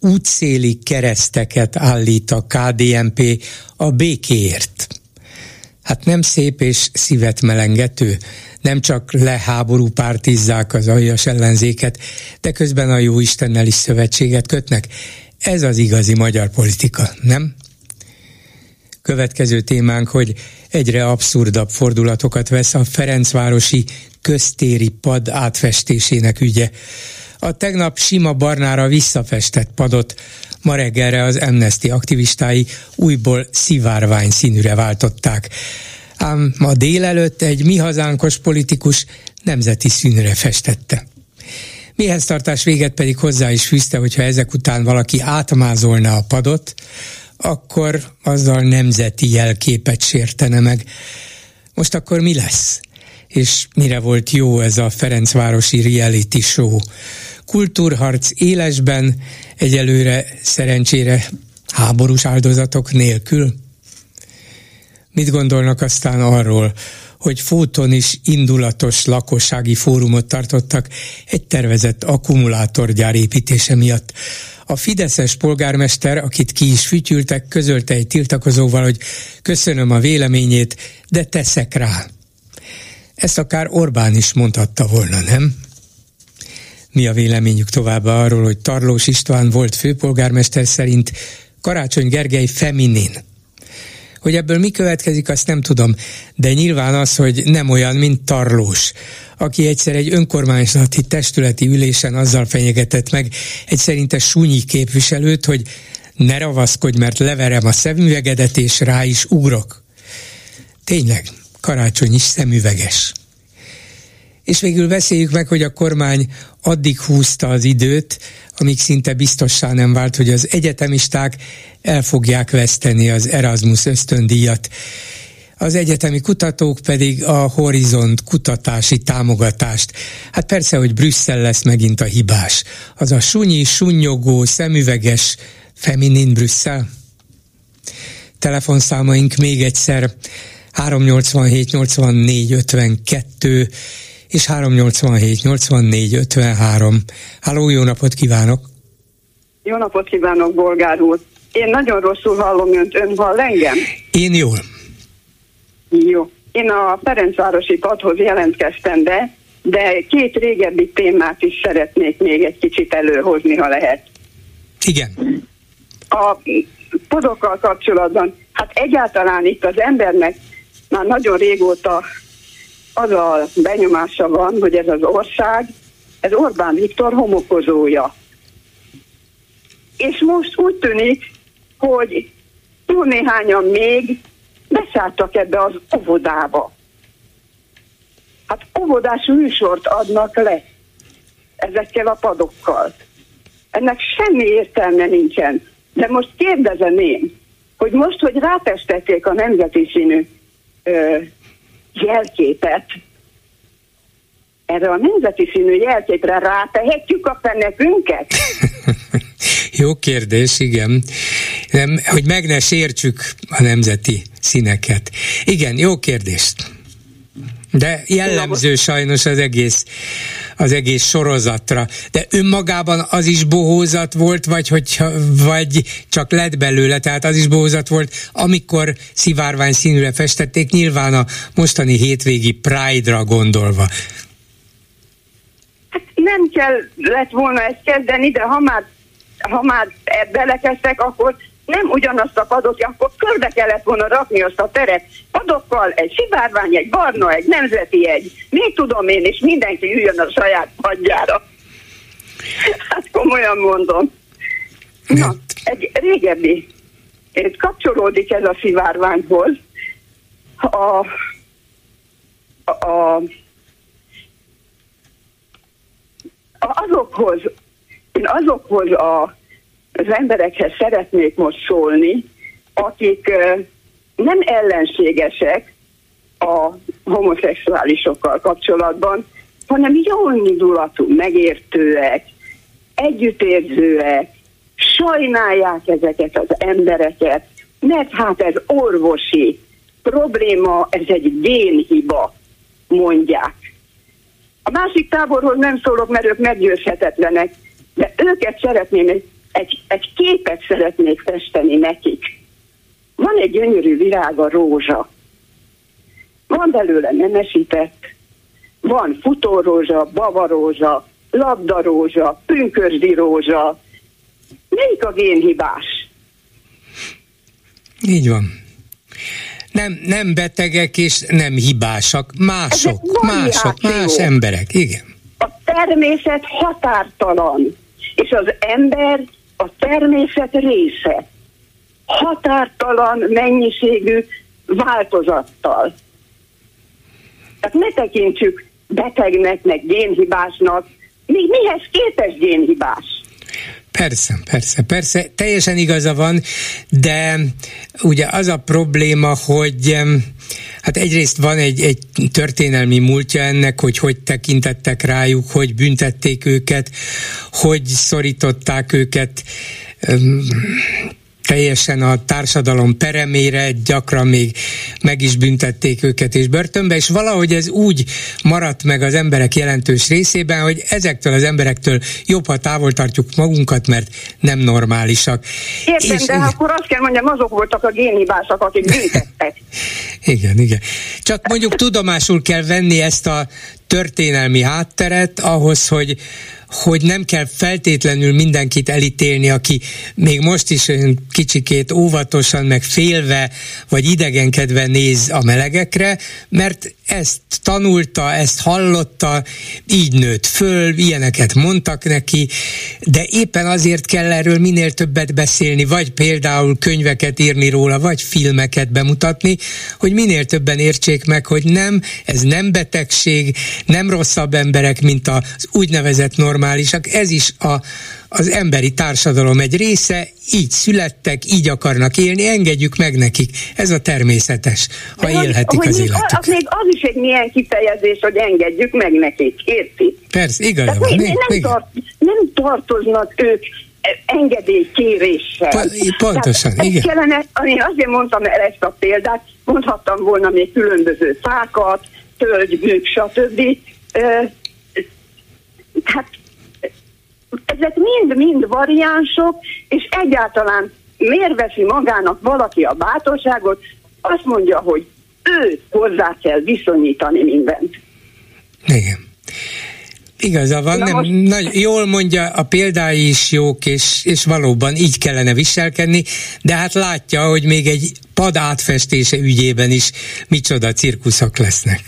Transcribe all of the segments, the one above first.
útszéli kereszteket állít a KDNP a békéért. Hát nem szép és szívet melengető, nem csak leháború pártizzák az aljas ellenzéket, de közben a jó Istennel is szövetséget kötnek. Ez az igazi magyar politika, nem? Következő témánk, hogy egyre abszurdabb fordulatokat vesz a Ferencvárosi köztéri pad átfestésének ügye. A tegnap sima barnára visszafestett padot ma reggelre az Amnesty aktivistái újból szivárvány színűre váltották. Ám ma délelőtt egy mi hazánkos politikus nemzeti színűre festette. Mihez tartás véget pedig hozzá is fűzte, hogyha ezek után valaki átmázolna a padot, akkor azzal nemzeti jelképet sértene meg. Most akkor mi lesz? És mire volt jó ez a Ferencvárosi reality show? Kultúrharc élesben, egyelőre szerencsére háborús áldozatok nélkül? Mit gondolnak aztán arról, hogy Fóton is indulatos lakossági fórumot tartottak egy tervezett akkumulátorgyár építése miatt. A Fideszes polgármester, akit ki is fütyültek, közölte egy tiltakozóval, hogy köszönöm a véleményét, de teszek rá. Ezt akár Orbán is mondhatta volna, nem? Mi a véleményük továbbá arról, hogy Tarlós István volt főpolgármester szerint Karácsony Gergely feminin. Hogy ebből mi következik, azt nem tudom, de nyilván az, hogy nem olyan, mint Tarlós, aki egyszer egy önkormányzati testületi ülésen azzal fenyegetett meg egy szerinte súnyi képviselőt, hogy ne ravaszkodj, mert leverem a szemüvegedet, és rá is ugrok. Tényleg, karácsony is szemüveges. És végül beszéljük meg, hogy a kormány addig húzta az időt, amíg szinte biztossá nem vált, hogy az egyetemisták el fogják veszteni az Erasmus ösztöndíjat az egyetemi kutatók pedig a Horizont kutatási támogatást. Hát persze, hogy Brüsszel lesz megint a hibás. Az a sunyi, sunnyogó, szemüveges, feminin Brüsszel. Telefonszámaink még egyszer 387 84 52 és 387 84 53. Háló, jó napot kívánok! Jó napot kívánok, Bolgár úr! Én nagyon rosszul hallom önt, ön hall engem? Én jól. Jó. Én a Ferencvárosi padhoz jelentkeztem be, de két régebbi témát is szeretnék még egy kicsit előhozni, ha lehet. Igen. A podokkal kapcsolatban, hát egyáltalán itt az embernek már nagyon régóta az a benyomása van, hogy ez az ország, ez Orbán Viktor homokozója. És most úgy tűnik, hogy túl néhányan még beszálltak ebbe az óvodába. Hát óvodás műsort adnak le ezekkel a padokkal. Ennek semmi értelme nincsen. De most kérdezem én, hogy most, hogy rátestették a nemzeti színű ö, jelképet, erre a nemzeti színű jelképre rátehetjük a fenekünket? Jó kérdés, igen. Nem, hogy meg ne sértsük a nemzeti színeket. Igen, jó kérdést. De jellemző sajnos az egész, az egész sorozatra. De önmagában az is bohózat volt, vagy, hogyha, vagy csak lett belőle, tehát az is bohózat volt, amikor szivárvány színűre festették, nyilván a mostani hétvégi Pride-ra gondolva. Hát nem kell lett volna ezt kezdeni, de ha már, ha már belekezdtek, akkor nem ugyanazt a padot, akkor körbe kellett volna rakni azt a teret. Padokkal egy szivárvány, egy barna, egy nemzeti egy. Mit tudom én, és mindenki üljön a saját padjára. Hát komolyan mondom. Na, egy régebbi, és kapcsolódik ez a szivárványhoz. A, a, a, azokhoz, azokhoz a az emberekhez szeretnék most szólni, akik nem ellenségesek a homoszexuálisokkal kapcsolatban, hanem jó indulatú, megértőek, együttérzőek, sajnálják ezeket az embereket, mert hát ez orvosi probléma, ez egy génhiba, mondják. A másik táborhoz nem szólok, mert ők meggyőzhetetlenek, de őket szeretném, egy, egy képet szeretnék festeni nekik. Van egy gyönyörű virág, a rózsa. Van belőle nemesített, van futórózsa, bavarózsa, labdarózsa, pünkösdi rózsa. Melyik a génhibás? Így van. Nem, nem betegek és nem hibásak, mások, mások, más emberek, igen. A természet határtalan, és az ember a természet része. Határtalan mennyiségű változattal. Tehát ne tekintsük betegnek, meg génhibásnak. Mi, mihez képes génhibás? Persze, persze, persze, teljesen igaza van, de ugye az a probléma, hogy hát egyrészt van egy, egy történelmi múltja ennek, hogy hogy tekintettek rájuk, hogy büntették őket, hogy szorították őket teljesen a társadalom peremére, gyakran még meg is büntették őket és börtönbe, és valahogy ez úgy maradt meg az emberek jelentős részében, hogy ezektől az emberektől jobb, ha távol tartjuk magunkat, mert nem normálisak. Értem, és, de igen. akkor azt kell mondjam, azok voltak a génhibások, akik büntettek. igen, igen. Csak mondjuk tudomásul kell venni ezt a történelmi hátteret ahhoz, hogy, hogy nem kell feltétlenül mindenkit elítélni, aki még most is kicsikét óvatosan, meg félve, vagy idegenkedve néz a melegekre, mert ezt tanulta, ezt hallotta, így nőtt föl, ilyeneket mondtak neki, de éppen azért kell erről minél többet beszélni, vagy például könyveket írni róla, vagy filmeket bemutatni, hogy minél többen értsék meg, hogy nem, ez nem betegség, nem rosszabb emberek, mint az úgynevezett normálisak, ez is a, az emberi társadalom egy része, így születtek, így akarnak élni, engedjük meg nekik. Ez a természetes, ha De élhetik hogy, az hogy életüket. Az, még az is egy milyen kifejezés, hogy engedjük meg nekik, érti? Persze, igaza van. Nem, nem, tart, nem tartoznak ők engedélykéréssel. Po- pontosan, Tehát igen. Kellene, én azért mondtam el ezt a példát, mondhattam volna még különböző fákat, tölgybűk, stb. Hát ezek mind-mind variánsok, és egyáltalán miért veszi magának valaki a bátorságot, azt mondja, hogy ő hozzá kell viszonyítani mindent. Igen. Igaza van, nem, most... nagy, jól mondja, a példái is jók, és, és valóban így kellene viselkedni, de hát látja, hogy még egy pad átfestése ügyében is micsoda cirkuszok lesznek.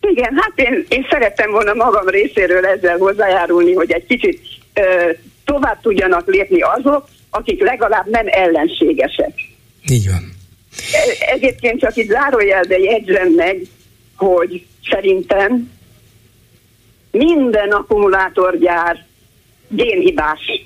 Igen, hát én, én szerettem volna magam részéről ezzel hozzájárulni, hogy egy kicsit tovább tudjanak lépni azok, akik legalább nem ellenségesek. Így van. E, egyébként csak itt zárójelbe jegyzem meg, hogy szerintem minden akkumulátorgyár génhibás.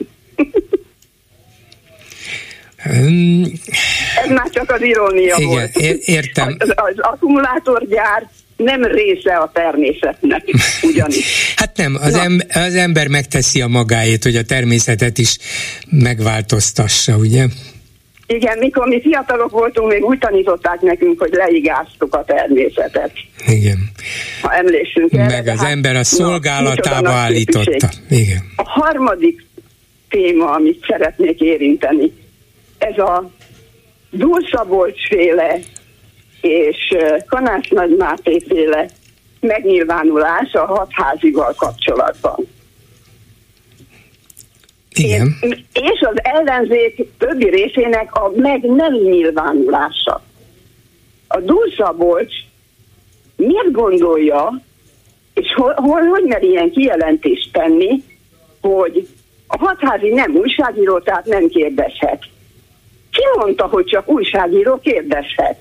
Ez már csak az irónia Igen, volt. értem. Az, az akkumulátorgyár nem része a természetnek, ugyanis. Hát nem, az, em, az ember megteszi a magáét, hogy a természetet is megváltoztassa, ugye? Igen, mikor mi fiatalok voltunk, még úgy tanították nekünk, hogy leigáztuk a természetet. Igen. Ha emlékszünk erre. Meg az hát, ember a szolgálatába na, állította. Igen. A harmadik téma, amit szeretnék érinteni, ez a Dulszabolcs féle és Kanász Nagy Máté féle megnyilvánulás a hatházival kapcsolatban. Igen. És az ellenzék többi részének a meg nem nyilvánulása. A Dulszabolcs miért gondolja, és hol, hol, hogy mer ilyen kijelentést tenni, hogy a hatházi nem újságíró, tehát nem kérdezhet. Ki mondta, hogy csak újságíró kérdezhet?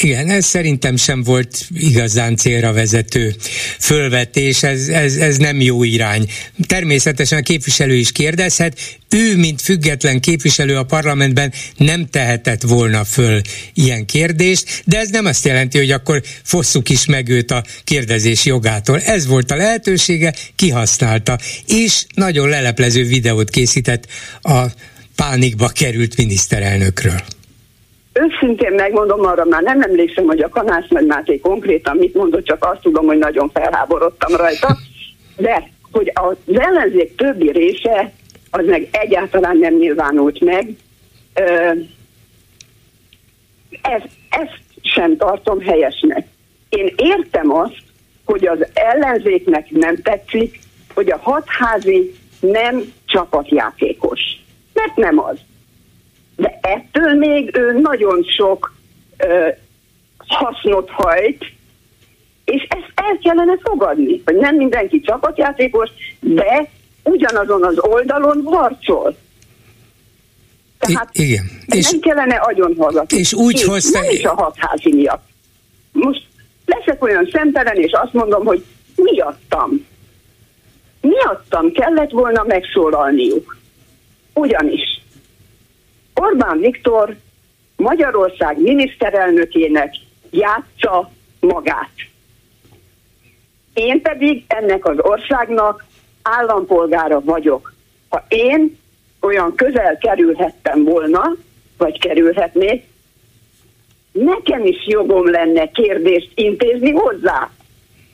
Igen, ez szerintem sem volt igazán célra vezető fölvetés, ez, ez, ez nem jó irány. Természetesen a képviselő is kérdezhet, ő, mint független képviselő a parlamentben nem tehetett volna föl ilyen kérdést, de ez nem azt jelenti, hogy akkor fosszuk is meg őt a kérdezés jogától. Ez volt a lehetősége, kihasználta, és nagyon leleplező videót készített a pánikba került miniszterelnökről. Őszintén megmondom, arra már nem emlékszem, hogy a Kanász Nagy Máté konkrétan mit mondott, csak azt tudom, hogy nagyon felháborodtam rajta, de hogy az ellenzék többi része az meg egyáltalán nem nyilvánult meg. Ez, ezt sem tartom helyesnek. Én értem azt, hogy az ellenzéknek nem tetszik, hogy a hatházi nem csapatjátékos. Mert nem az. De ettől még ő nagyon sok ö, hasznot hajt, és ezt el kellene fogadni, hogy nem mindenki csapatjátékos, de ugyanazon az oldalon harcol. Tehát I- igen. És nem kellene agyon hallgatni. És úgy és hozta... Nem is a hatházi miatt. Most leszek olyan szempelen, és azt mondom, hogy miattam. Miattam kellett volna megszólalniuk. Ugyanis Orbán Viktor Magyarország miniszterelnökének játsza magát. Én pedig ennek az országnak állampolgára vagyok. Ha én olyan közel kerülhettem volna, vagy kerülhetnék, nekem is jogom lenne kérdést intézni hozzá.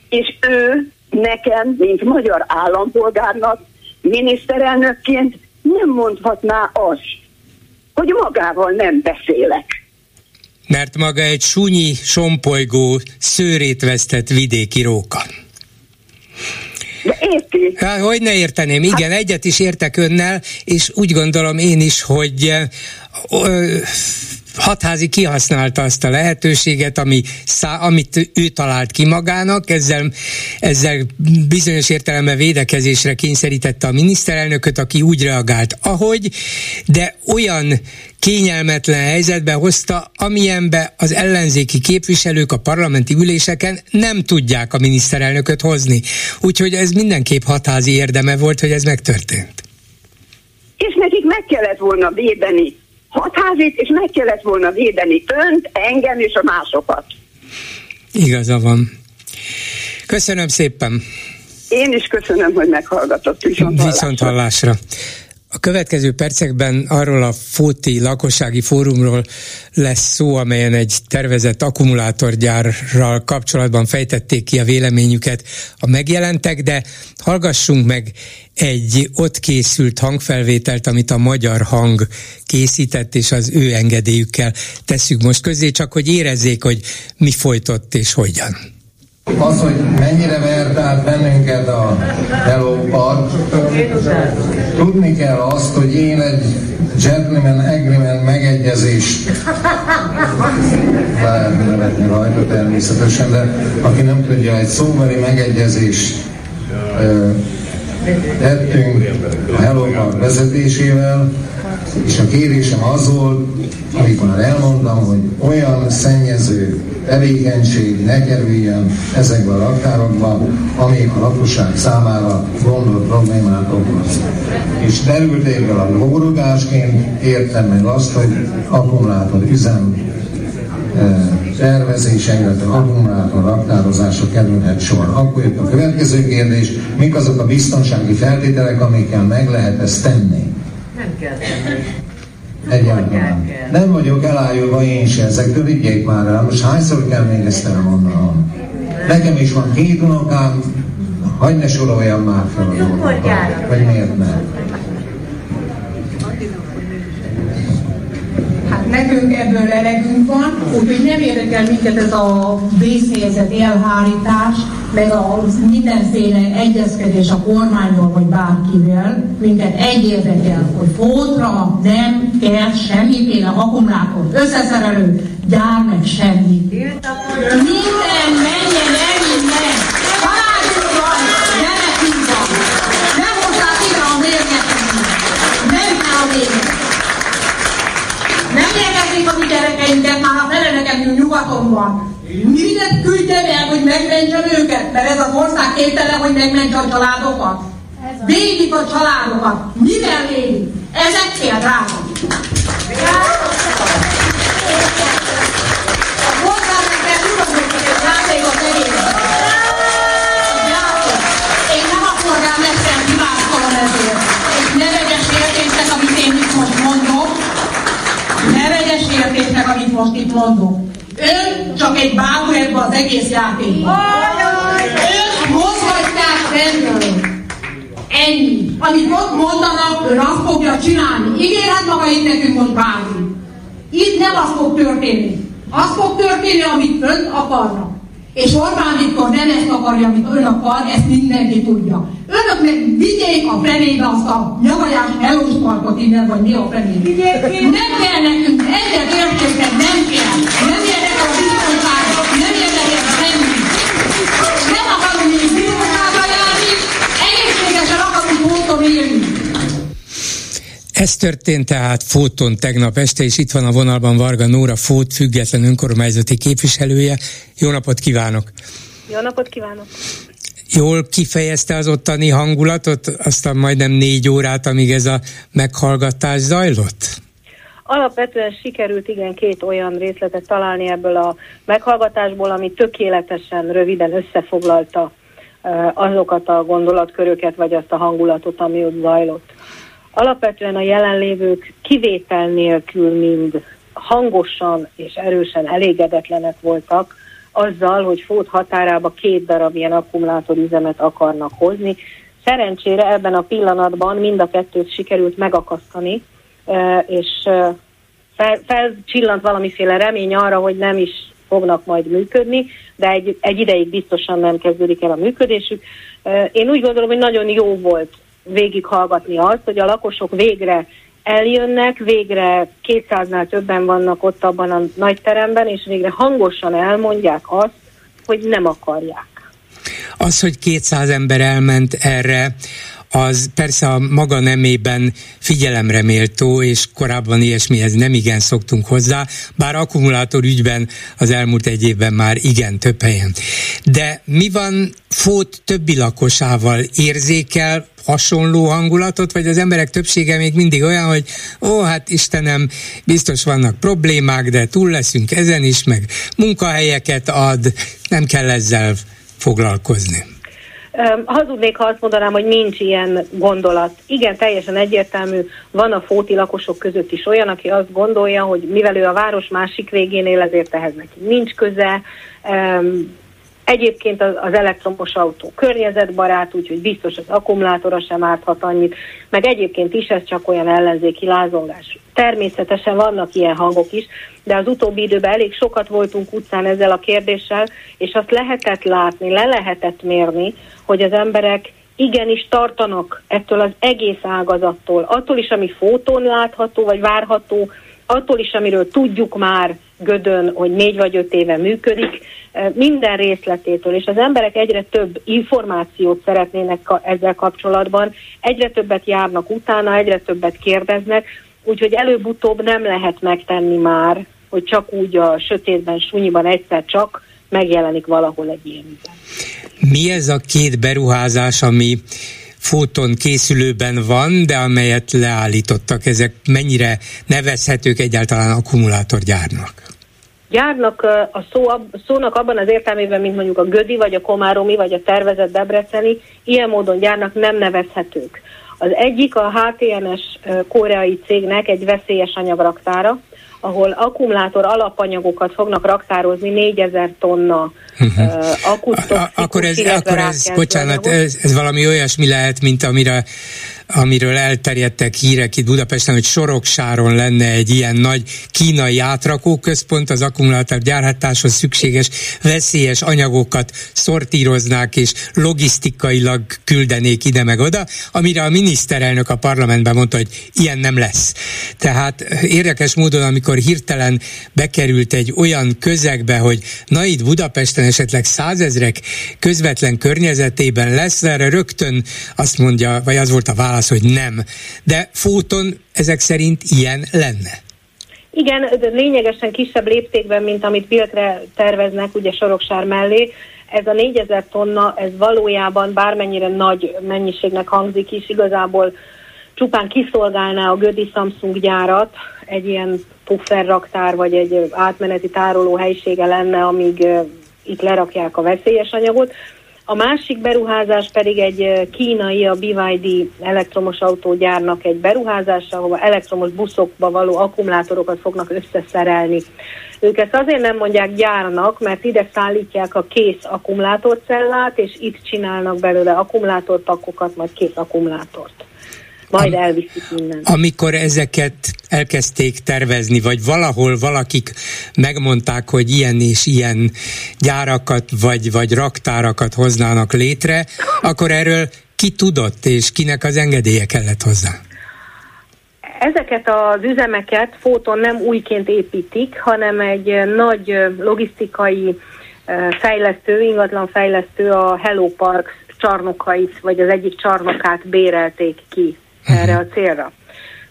És ő nekem, mint magyar állampolgárnak, miniszterelnökként nem mondhatná azt, hogy magával nem beszélek. Mert maga egy sunyi, sompolygó, szőrét vesztett vidéki róka. De érti? Hát, hogy ne érteném, igen, hát... egyet is értek önnel, és úgy gondolom én is, hogy ö, hatházi kihasználta azt a lehetőséget, ami, szá, amit ő talált ki magának, ezzel, ezzel bizonyos értelemben védekezésre kényszerítette a miniszterelnököt, aki úgy reagált, ahogy, de olyan kényelmetlen helyzetbe hozta, amilyenbe az ellenzéki képviselők a parlamenti üléseken nem tudják a miniszterelnököt hozni. Úgyhogy ez mindenképp hatházi érdeme volt, hogy ez megtörtént. És nekik meg kellett volna védeni hatházit, és meg kellett volna védeni önt, engem és a másokat. Igaza van. Köszönöm szépen. Én is köszönöm, hogy meghallgatott. Viszont. Viszont hallásra. A következő percekben arról a Fóti lakossági fórumról lesz szó, amelyen egy tervezett akkumulátorgyárral kapcsolatban fejtették ki a véleményüket a megjelentek, de hallgassunk meg egy ott készült hangfelvételt, amit a magyar hang készített, és az ő engedélyükkel tesszük most közé, csak hogy érezzék, hogy mi folytott és hogyan. Az, hogy mennyire vert át bennünket a Hello Park, tudni kell azt, hogy én egy gentleman agreement megegyezést lehet nevetni rajta természetesen, de aki nem tudja, egy szóbeli megegyezést tettünk a Hello Park vezetésével, és a kérésem az volt, amit már elmondtam, hogy olyan szennyező tevékenység ne kerüljön ezekbe a raktárokba, ami a lakosság számára gondot, problémát okoz. És derültékből a lórugásként értem meg azt, hogy akkumulátor üzem e, tervezése, illetve akkumulátor raktározása kerülhet sor. Akkor jött a következő kérdés, mik azok a biztonsági feltételek, amikkel meg lehet ezt tenni? Nem kell tenni. Egyáltalán. Nem vagyok elájulva én se, ezektől vigyék már el. Most hányszor kell még ezt elmondanom? Nekem is van két unokám, hagyd ne soroljam már fel a dolgokat. Vagy miért nem? Nekünk ebből elegünk van, úgyhogy nem érdekel minket ez a vészhelyzet elhárítás, meg a mindenféle egyezkedés a kormányról vagy bárkivel. Minket egy érdekel, hogy fótra nem kell semmiféle akkumulátor, összeszerelő, gyár meg semmi. Minden menjen el A gyerekeinket, már a felelőket nekünk nyugaton van. Mindent küldjem el, hogy megmentsem őket, mert ez az ország képtelen, hogy megmentse a családokat. Védik a családokat. Mivel védik? Ezekkel, drága. A polgármester tudom, hogy egy játék a vegyes értéknek, amit most itt mondok. Ön csak egy bábú ebbe az egész játékban. Ön mozgatják rendőrök. Ennyi. Amit ott mondanak, ön azt fogja csinálni. Ígérhet maga itt nekünk most bármi. Itt nem az fog történni. Az fog történni, amit ön akarnak. És Orbán Viktor nem ezt akarja, amit ön akar, ezt mindenki tudja. Önök meg vigyék a fenébe azt a nyavajás melós parkot innen, vagy mi a fenébe. Nem kell nekünk, egyet értéket nem kell. Nem érdekel a biztonság, nem érdekel semmi. Nem akarunk még biztonságba járni, egészségesen akarunk módon élni. Ez történt tehát Fóton tegnap este, és itt van a vonalban Varga Nóra Fót, független önkormányzati képviselője. Jó napot kívánok! Jó napot kívánok! Jól kifejezte az ottani hangulatot, aztán majdnem négy órát, amíg ez a meghallgatás zajlott? Alapvetően sikerült igen két olyan részletet találni ebből a meghallgatásból, ami tökéletesen röviden összefoglalta azokat a gondolatköröket, vagy azt a hangulatot, ami ott zajlott. Alapvetően a jelenlévők kivétel nélkül mind hangosan és erősen elégedetlenek voltak azzal, hogy Fót határába két darab ilyen akkumulátorüzemet akarnak hozni. Szerencsére ebben a pillanatban mind a kettőt sikerült megakasztani, és fel, felcsillant valamiféle remény arra, hogy nem is fognak majd működni, de egy, egy ideig biztosan nem kezdődik el a működésük. Én úgy gondolom, hogy nagyon jó volt végighallgatni azt, hogy a lakosok végre eljönnek, végre 200-nál többen vannak ott abban a nagy teremben, és végre hangosan elmondják azt, hogy nem akarják. Az, hogy 200 ember elment erre, az persze a maga nemében figyelemre méltó, és korábban ilyesmihez nem igen szoktunk hozzá, bár akkumulátor ügyben az elmúlt egy évben már igen több helyen. De mi van Fót többi lakosával? Érzékel hasonló hangulatot, vagy az emberek többsége még mindig olyan, hogy ó, hát Istenem, biztos vannak problémák, de túl leszünk ezen is, meg munkahelyeket ad, nem kell ezzel foglalkozni. Hazudnék, ha azt mondanám, hogy nincs ilyen gondolat. Igen, teljesen egyértelmű, van a fóti lakosok között is olyan, aki azt gondolja, hogy mivel ő a város másik végén él, ezért ehhez neki nincs köze. Egyébként az, elektromos autó környezetbarát, úgyhogy biztos az akkumulátora sem árthat annyit, meg egyébként is ez csak olyan ellenzéki lázongás. Természetesen vannak ilyen hangok is, de az utóbbi időben elég sokat voltunk utcán ezzel a kérdéssel, és azt lehetett látni, le lehetett mérni, hogy az emberek igenis tartanak ettől az egész ágazattól, attól is, ami fotón látható, vagy várható, attól is, amiről tudjuk már Gödön, hogy négy vagy öt éve működik, minden részletétől, és az emberek egyre több információt szeretnének ezzel kapcsolatban, egyre többet járnak utána, egyre többet kérdeznek, úgyhogy előbb-utóbb nem lehet megtenni már, hogy csak úgy a sötétben, sunyiban egyszer csak megjelenik valahol egy ilyen üzen. Mi ez a két beruházás, ami foton készülőben van, de amelyet leállítottak, ezek mennyire nevezhetők egyáltalán akkumulátorgyárnak? Gyárnak a, szó, a szónak abban az értelmében, mint mondjuk a Gödi, vagy a Komáromi, vagy a tervezett Debreceni, ilyen módon gyárnak nem nevezhetők. Az egyik a HTNS koreai cégnek egy veszélyes anyagraktára, ahol akkumulátor alapanyagokat fognak raktározni 4000 tonna uh-huh. uh, akut Akkor ez, akkor ez bocsánat, ez, ez valami olyasmi lehet, mint amire amiről elterjedtek hírek itt Budapesten, hogy Soroksáron lenne egy ilyen nagy kínai átrakóközpont, az akkumulátor gyárhatáshoz szükséges veszélyes anyagokat szortíroznák és logisztikailag küldenék ide meg oda, amire a miniszterelnök a parlamentben mondta, hogy ilyen nem lesz. Tehát érdekes módon, amikor hirtelen bekerült egy olyan közegbe, hogy na itt Budapesten esetleg százezrek közvetlen környezetében lesz, erre rögtön azt mondja, vagy az volt a válasz, válasz, hogy nem. De Fóton ezek szerint ilyen lenne. Igen, de lényegesen kisebb léptékben, mint amit Pilkre terveznek, ugye Soroksár mellé. Ez a 4000 tonna, ez valójában bármennyire nagy mennyiségnek hangzik is, igazából csupán kiszolgálná a Gödi Samsung gyárat, egy ilyen pufferraktár vagy egy átmeneti tároló helyisége lenne, amíg itt lerakják a veszélyes anyagot. A másik beruházás pedig egy kínai, a BYD elektromos autógyárnak egy beruházása, ahova elektromos buszokba való akkumulátorokat fognak összeszerelni. Ők ezt azért nem mondják gyárnak, mert ide szállítják a kész akkumulátorcellát, és itt csinálnak belőle akkumulátorpakokat, majd kész akkumulátort majd Am, elviszik innen. Amikor ezeket elkezdték tervezni, vagy valahol valakik megmondták, hogy ilyen és ilyen gyárakat, vagy, vagy raktárakat hoznának létre, akkor erről ki tudott, és kinek az engedélye kellett hozzá? Ezeket az üzemeket Fóton nem újként építik, hanem egy nagy logisztikai fejlesztő, ingatlan fejlesztő a Hello Park csarnokait, vagy az egyik csarnokát bérelték ki erre a célra.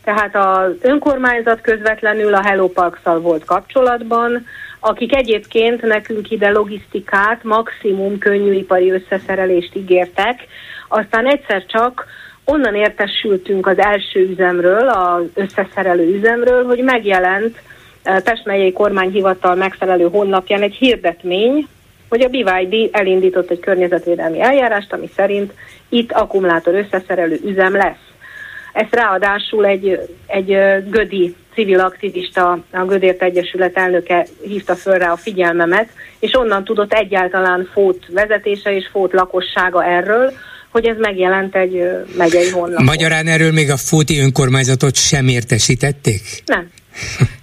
Tehát az önkormányzat közvetlenül a Hello park volt kapcsolatban, akik egyébként nekünk ide logisztikát, maximum könnyűipari összeszerelést ígértek, aztán egyszer csak onnan értesültünk az első üzemről, az összeszerelő üzemről, hogy megjelent eh, Pest megyei kormányhivatal megfelelő honlapján egy hirdetmény, hogy a BYD elindított egy környezetvédelmi eljárást, ami szerint itt akkumulátor összeszerelő üzem lesz. Ezt ráadásul egy, egy Gödi civil aktivista, a Gödért Egyesület elnöke hívta föl rá a figyelmemet, és onnan tudott egyáltalán Fót vezetése és Fót lakossága erről, hogy ez megjelent egy megyei honlapon. Magyarán erről még a Fóti önkormányzatot sem értesítették? Nem.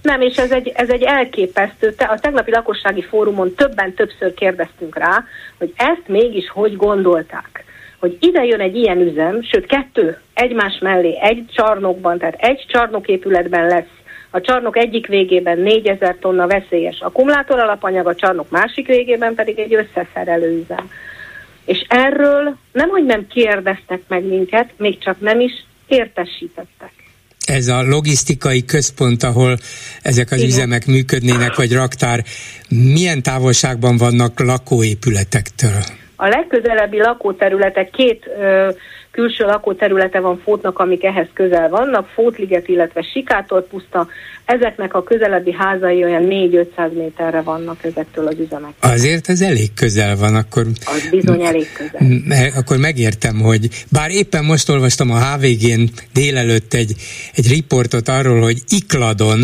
Nem, és ez egy, ez egy elképesztő. A tegnapi lakossági fórumon többen többször kérdeztünk rá, hogy ezt mégis hogy gondolták hogy ide jön egy ilyen üzem, sőt kettő egymás mellé, egy csarnokban, tehát egy csarnoképületben lesz a csarnok egyik végében 4000 tonna veszélyes akkumulátor alapanyag, a csarnok másik végében pedig egy összeszerelő üzem. És erről nem, hogy nem kérdeztek meg minket, még csak nem is értesítettek. Ez a logisztikai központ, ahol ezek az Igen. üzemek működnének, vagy raktár, milyen távolságban vannak lakóépületektől? A legközelebbi lakóterületek két ö, külső lakóterülete van Fótnak, amik ehhez közel vannak, Fótliget, illetve Sikátor puszta. Ezeknek a közelebbi házai olyan 4-500 méterre vannak ezektől az üzemektől. Azért ez elég közel van, akkor... Az bizony elég közel. Akkor megértem, hogy bár éppen most olvastam a HVG-n délelőtt egy, egy riportot arról, hogy Ikladon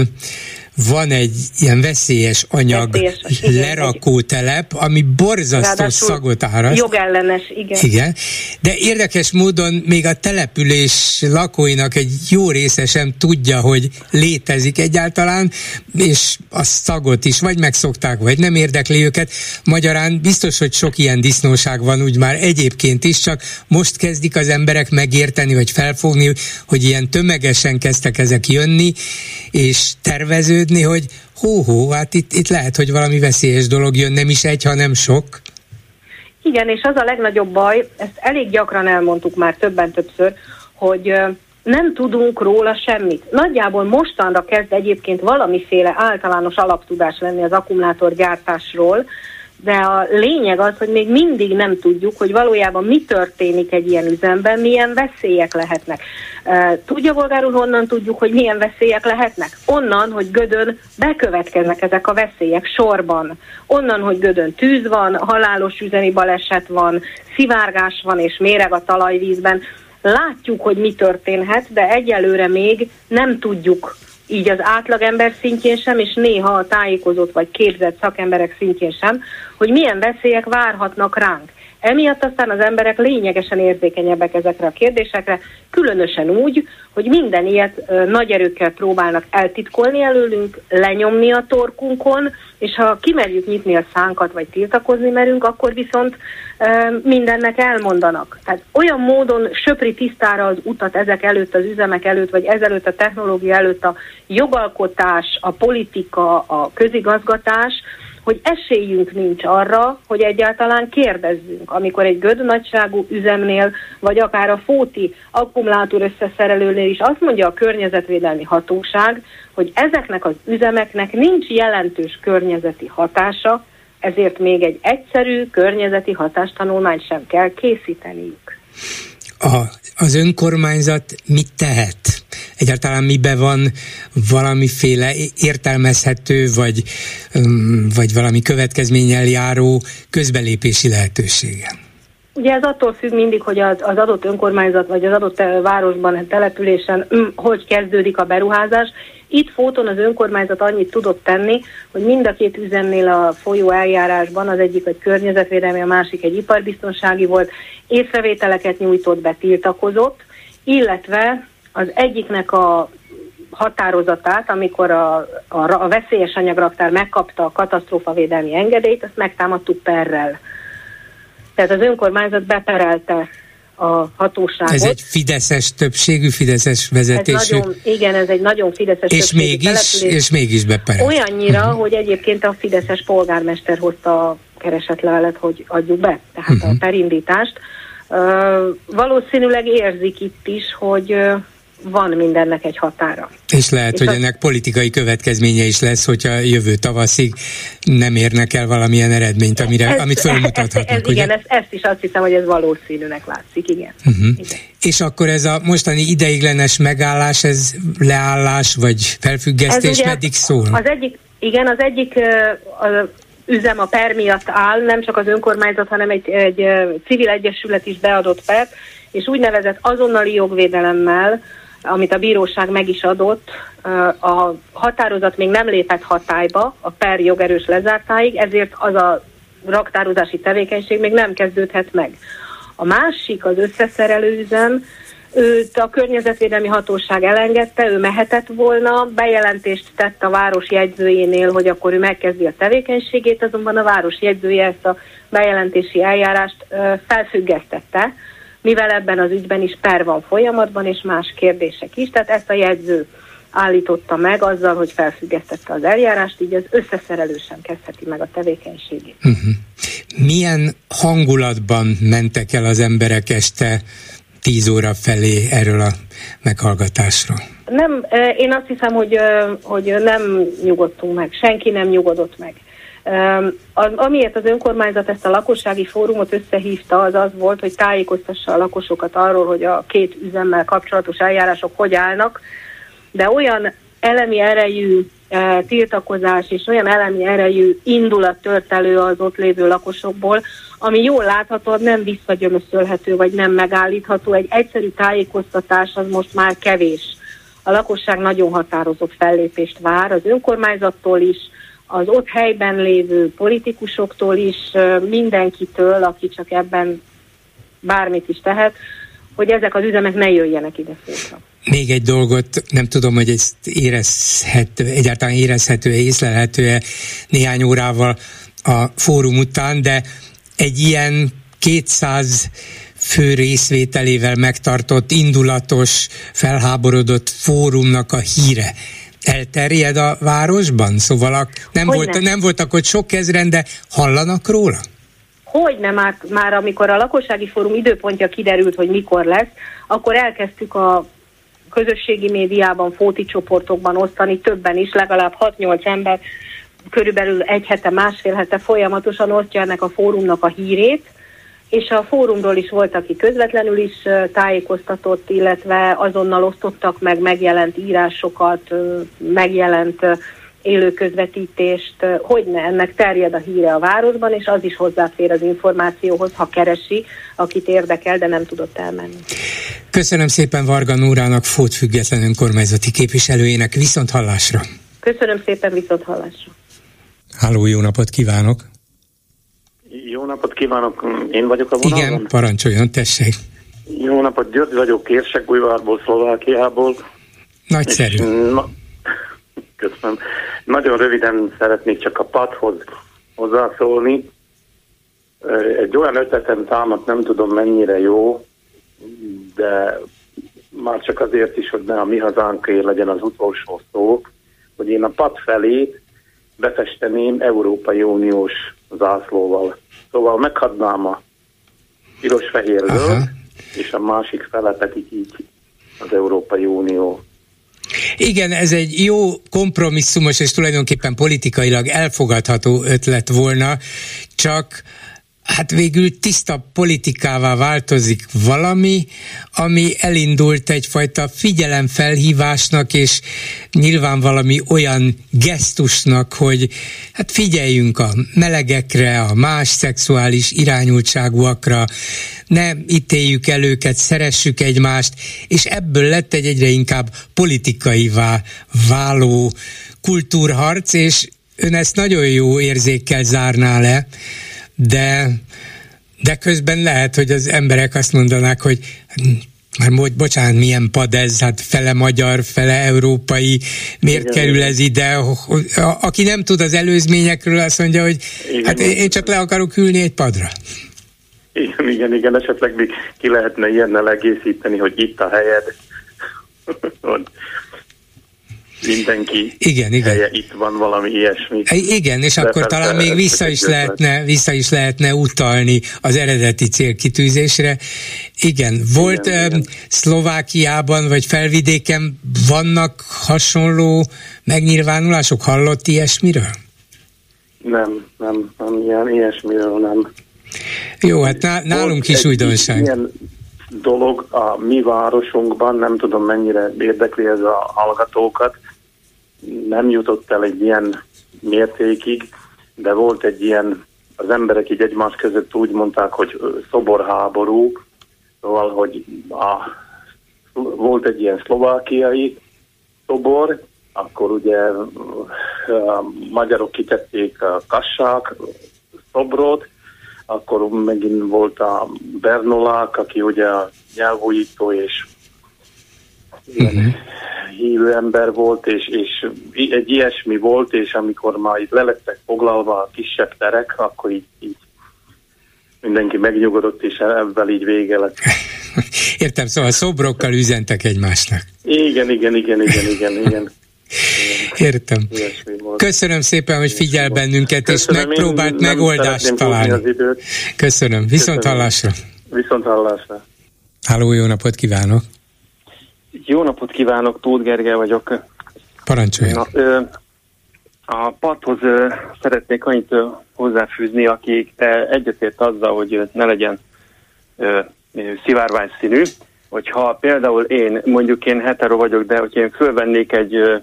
van egy ilyen veszélyes anyag veszélyes, lerakótelep, ami borzasztó szagot áraszt. Jogellenes, igen. Igen, de érdekes módon még a település lakóinak egy jó része sem tudja, hogy létezik egyáltalán, és a szagot is vagy megszokták, vagy nem érdekli őket. Magyarán biztos, hogy sok ilyen disznóság van úgy már egyébként is, csak most kezdik az emberek megérteni, vagy felfogni, hogy ilyen tömegesen kezdtek ezek jönni, és terveződni, éreződni, hogy hó-hó, hát itt, itt lehet, hogy valami veszélyes dolog jön, nem is egy, hanem sok. Igen, és az a legnagyobb baj, ezt elég gyakran elmondtuk már többen többször, hogy nem tudunk róla semmit. Nagyjából mostanra kezd egyébként valamiféle általános alaptudás lenni az akkumulátorgyártásról, de a lényeg az, hogy még mindig nem tudjuk, hogy valójában mi történik egy ilyen üzemben, milyen veszélyek lehetnek. Tudja Volgár úr, honnan tudjuk, hogy milyen veszélyek lehetnek? Onnan, hogy Gödön bekövetkeznek ezek a veszélyek sorban. Onnan, hogy Gödön tűz van, halálos üzemi baleset van, szivárgás van és méreg a talajvízben. Látjuk, hogy mi történhet, de egyelőre még nem tudjuk így az átlagember szintjén sem, és néha a tájékozott vagy képzett szakemberek szintjén sem, hogy milyen veszélyek várhatnak ránk. Emiatt aztán az emberek lényegesen érzékenyebbek ezekre a kérdésekre, különösen úgy, hogy minden ilyet nagy erőkkel próbálnak eltitkolni előlünk, lenyomni a torkunkon, és ha kimerjük nyitni a szánkat, vagy tiltakozni merünk, akkor viszont mindennek elmondanak. Tehát olyan módon söpri tisztára az utat ezek előtt, az üzemek előtt, vagy ezelőtt a technológia előtt a jogalkotás, a politika, a közigazgatás, hogy esélyünk nincs arra, hogy egyáltalán kérdezzünk. Amikor egy göd nagyságú üzemnél, vagy akár a fóti akkumulátor összeszerelőnél is azt mondja a környezetvédelmi hatóság, hogy ezeknek az üzemeknek nincs jelentős környezeti hatása, ezért még egy egyszerű környezeti hatástanulmányt sem kell készíteniük. A, az önkormányzat mit tehet? Egyáltalán mibe van valamiféle értelmezhető, vagy, vagy valami következménnyel járó közbelépési lehetősége? Ugye ez attól függ mindig, hogy az, az adott önkormányzat vagy az adott városban, településen hogy kezdődik a beruházás. Itt Fóton az önkormányzat annyit tudott tenni, hogy mind a két üzemnél a folyó eljárásban, az egyik egy környezetvédelmi, a másik egy iparbiztonsági volt, észrevételeket nyújtott be, tiltakozott, illetve az egyiknek a határozatát, amikor a, a, a veszélyes anyagraktár megkapta a katasztrófavédelmi engedélyt, azt megtámadtuk perrel. Tehát az önkormányzat beperelte a hatóságot. Ez egy fideszes többségű, fideszes vezetésű. Ez nagyon, igen, ez egy nagyon fideszes és mégis, És mégis beperelt. Olyannyira, uh-huh. hogy egyébként a fideszes polgármester hozta a keresetlevelet, hogy adjuk be, tehát uh-huh. a perindítást. Uh, valószínűleg érzik itt is, hogy uh, van mindennek egy határa. És lehet, és hogy az... ennek politikai következménye is lesz, hogyha jövő tavaszig nem érnek el valamilyen eredményt, amire, ez, amit fölmutathatnak. Ez, ez, ugye? igen, ezt, ezt is azt hiszem, hogy ez valószínűnek látszik, igen. Uh-huh. igen. És akkor ez a mostani ideiglenes megállás, ez leállás vagy felfüggesztés ez meddig szól? Az egyik, igen, az egyik az üzem a per miatt áll, nem csak az önkormányzat, hanem egy, egy civil egyesület is beadott pert, és úgynevezett azonnali jogvédelemmel amit a bíróság meg is adott, a határozat még nem lépett hatályba, a per jogerős lezártáig, ezért az a raktározási tevékenység még nem kezdődhet meg. A másik, az összeszerelő üzem, őt a környezetvédelmi hatóság elengedte, ő mehetett volna, bejelentést tett a város jegyzőjénél, hogy akkor ő megkezdi a tevékenységét, azonban a város jegyzője ezt a bejelentési eljárást felfüggesztette, mivel ebben az ügyben is per van folyamatban, és más kérdések is, tehát ezt a jegyző állította meg azzal, hogy felfüggesztette az eljárást, így az összeszerelősen kezdheti meg a tevékenységét. Uh-huh. Milyen hangulatban mentek el az emberek este 10 óra felé erről a meghallgatásról? Nem, én azt hiszem, hogy, hogy nem nyugodtunk meg, senki nem nyugodott meg. Amiért az önkormányzat ezt a lakossági fórumot összehívta, az az volt, hogy tájékoztassa a lakosokat arról, hogy a két üzemmel kapcsolatos eljárások hogy állnak, de olyan elemi erejű tiltakozás és olyan elemi erejű indulat tört elő az ott lévő lakosokból, ami jól látható, nem visszagyömöszölhető vagy nem megállítható. Egy egyszerű tájékoztatás az most már kevés. A lakosság nagyon határozott fellépést vár az önkormányzattól is, az ott helyben lévő politikusoktól is, mindenkitől, aki csak ebben bármit is tehet, hogy ezek az üzemek ne jöjjenek ide szóra. Még egy dolgot, nem tudom, hogy ezt érezhető, egyáltalán érezhető-e, észlelhető-e néhány órával a fórum után, de egy ilyen 200 fő részvételével megtartott, indulatos, felháborodott fórumnak a híre elterjed a városban? Szóval nem, volt, nem voltak ott sok ezren, de hallanak róla? Hogy nem, már, már amikor a lakossági fórum időpontja kiderült, hogy mikor lesz, akkor elkezdtük a közösségi médiában, fóti csoportokban osztani, többen is, legalább 6-8 ember körülbelül egy hete, másfél hete folyamatosan osztja ennek a fórumnak a hírét, és a fórumról is volt, aki közvetlenül is tájékoztatott, illetve azonnal osztottak meg megjelent írásokat, megjelent élő közvetítést, hogy ne, ennek terjed a híre a városban, és az is hozzáfér az információhoz, ha keresi, akit érdekel, de nem tudott elmenni. Köszönöm szépen Varga Nórának, Fót független önkormányzati képviselőjének, viszont hallásra. Köszönöm szépen, viszont hallásra. Háló, jó napot kívánok! Jó napot kívánok, én vagyok a vonalban. Igen, parancsoljon, tessék. Jó napot, György vagyok, Kérsekújvárból, Szlovákiából. Nagyszerű. Na, köszönöm. Nagyon röviden szeretnék csak a padhoz hozzászólni. Egy olyan ötletem támadt, nem tudom mennyire jó, de már csak azért is, hogy ne a mi hazánké legyen az utolsó szó, hogy én a pad felé befesteném Európai Uniós zászlóval. Szóval meghadnám a piros-fehér és a másik fele pedig így az Európai Unió igen, ez egy jó kompromisszumos és tulajdonképpen politikailag elfogadható ötlet volna, csak hát végül tiszta politikává változik valami, ami elindult egyfajta figyelemfelhívásnak, és nyilván valami olyan gesztusnak, hogy hát figyeljünk a melegekre, a más szexuális irányultságúakra, ne ítéljük el őket, szeressük egymást, és ebből lett egy egyre inkább politikaivá váló kultúrharc, és ön ezt nagyon jó érzékkel zárná le, de, de közben lehet, hogy az emberek azt mondanák, hogy már mo- bocsánat, milyen pad ez, hát fele magyar, fele európai, miért igen, kerül ez ide? Aki nem tud az előzményekről, azt mondja, hogy igen, hát én csak le akarok ülni egy padra. Igen, igen, igen, esetleg még ki lehetne ilyennel egészíteni, hogy itt a helyed mindenki igen, igen. helye, itt van valami ilyesmi. Igen, és De akkor talán még vissza is, lehetne, vissza is lehetne utalni az eredeti célkitűzésre. Igen, volt igen, igen. Szlovákiában vagy felvidéken vannak hasonló megnyilvánulások? Hallott ilyesmiről? Nem, nem, nem ilyen, ilyesmiről nem. Jó, hát nálunk is újdonság. Ilyen dolog a mi városunkban, nem tudom mennyire érdekli ez a hallgatókat, nem jutott el egy ilyen mértékig, de volt egy ilyen, az emberek így egymás között úgy mondták, hogy szoborháború, szóval, hogy a, volt egy ilyen szlovákiai szobor, akkor ugye a magyarok kitették a kassák szobrot, akkor megint volt a Bernolák, aki ugye a nyelvújító és uh-huh. hívő ember volt, és, és egy ilyesmi volt, és amikor már itt lelettek foglalva a kisebb terek, akkor így, így mindenki megnyugodott, és ebben így vége lett. Értem, szóval szobrokkal üzentek egymásnak. Igen, igen, igen, igen, igen, igen. Értem. Köszönöm szépen, hogy figyel bennünket, Köszönöm, és megpróbált megoldást találni. Köszönöm. Viszont hallásra. Viszont hallásra. Háló, jó napot kívánok! Jó napot kívánok, Tóth Gergely vagyok. Parancsoljon. Na, ö, a padhoz ö, szeretnék annyit ö, hozzáfűzni, aki egyetért azzal, hogy ne legyen ö, szivárvány színű, hogyha például én, mondjuk én hetero vagyok, de hogyha én fölvennék egy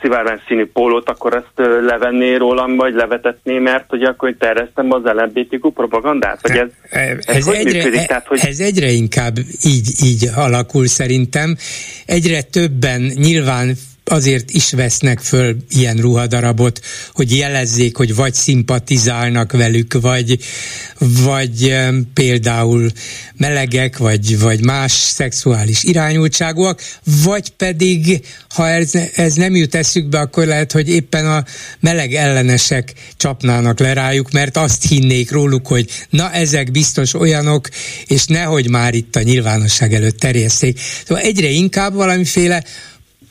szivárvány színű pólót, akkor ezt levenné rólam, vagy levetetné, mert hogy akkor terjesztem az LMBTQ propagandát? Vagy ez, ez, ez, ez, egyre, működik? Tehát, hogy... ez egyre inkább így, így alakul szerintem. Egyre többen nyilván azért is vesznek föl ilyen ruhadarabot, hogy jelezzék, hogy vagy szimpatizálnak velük, vagy, vagy például melegek, vagy, vagy más szexuális irányultságúak, vagy pedig, ha ez, ez nem jut eszükbe, akkor lehet, hogy éppen a meleg ellenesek csapnának le rájuk, mert azt hinnék róluk, hogy na ezek biztos olyanok, és nehogy már itt a nyilvánosság előtt terjesszék. Szóval egyre inkább valamiféle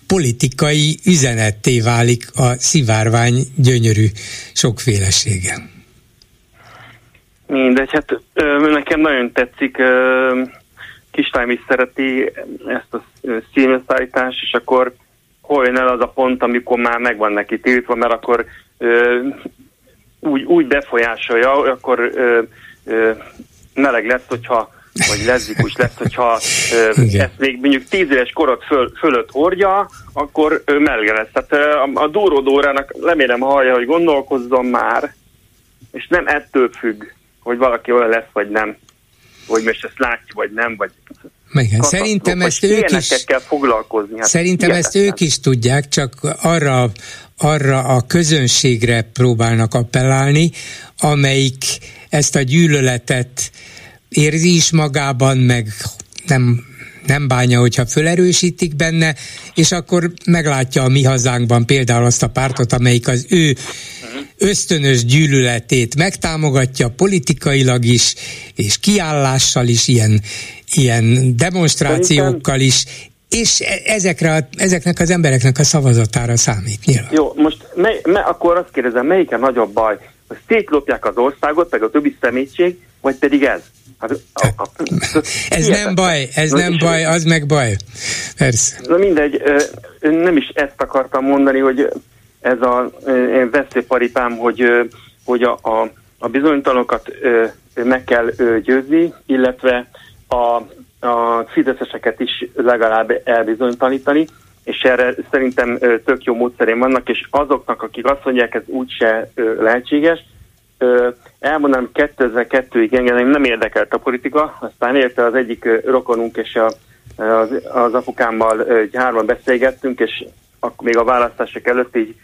politikai üzenetté válik a szivárvány gyönyörű sokfélesége. Mindegy, hát nekem nagyon tetszik, ö, Kislány is szereti ezt a színösszállítást, és akkor hol jön el az a pont, amikor már megvan neki tiltva, mert akkor ö, úgy, úgy befolyásolja, akkor ö, ö, meleg lesz, hogyha vagy leszbikus lesz, hogyha ö, ezt még mondjuk tíz éves korot föl, fölött hordja, akkor ö, melge lesz. Tehát a, a dóródórának remélem hallja, hogy gondolkozzon már, és nem ettől függ, hogy valaki olyan lesz, vagy nem. Hogy most ezt látja, vagy nem, vagy igen, szerintem ezt ők is kell foglalkozni. Hát szerintem ezt ők is tudják, csak arra, arra a közönségre próbálnak appellálni, amelyik ezt a gyűlöletet érzi is magában, meg nem nem bánja, hogyha fölerősítik benne, és akkor meglátja a mi hazánkban például azt a pártot, amelyik az ő ösztönös gyűlöletét megtámogatja politikailag is, és kiállással is, ilyen, ilyen demonstrációkkal is, és e- ezekre, a, ezeknek az embereknek a szavazatára számít nyilván. Jó, most mely, mely, akkor azt kérdezem, melyik a nagyobb baj? Hogy szétlopják az országot, meg a többi szemétség, vagy pedig ez? Hát, a, a, a, ez nem baj, ez nem baj, az meg baj. Persze. Na mindegy, nem is ezt akartam mondani, hogy ez a veszélyparipám, hogy, hogy a, a, a bizonytalanokat meg kell győzni, illetve a, a fideszeseket is legalább elbizonytalanítani, és erre szerintem tök jó módszerén vannak, és azoknak, akik azt mondják, ez úgyse lehetséges, elmondanám 2002-ig engem nem érdekelt a politika, aztán érte az egyik rokonunk és a, az, az apukámmal hárman beszélgettünk, és ak- még a választások előtt így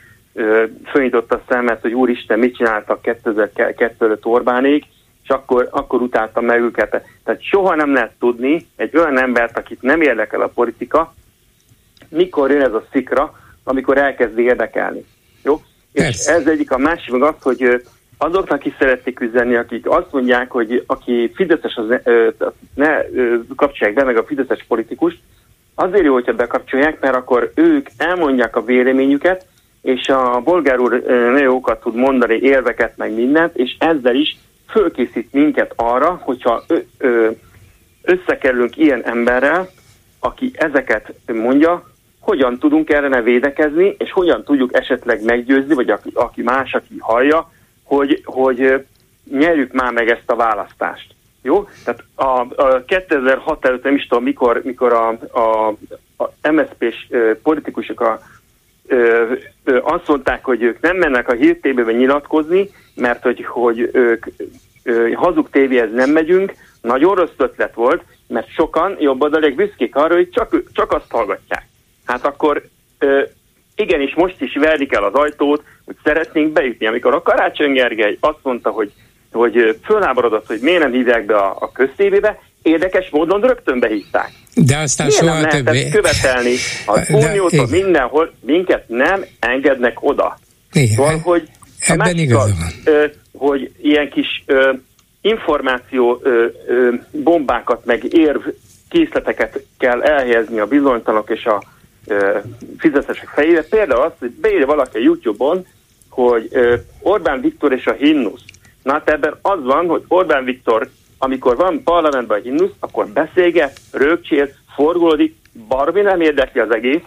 fölnyitotta a szemet, hogy úristen, mit csináltak 2002 előtt Orbánék, és akkor, akkor utáltam meg őket. Tehát soha nem lehet tudni egy olyan embert, akit nem érdekel a politika, mikor jön ez a szikra, amikor elkezd érdekelni. Jó? És ez egyik a másik meg az, hogy azoknak is szeretnék üzenni, akik azt mondják, hogy aki Fideszes, az ne, ne kapcsolják be meg a Fideszes politikust, azért jó, hogyha bekapcsolják, mert akkor ők elmondják a véleményüket, és a bolgár úr jókat tud mondani, érveket, meg mindent, és ezzel is fölkészít minket arra, hogyha összekerülünk ilyen emberrel, aki ezeket mondja, hogyan tudunk ellene védekezni, és hogyan tudjuk esetleg meggyőzni, vagy aki, aki más, aki hallja, hogy, hogy nyerjük már meg ezt a választást. Jó? Tehát a, a 2006 előtt nem is tudom, mikor, mikor a, a, a MSZP-s politikusok a, ö, ö, azt mondták, hogy ők nem mennek a hírtévébe nyilatkozni, mert hogy, hogy ők ö, hazug tévéhez nem megyünk, nagyon rossz ötlet volt, mert sokan jobboldaliak büszkék arra, hogy csak, csak azt hallgatják. Hát akkor ö, igenis most is verdik el az ajtót, hogy szeretnénk bejutni. Amikor a Karácsony Gergely azt mondta, hogy, hogy fölháborodott, hogy miért nem hívják be a, a köztévébe, érdekes módon rögtön behívták. De aztán Miért soha nem többé. követelni az uniótól mindenhol, minket nem engednek oda. Igen. Szóval, hogy Ebben igaza van. hogy ilyen kis ö, információ ö, ö, bombákat, meg érv készleteket kell elhelyezni a bizonytalanok és a fizetesek fejére. Például azt, hogy beírja valaki a YouTube-on, hogy Orbán Viktor és a himnusz. Na hát ebben az van, hogy Orbán Viktor, amikor van parlamentben a himnusz, akkor beszélget, rögcsél, forgolódik, barmi nem érdekli az egész,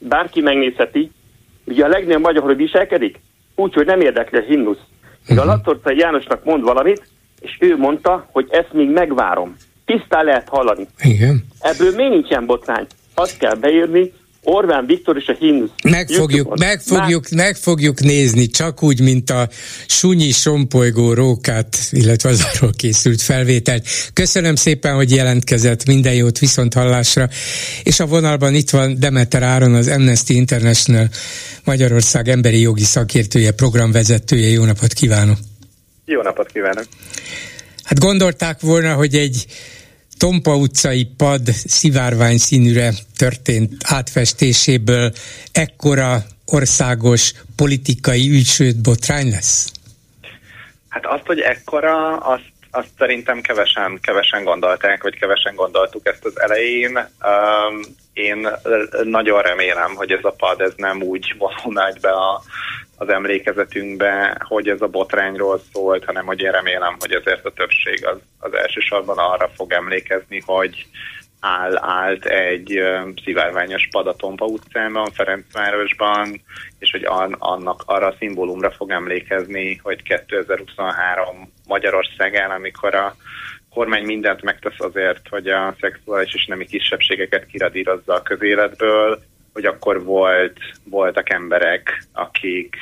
bárki megnézheti, ugye a legnagyobb magyar, hogy viselkedik, úgyhogy nem érdekli a himnusz. Míg a Latorcai Jánosnak mond valamit, és ő mondta, hogy ezt még megvárom. Tisztán lehet hallani. Igen. Ebből még nincsen botrány. Azt kell beírni, Orbán Viktor és a himnusz. Meg fogjuk, meg, fogjuk, meg fogjuk nézni, csak úgy, mint a sunyi sompolygó rókát, illetve az arról készült felvételt. Köszönöm szépen, hogy jelentkezett, minden jót viszont hallásra. És a vonalban itt van Demeter Áron, az Amnesty International Magyarország emberi jogi szakértője, programvezetője. Jó napot kívánok! Jó napot kívánok! Hát gondolták volna, hogy egy Tompa utcai pad szivárvány színűre történt átfestéséből ekkora országos politikai ügy, sőt botrány lesz? Hát azt, hogy ekkora, azt, azt szerintem kevesen, kevesen gondolták, vagy kevesen gondoltuk ezt az elején. Um, én nagyon remélem, hogy ez a pad ez nem úgy vonul be a, az emlékezetünkbe, hogy ez a botrányról szólt, hanem hogy én remélem, hogy ezért a többség az, az elsősorban arra fog emlékezni, hogy áll, állt egy szivárványos pad a Tompa utcában, Ferencvárosban, és hogy an, annak arra a szimbólumra fog emlékezni, hogy 2023 Magyarországán, amikor a kormány mindent megtesz azért, hogy a szexuális és nemi kisebbségeket kiradírozza a közéletből, hogy akkor volt, voltak emberek, akik,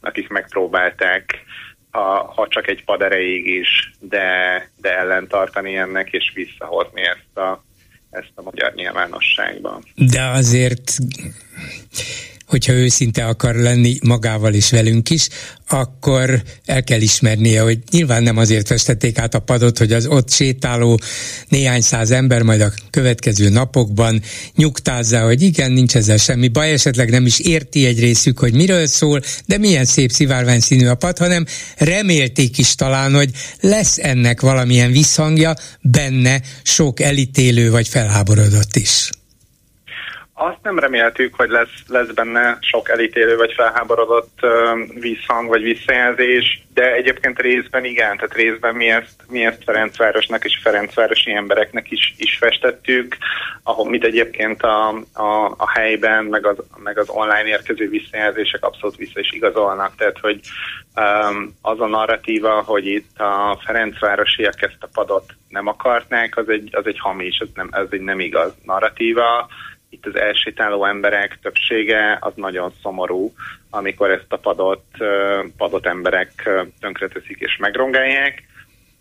akik megpróbálták, ha, ha csak egy pad erejéig is, de, de ellentartani ennek, és visszahozni ezt a, ezt a magyar nyilvánosságban. De azért hogyha őszinte akar lenni magával is velünk is, akkor el kell ismernie, hogy nyilván nem azért festették át a padot, hogy az ott sétáló néhány száz ember majd a következő napokban nyugtázza, hogy igen, nincs ezzel semmi baj, esetleg nem is érti egy részük, hogy miről szól, de milyen szép szivárvány színű a pad, hanem remélték is talán, hogy lesz ennek valamilyen visszhangja benne sok elítélő vagy felháborodott is. Azt nem reméltük, hogy lesz, lesz benne sok elítélő vagy felháborodott visszhang vagy visszajelzés, de egyébként részben igen, tehát részben mi ezt, mi ezt Ferencvárosnak és Ferencvárosi embereknek is, is festettük, ahol mit egyébként a, a, a helyben, meg az, meg az online érkező visszajelzések abszolút vissza is igazolnak, tehát hogy um, az a narratíva, hogy itt a Ferencvárosiak ezt a padot nem akarnák, az egy, az egy hamis, ez, nem, ez egy nem igaz narratíva, itt az elsétáló emberek többsége az nagyon szomorú, amikor ezt a padot, padot emberek tönkreteszik és megrongálják.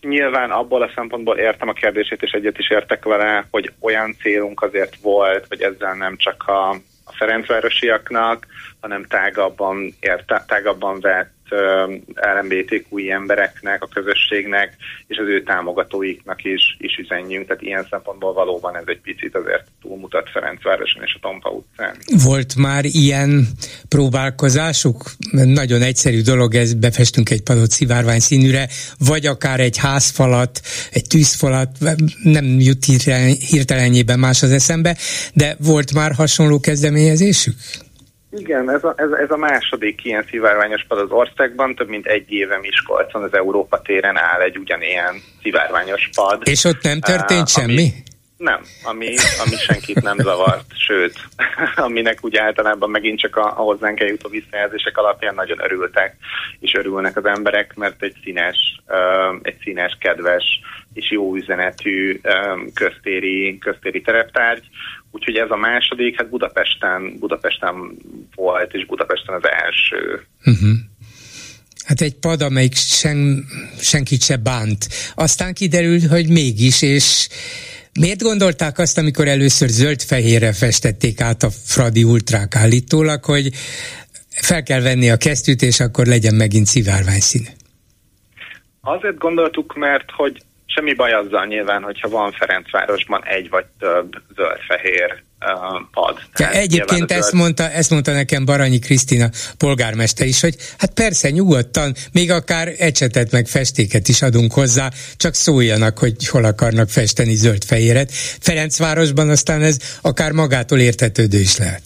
Nyilván abból a szempontból értem a kérdését, és egyet is értek vele, hogy olyan célunk azért volt, hogy ezzel nem csak a, a Ferencvárosiaknak, hanem tágabban, érte, tágabban vett LMBTQ embereknek, a közösségnek és az ő támogatóiknak is, is üzenjünk. Tehát ilyen szempontból valóban ez egy picit azért túlmutat Ferencvároson és a Tompa utcán. Volt már ilyen próbálkozásuk? Nagyon egyszerű dolog ez, befestünk egy padot szivárvány színűre, vagy akár egy házfalat, egy tűzfalat, nem jut hirtelenjében más az eszembe, de volt már hasonló kezdeményezésük? Igen, ez a, ez, ez a második ilyen szivárványos pad az országban, több mint egy éve Miskolcon az Európa téren áll egy ugyanilyen szivárványos pad. És ott nem történt uh, semmi? Ami, nem, ami, ami senkit nem zavart, sőt, aminek úgy általában megint csak a, a hozzánk eljutó visszajelzések alapján nagyon örültek, és örülnek az emberek, mert egy színes, uh, egy színes, kedves és jó üzenetű um, köztéri, köztéri tereptárgy, Úgyhogy ez a második, hát Budapesten, Budapesten volt, és Budapesten az első. Uh-huh. Hát egy pad, amelyik sen, senkit se bánt. Aztán kiderült, hogy mégis, és miért gondolták azt, amikor először zöld-fehérre festették át a Fradi ultrák állítólag, hogy fel kell venni a kesztyűt, és akkor legyen megint szivárvány szín? Azért gondoltuk, mert hogy semmi baj azzal nyilván, hogyha van Ferencvárosban egy vagy több zöld-fehér pad. Ja, egyébként ezt mondta, ezt mondta nekem Baranyi Krisztina polgármester is, hogy hát persze nyugodtan, még akár ecsetet meg festéket is adunk hozzá, csak szóljanak, hogy hol akarnak festeni zöld-fehéret. Ferencvárosban aztán ez akár magától értetődő is lehet.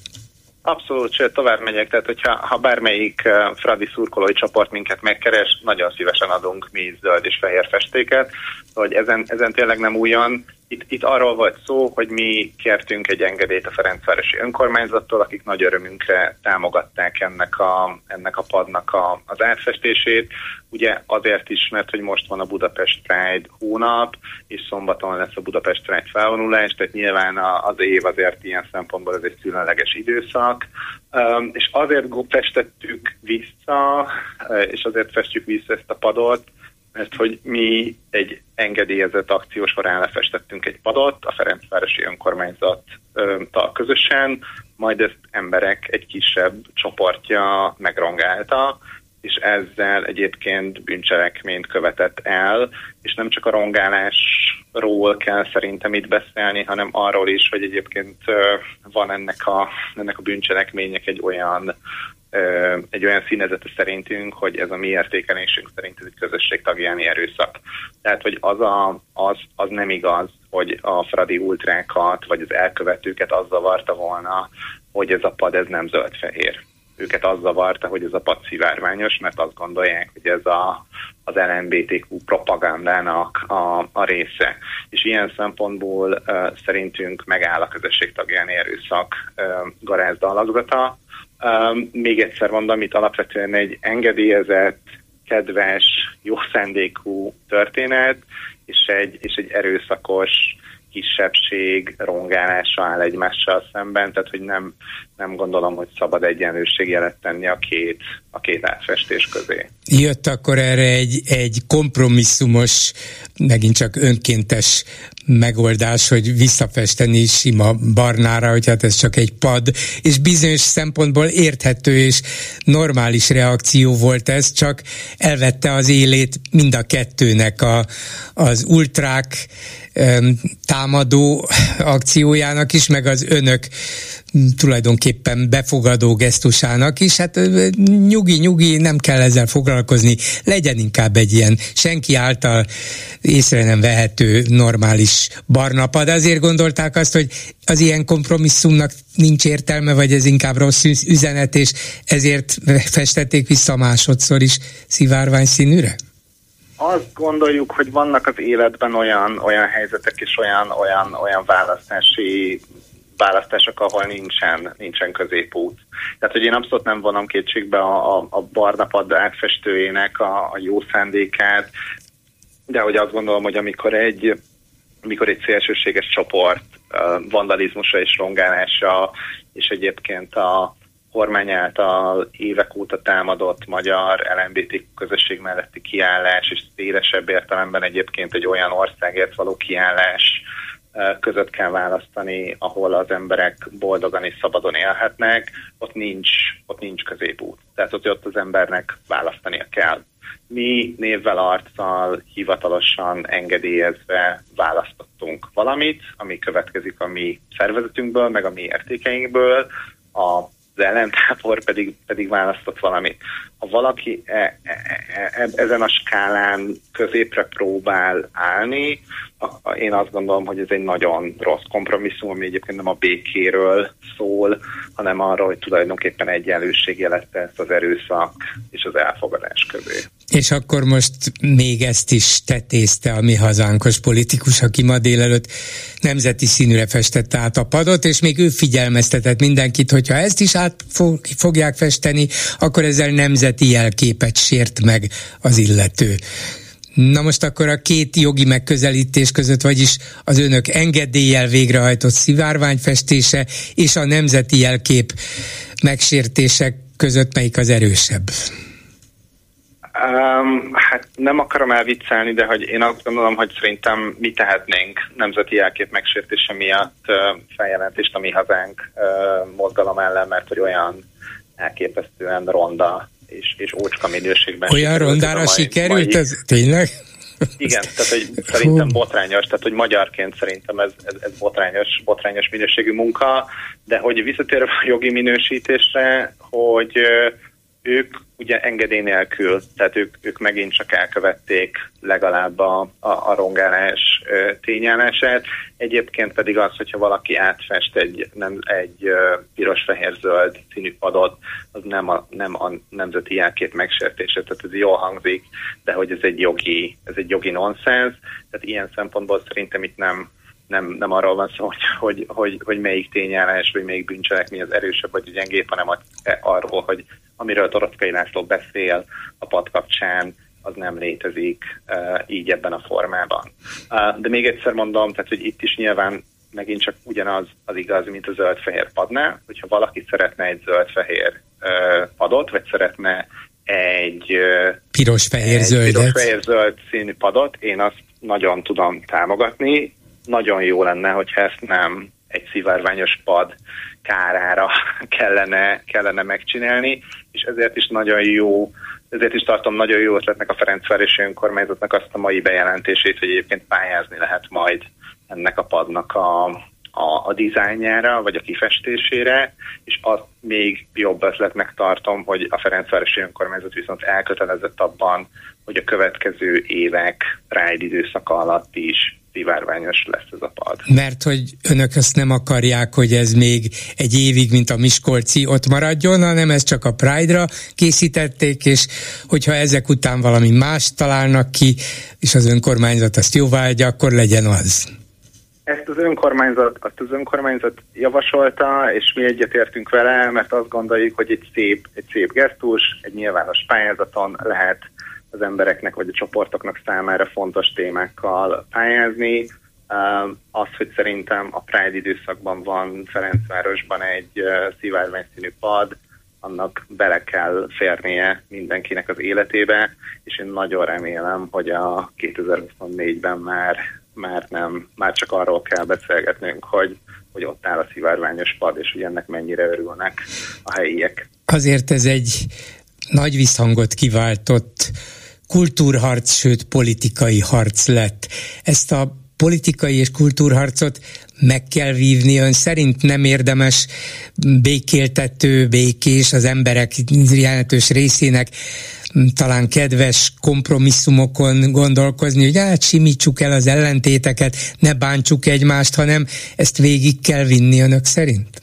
Abszolút, sőt, tovább megyek, tehát hogyha ha bármelyik uh, Fradi szurkolói csoport minket megkeres, nagyon szívesen adunk mi zöld és fehér festéket, hogy ezen, ezen tényleg nem újon. Itt, itt arról volt szó, hogy mi kértünk egy engedélyt a Ferencvárosi önkormányzattól, akik nagy örömünkre támogatták ennek a, ennek a padnak a, az átfestését. Ugye azért is, mert hogy most van a Budapest Pride hónap, és szombaton lesz a Budapest Pride felvonulás, tehát nyilván az év azért ilyen szempontból ez egy különleges időszak, és azért festettük vissza, és azért festjük vissza ezt a padot, mert hogy mi egy engedélyezett akció során lefestettünk egy padot, a Ferencvárosi önkormányzattal közösen, majd ezt emberek egy kisebb csoportja megrongálta, és ezzel egyébként bűncselekményt követett el, és nem csak a rongálásról kell szerintem itt beszélni, hanem arról is, hogy egyébként van ennek a, ennek a bűncselekmények egy olyan egy olyan színezete szerintünk, hogy ez a mi értékelésünk szerint ez egy közösség tagjáni erőszak. Tehát, hogy az, a, az, az nem igaz, hogy a Fradi ultrákat, vagy az elkövetőket az zavarta volna, hogy ez a pad ez nem zöld-fehér. Őket az zavarta, hogy ez a pad szivárványos, mert azt gondolják, hogy ez a, az LMBTQ propagandának a, a része. És ilyen szempontból uh, szerintünk megáll a közösség tagjáni erőszak uh, garázdalazgata, Um, még egyszer mondom, itt alapvetően egy engedélyezett, kedves, jó szándékú történet, és egy, és egy erőszakos kisebbség rongálása áll egymással szemben, tehát hogy nem, nem gondolom, hogy szabad egyenlőségjelet tenni a két, a két átfestés közé. Jött akkor erre egy, egy kompromisszumos, megint csak önkéntes megoldás, hogy visszafesteni sima barnára, hogy hát ez csak egy pad, és bizonyos szempontból érthető és normális reakció volt ez, csak elvette az élét mind a kettőnek a, az ultrák támadó akciójának is, meg az önök tulajdonképpen befogadó gesztusának is, hát nyugi, nyugi, nem kell ezzel foglalkozni, legyen inkább egy ilyen senki által észre nem vehető normális barnapad. Azért gondolták azt, hogy az ilyen kompromisszumnak nincs értelme, vagy ez inkább rossz üzenet, és ezért festették vissza másodszor is szivárvány színűre? Azt gondoljuk, hogy vannak az életben olyan, olyan helyzetek és olyan, olyan, olyan választási választások, ahol nincsen, nincsen középút. Tehát, hogy én abszolút nem vonom kétségbe a, a, a barna pad átfestőjének a, a jó szándékát, de hogy azt gondolom, hogy amikor egy, amikor egy szélsőséges csoport vandalizmusa és rongálása, és egyébként a kormány által évek óta támadott magyar LMBT közösség melletti kiállás, és szélesebb értelemben egyébként egy olyan országért való kiállás, között kell választani, ahol az emberek boldogan és szabadon élhetnek, ott nincs, ott nincs középút. Tehát ott, ott az embernek választania kell. Mi névvel, arccal, hivatalosan engedélyezve választottunk valamit, ami következik a mi szervezetünkből, meg a mi értékeinkből, a ellentábor pedig, pedig választott valamit. Ha valaki e, e, e, e, ezen a skálán középre próbál állni, én azt gondolom, hogy ez egy nagyon rossz kompromisszum, ami egyébként nem a békéről szól, hanem arról, hogy tulajdonképpen egyenlőség jelette ezt az erőszak és az elfogadás közé. És akkor most még ezt is tetézte a mi hazánkos politikus, aki ma délelőtt nemzeti színűre festette át a padot, és még ő figyelmeztetett mindenkit, hogyha ezt is át fogják festeni, akkor ezzel nemzeti jelképet sért meg az illető. Na most akkor a két jogi megközelítés között, vagyis az önök engedéllyel végrehajtott szivárványfestése és a nemzeti jelkép megsértések között melyik az erősebb? Um, hát nem akarom elviccelni, de hogy én azt gondolom, hogy szerintem mi tehetnénk nemzeti jelkép megsértése miatt uh, feljelentést a mi hazánk uh, mozgalom ellen, mert hogy olyan elképesztően ronda és, és ócska minőségben. Olyan rondára sikerült mai... ez tényleg? Igen, tehát hogy szerintem botrányos, tehát hogy magyarként szerintem ez, ez, ez botrányos, botrányos minőségű munka, de hogy visszatérve a jogi minősítésre, hogy ők ugye engedély nélkül, tehát ők, ők megint csak elkövették legalább a, a, a rongálás tényállását. Egyébként pedig az, hogyha valaki átfest egy, nem, egy piros-fehér-zöld színű padot, az nem a, nem a nemzeti jelkép megsértése, tehát ez jól hangzik, de hogy ez egy jogi, ez egy jogi nonsens, tehát ilyen szempontból szerintem itt nem, nem, nem arról van szó, hogy, hogy, hogy, hogy melyik tényállás, vagy melyik bűncselekmény az erősebb vagy gyengébb, hanem arról, hogy amiről Torockai László beszél a pad kapcsán, az nem létezik uh, így ebben a formában. Uh, de még egyszer mondom, tehát hogy itt is nyilván megint csak ugyanaz az igaz, mint a zöld-fehér padnál, hogyha valaki szeretne egy zöld-fehér uh, padot, vagy szeretne egy piros-fehér-zöldet, piros-fehér-zöld színű padot, én azt nagyon tudom támogatni. Nagyon jó lenne, hogyha ezt nem egy szivárványos pad kárára kellene, kellene megcsinálni, és ezért is nagyon jó, ezért is tartom nagyon jó ötletnek a Ferencvárosi önkormányzatnak azt a mai bejelentését, hogy egyébként pályázni lehet majd ennek a padnak a, a, a dizájnjára, vagy a kifestésére, és azt még jobb ötletnek tartom, hogy a Ferencvárosi önkormányzat viszont elkötelezett abban, hogy a következő évek Pride időszaka alatt is szivárványos lesz ez a pad. Mert hogy önök azt nem akarják, hogy ez még egy évig, mint a Miskolci ott maradjon, hanem ez csak a Pride-ra készítették, és hogyha ezek után valami más találnak ki, és az önkormányzat azt jóváhagyja, akkor legyen az. Ezt az önkormányzat, azt az önkormányzat javasolta, és mi egyetértünk vele, mert azt gondoljuk, hogy egy szép, egy szép gesztus, egy nyilvános pályázaton lehet az embereknek vagy a csoportoknak számára fontos témákkal pályázni. Az, hogy szerintem a Pride időszakban van Ferencvárosban egy színű pad, annak bele kell férnie mindenkinek az életébe, és én nagyon remélem, hogy a 2024-ben már, már nem, már csak arról kell beszélgetnünk, hogy, hogy ott áll a szivárványos pad, és hogy ennek mennyire örülnek a helyiek. Azért ez egy nagy visszhangot kiváltott kultúrharc, sőt politikai harc lett. Ezt a politikai és kultúrharcot meg kell vívni. Ön szerint nem érdemes békéltető, békés az emberek jelentős részének talán kedves kompromisszumokon gondolkozni, hogy hát simítsuk el az ellentéteket, ne bántsuk egymást, hanem ezt végig kell vinni önök szerint?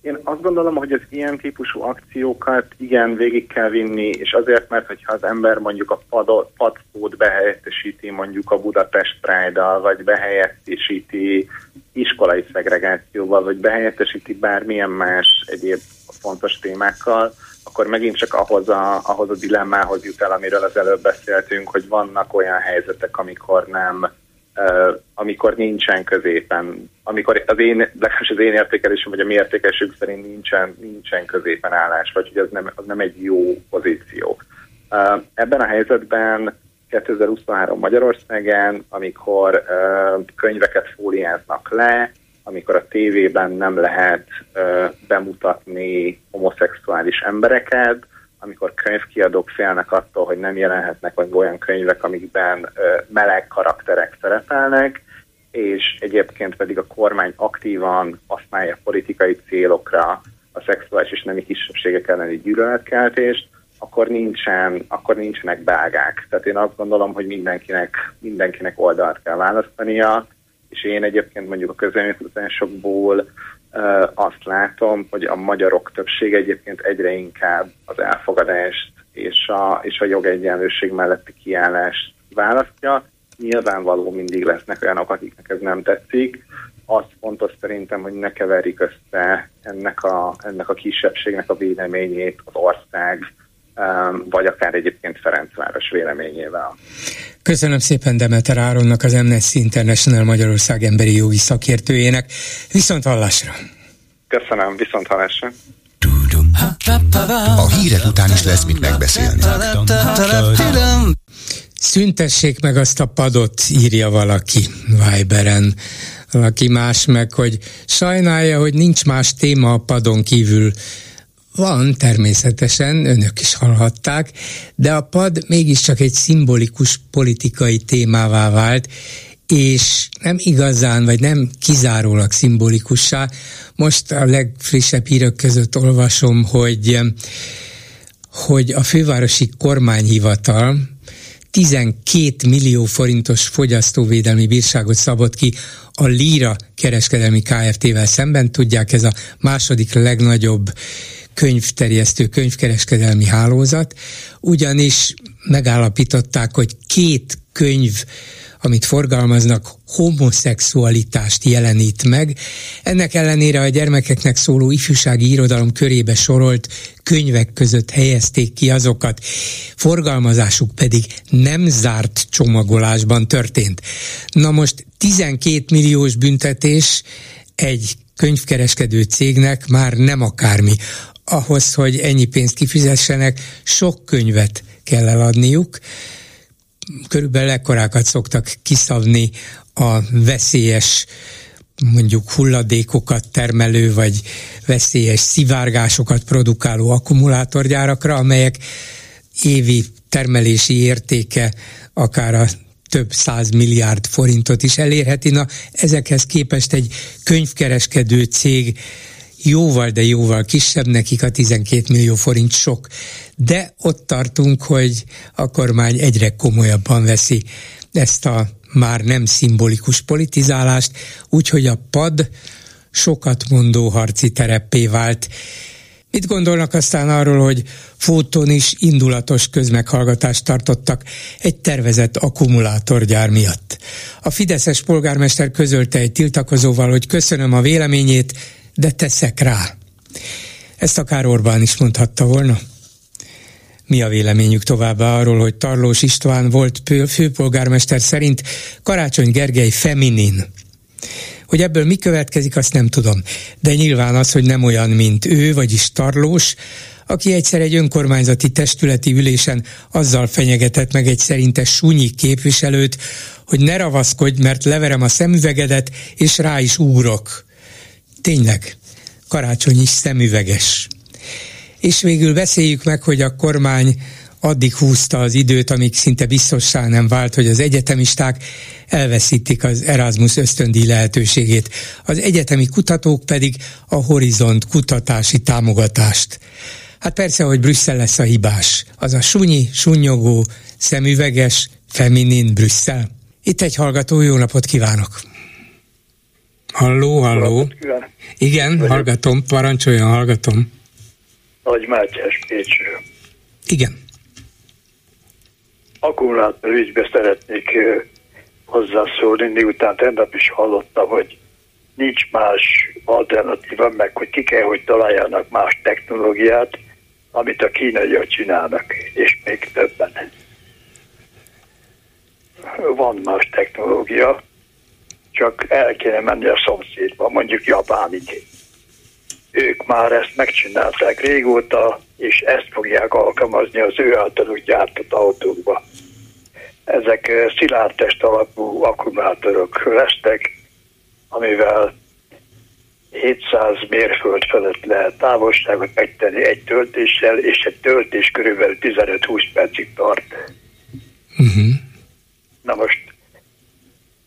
Én azt gondolom, hogy az ilyen típusú akciókat igen végig kell vinni, és azért, mert hogyha az ember mondjuk a padot, padszót behelyettesíti mondjuk a Budapest pride vagy behelyettesíti iskolai szegregációval, vagy behelyettesíti bármilyen más egyéb fontos témákkal, akkor megint csak ahhoz a, ahhoz a dilemmához jut el, amiről az előbb beszéltünk, hogy vannak olyan helyzetek, amikor nem amikor nincsen középen, amikor az én, legalábbis az én értékelésem, vagy a mi értékelésünk szerint nincsen, nincsen középen állás, vagy hogy az nem, az nem egy jó pozíció. Ebben a helyzetben 2023 Magyarországen, amikor könyveket fóliáznak le, amikor a tévében nem lehet bemutatni homoszexuális embereket, amikor könyvkiadók félnek attól, hogy nem jelenhetnek meg olyan könyvek, amikben meleg karakterek szerepelnek, és egyébként pedig a kormány aktívan használja politikai célokra a szexuális és nemi kisebbségek elleni gyűlöletkeltést, akkor, nincsen, akkor nincsenek belgák. Tehát én azt gondolom, hogy mindenkinek, mindenkinek oldalt kell választania, és én egyébként mondjuk a közönkutatásokból azt látom, hogy a magyarok többsége egyébként egyre inkább az elfogadást és a, és a jogegyenlőség melletti kiállást választja. Nyilvánvaló mindig lesznek olyanok, akiknek ez nem tetszik. Azt fontos szerintem, hogy ne keverjük össze ennek a, ennek a kisebbségnek a véleményét az ország, vagy akár egyébként Ferencváros véleményével. Köszönöm szépen Demeter Áronnak, az Amnesty International Magyarország emberi jogi szakértőjének. Viszont hallásra! Köszönöm, viszont hallásra! A hírek után is lesz mit megbeszélni. Szüntessék meg azt a padot, írja valaki Viberen. Valaki más meg, hogy sajnálja, hogy nincs más téma a padon kívül van, természetesen, önök is hallhatták, de a pad mégiscsak egy szimbolikus politikai témává vált, és nem igazán, vagy nem kizárólag szimbolikussá. Most a legfrissebb hírök között olvasom, hogy, hogy a fővárosi kormányhivatal 12 millió forintos fogyasztóvédelmi bírságot szabott ki a Líra kereskedelmi Kft-vel szemben. Tudják, ez a második legnagyobb könyvterjesztő, könyvkereskedelmi hálózat, ugyanis megállapították, hogy két könyv amit forgalmaznak, homoszexualitást jelenít meg. Ennek ellenére a gyermekeknek szóló ifjúsági irodalom körébe sorolt könyvek között helyezték ki azokat, forgalmazásuk pedig nem zárt csomagolásban történt. Na most 12 milliós büntetés egy könyvkereskedő cégnek már nem akármi ahhoz, hogy ennyi pénzt kifizessenek, sok könyvet kell eladniuk. Körülbelül ekkorákat szoktak kiszavni a veszélyes mondjuk hulladékokat termelő, vagy veszélyes szivárgásokat produkáló akkumulátorgyárakra, amelyek évi termelési értéke akár a több száz milliárd forintot is elérheti. Na, ezekhez képest egy könyvkereskedő cég jóval, de jóval kisebb, nekik a 12 millió forint sok. De ott tartunk, hogy a kormány egyre komolyabban veszi ezt a már nem szimbolikus politizálást, úgyhogy a pad sokat mondó harci tereppé vált. Mit gondolnak aztán arról, hogy fóton is indulatos közmeghallgatást tartottak egy tervezett akkumulátorgyár miatt? A Fideszes polgármester közölte egy tiltakozóval, hogy köszönöm a véleményét, de teszek rá. Ezt akár Orbán is mondhatta volna. Mi a véleményük továbbá arról, hogy Tarlós István volt főpolgármester szerint Karácsony Gergely feminin? Hogy ebből mi következik, azt nem tudom. De nyilván az, hogy nem olyan, mint ő, vagyis Tarlós, aki egyszer egy önkormányzati testületi ülésen azzal fenyegetett meg egy szerinte sunyi képviselőt, hogy ne ravaszkodj, mert leverem a szemüvegedet, és rá is ugrok. Tényleg, karácsony is szemüveges. És végül beszéljük meg, hogy a kormány addig húzta az időt, amíg szinte biztossá nem vált, hogy az egyetemisták elveszítik az Erasmus ösztöndíj lehetőségét, az egyetemi kutatók pedig a Horizont kutatási támogatást. Hát persze, hogy Brüsszel lesz a hibás. Az a sunyi, sunnyogó, szemüveges, feminin Brüsszel. Itt egy hallgató, jó napot kívánok! Halló, halló. Igen, hallgatom, parancsoljon, hallgatom. Nagy Mátyás Pécsről. Igen. Akkumulátor ügybe szeretnék hozzászólni, miután tegnap is hallottam, hogy nincs más alternatíva, meg hogy ki kell, hogy találjanak más technológiát, amit a kínaiak csinálnak, és még többen. Van más technológia, csak el kéne menni a szomszédba, mondjuk Japánig. Ők már ezt megcsinálták régóta, és ezt fogják alkalmazni az ő általuk gyártott autókba. Ezek szilárdtest alapú akkumulátorok lesznek, amivel 700 mérföld felett lehet távolságot megtenni egy töltéssel, és egy töltés körülbelül 15-20 percig tart. Uh-huh. Na most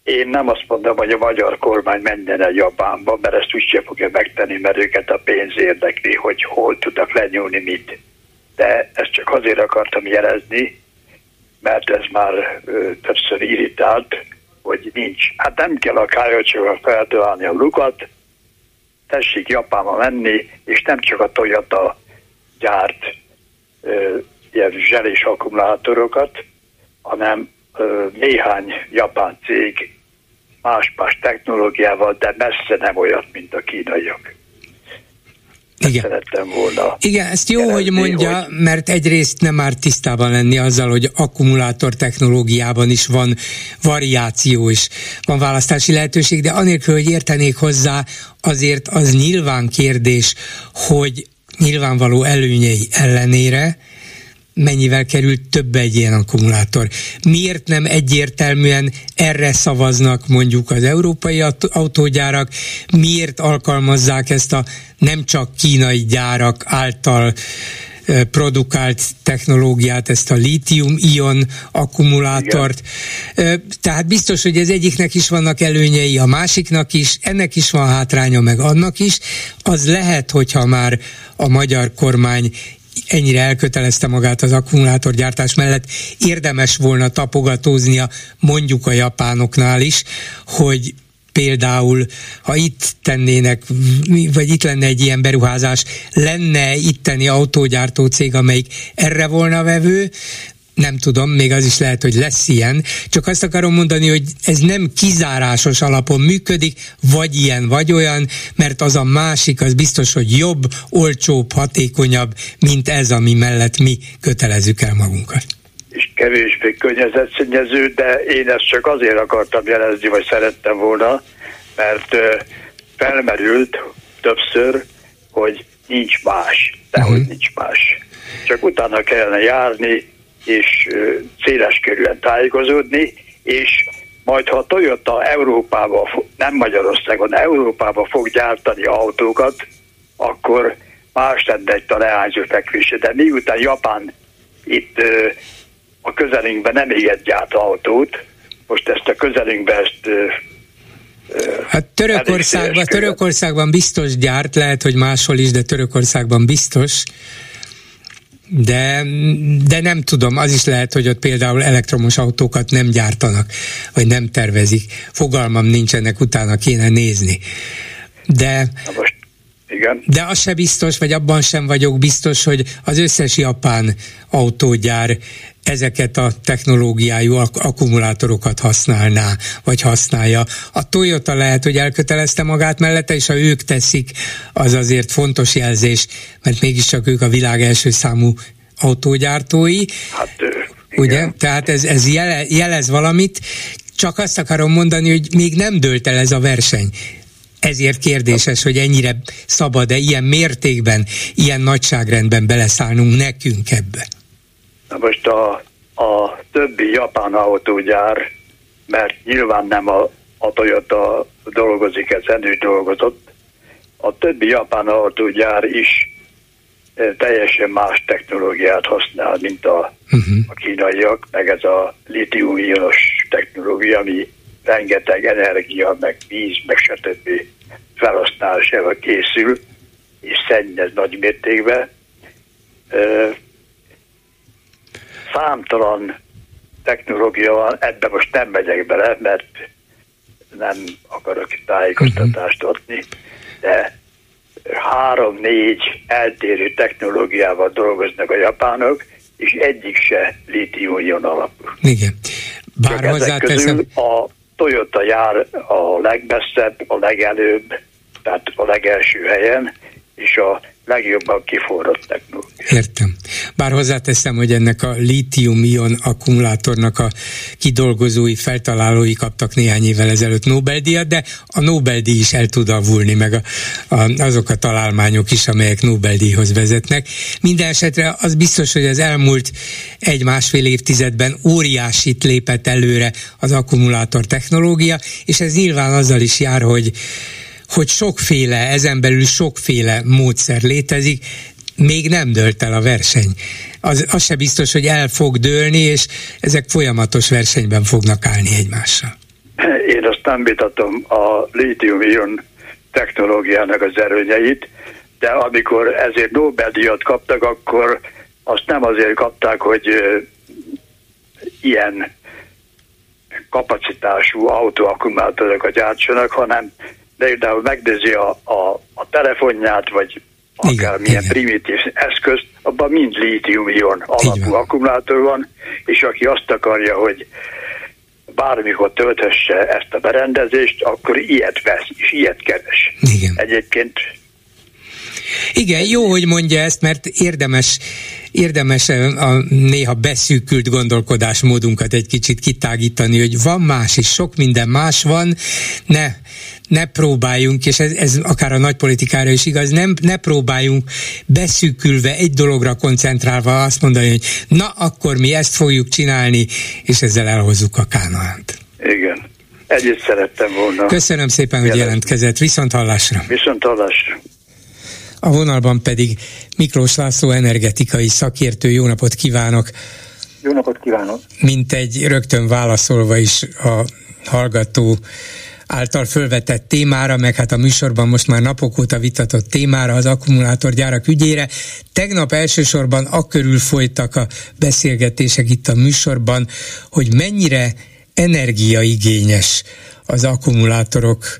én nem azt mondom, hogy a magyar kormány menjen el Japánba, mert ezt úgyse fogja megtenni, mert őket a pénz érdekli, hogy hol tudnak lenyúlni mit. De ezt csak azért akartam jelezni, mert ez már ö, többször irritált, hogy nincs. Hát nem kell a kájocsokkal feltalálni a lukat, tessék Japánba menni, és nem csak a Toyota gyárt ö, ilyen zselés akkumulátorokat, hanem néhány japán cég más-más technológiával, de messze nem olyat, mint a kínaiak. Igen. Szerettem volna. Igen, ezt jó, hogy mondja, hogy... mert egyrészt nem már tisztában lenni azzal, hogy akkumulátor technológiában is van variáció és van választási lehetőség, de anélkül, hogy értenék hozzá, azért az nyilván kérdés, hogy nyilvánvaló előnyei ellenére, mennyivel kerül több egy ilyen akkumulátor. Miért nem egyértelműen erre szavaznak mondjuk az európai autógyárak, miért alkalmazzák ezt a nem csak kínai gyárak által produkált technológiát, ezt a lítium-ion akkumulátort. Igen. Tehát biztos, hogy az egyiknek is vannak előnyei, a másiknak is, ennek is van hátránya, meg annak is. Az lehet, hogyha már a magyar kormány ennyire elkötelezte magát az akkumulátorgyártás mellett, érdemes volna tapogatóznia mondjuk a japánoknál is, hogy például, ha itt tennének, vagy itt lenne egy ilyen beruházás, lenne itteni autógyártó cég, amelyik erre volna vevő, nem tudom, még az is lehet, hogy lesz ilyen, csak azt akarom mondani, hogy ez nem kizárásos alapon működik, vagy ilyen, vagy olyan, mert az a másik, az biztos, hogy jobb, olcsóbb, hatékonyabb, mint ez, ami mellett mi kötelezzük el magunkat és kevésbé környezetszennyező, de én ezt csak azért akartam jelezni, vagy szerettem volna, mert felmerült többször, hogy nincs más, de uh-huh. hogy nincs más. Csak utána kellene járni, és széles körülön tájékozódni, és majd ha a Toyota Európába, nem Magyarországon, Európába fog gyártani autókat, akkor más lenne egy a leányzó fekvése. De miután Japán itt a közelünkben nem éget gyárt autót, most ezt a közelünkben ezt Hát Törökországban, Törökországban biztos gyárt, lehet, hogy máshol is, de Törökországban biztos. De, de nem tudom, az is lehet, hogy ott például elektromos autókat nem gyártanak, vagy nem tervezik. Fogalmam nincsenek, utána kéne nézni. De Na most igen. De az se biztos, vagy abban sem vagyok biztos, hogy az összes japán autógyár ezeket a technológiájú akkumulátorokat használná, vagy használja. A Toyota lehet, hogy elkötelezte magát mellette, és ha ők teszik, az azért fontos jelzés, mert mégiscsak ők a világ első számú autógyártói. Hát, Ugye? Tehát ez, ez jele, jelez valamit, csak azt akarom mondani, hogy még nem dőlt el ez a verseny. Ezért kérdéses, hogy ennyire szabad-e ilyen mértékben, ilyen nagyságrendben beleszállnunk nekünk ebbe. Na most a, a többi japán autógyár, mert nyilván nem a, a Toyota dolgozik, ez ő dolgozott, a többi japán autógyár is teljesen más technológiát használ, mint a, uh-huh. a kínaiak, meg ez a litium-ionos technológia, ami rengeteg energia, meg víz, meg stb. felhasználására készül, és szennyez nagy mértékben. Számtalan technológia van, ebbe most nem megyek bele, mert nem akarok tájékoztatást adni, de három-négy eltérő technológiával dolgoznak a japánok, és egyik se litium alapú. Igen. Bár hozzáteszem... a Toyota jár a legmesszebb, a legelőbb, tehát a legelső helyen, és a legjobban kiforrott technológia. Értem. Bár hozzáteszem, hogy ennek a lítium-ion akkumulátornak a kidolgozói, feltalálói kaptak néhány évvel ezelőtt Nobel-díjat, de a Nobel-díj is el tud avulni, meg a, a, azok a találmányok is, amelyek Nobel-díjhoz vezetnek. Minden esetre az biztos, hogy az elmúlt egy-másfél évtizedben óriásit lépett előre az akkumulátor technológia, és ez nyilván azzal is jár, hogy hogy sokféle, ezen belül sokféle módszer létezik, még nem dölt el a verseny. Az, az se biztos, hogy el fog dőlni, és ezek folyamatos versenyben fognak állni egymással. Én azt nem vitatom a lítium-ion technológiának az erőnyeit, de amikor ezért Nobel-díjat kaptak, akkor azt nem azért kapták, hogy ilyen kapacitású autóakkumulátorokat gyártsanak, hanem például megnézi a, a, a telefonját, vagy akármilyen primitív eszközt, abban mind lítium-ion alapú akkumulátor van, és aki azt akarja, hogy bármikor tölthesse ezt a berendezést, akkor ilyet vesz, és ilyet keres. Igen. Egyébként igen, jó, hogy mondja ezt, mert érdemes, érdemes a néha beszűkült gondolkodásmódunkat egy kicsit kitágítani, hogy van más is, sok minden más van, ne, ne próbáljunk, és ez, ez akár a nagypolitikára is igaz, nem, ne próbáljunk beszűkülve egy dologra koncentrálva azt mondani, hogy na, akkor mi ezt fogjuk csinálni, és ezzel elhozzuk a kánaánt. Igen. Egyet szerettem volna. Köszönöm szépen, hogy jelentkezett. Viszont hallásra. Viszont hallásra. A vonalban pedig Miklós László energetikai szakértő. Jó napot kívánok! Jó napot kívánok! Mint egy rögtön válaszolva is a hallgató által fölvetett témára, meg hát a műsorban most már napok óta vitatott témára, az akkumulátorgyárak ügyére. Tegnap elsősorban akkörül folytak a beszélgetések itt a műsorban, hogy mennyire energiaigényes az akkumulátorok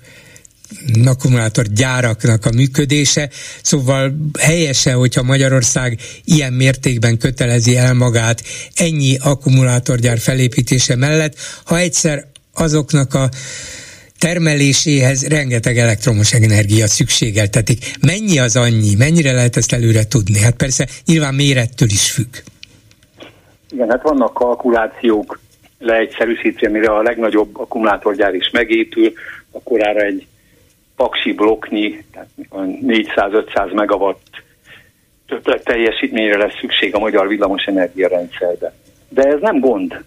akkumulátorgyáraknak a működése, szóval helyese, hogyha Magyarország ilyen mértékben kötelezi el magát ennyi akkumulátorgyár felépítése mellett, ha egyszer azoknak a termeléséhez rengeteg elektromos energia szükségeltetik. Mennyi az annyi? Mennyire lehet ezt előre tudni? Hát persze nyilván mérettől is függ. Igen, hát vannak kalkulációk leegyszerűsítve, mire a legnagyobb akkumulátorgyár is megépül, akkor ára egy paksi blokknyi, tehát 400-500 megawatt többlet teljesítményre lesz szükség a magyar villamosenergia rendszerbe. De ez nem gond.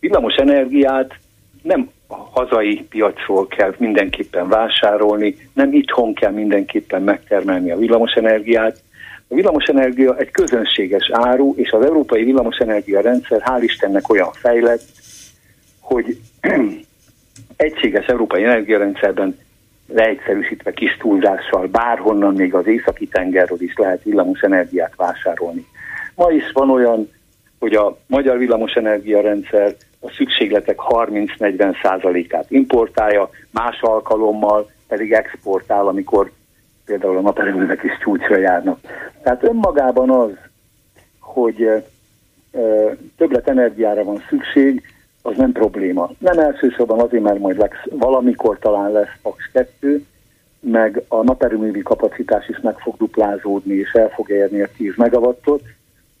Villamos energiát nem a hazai piacról kell mindenképpen vásárolni, nem itthon kell mindenképpen megtermelni a villamosenergiát. A villamosenergia egy közönséges áru, és az európai villamosenergia rendszer hál' Istennek olyan fejlett, hogy egységes európai energiarendszerben leegyszerűsítve kis túlzással bárhonnan, még az északi tengerről is lehet villamosenergiát vásárolni. Ma is van olyan, hogy a magyar villamosenergia rendszer a szükségletek 30-40 százalékát importálja, más alkalommal pedig exportál, amikor például a naperőművek is csúcsra járnak. Tehát önmagában az, hogy többlet energiára van szükség, az nem probléma. Nem elsősorban azért, mert majd lesz, valamikor talán lesz Pax 2, meg a naperőművi kapacitás is meg fog duplázódni, és el fog érni a 10 megawattot,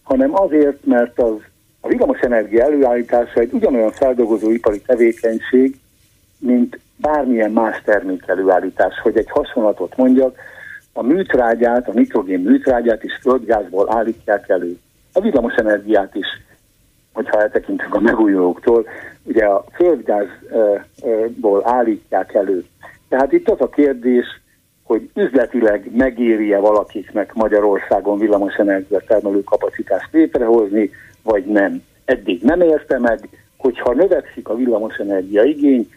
hanem azért, mert az a villamos energia előállítása egy ugyanolyan feldolgozóipari tevékenység, mint bármilyen más termék előállítás. Hogy egy hasonlatot mondjak, a műtrágyát, a nitrogén műtrágyát is földgázból állítják elő. A villamos energiát is hogyha eltekintünk a megújulóktól, ugye a földgázból állítják elő. Tehát itt az a kérdés, hogy üzletileg megéri-e valakiknek Magyarországon villamosenergia termelő kapacitást létrehozni, vagy nem. Eddig nem érte meg, hogyha növekszik a villamosenergia igény,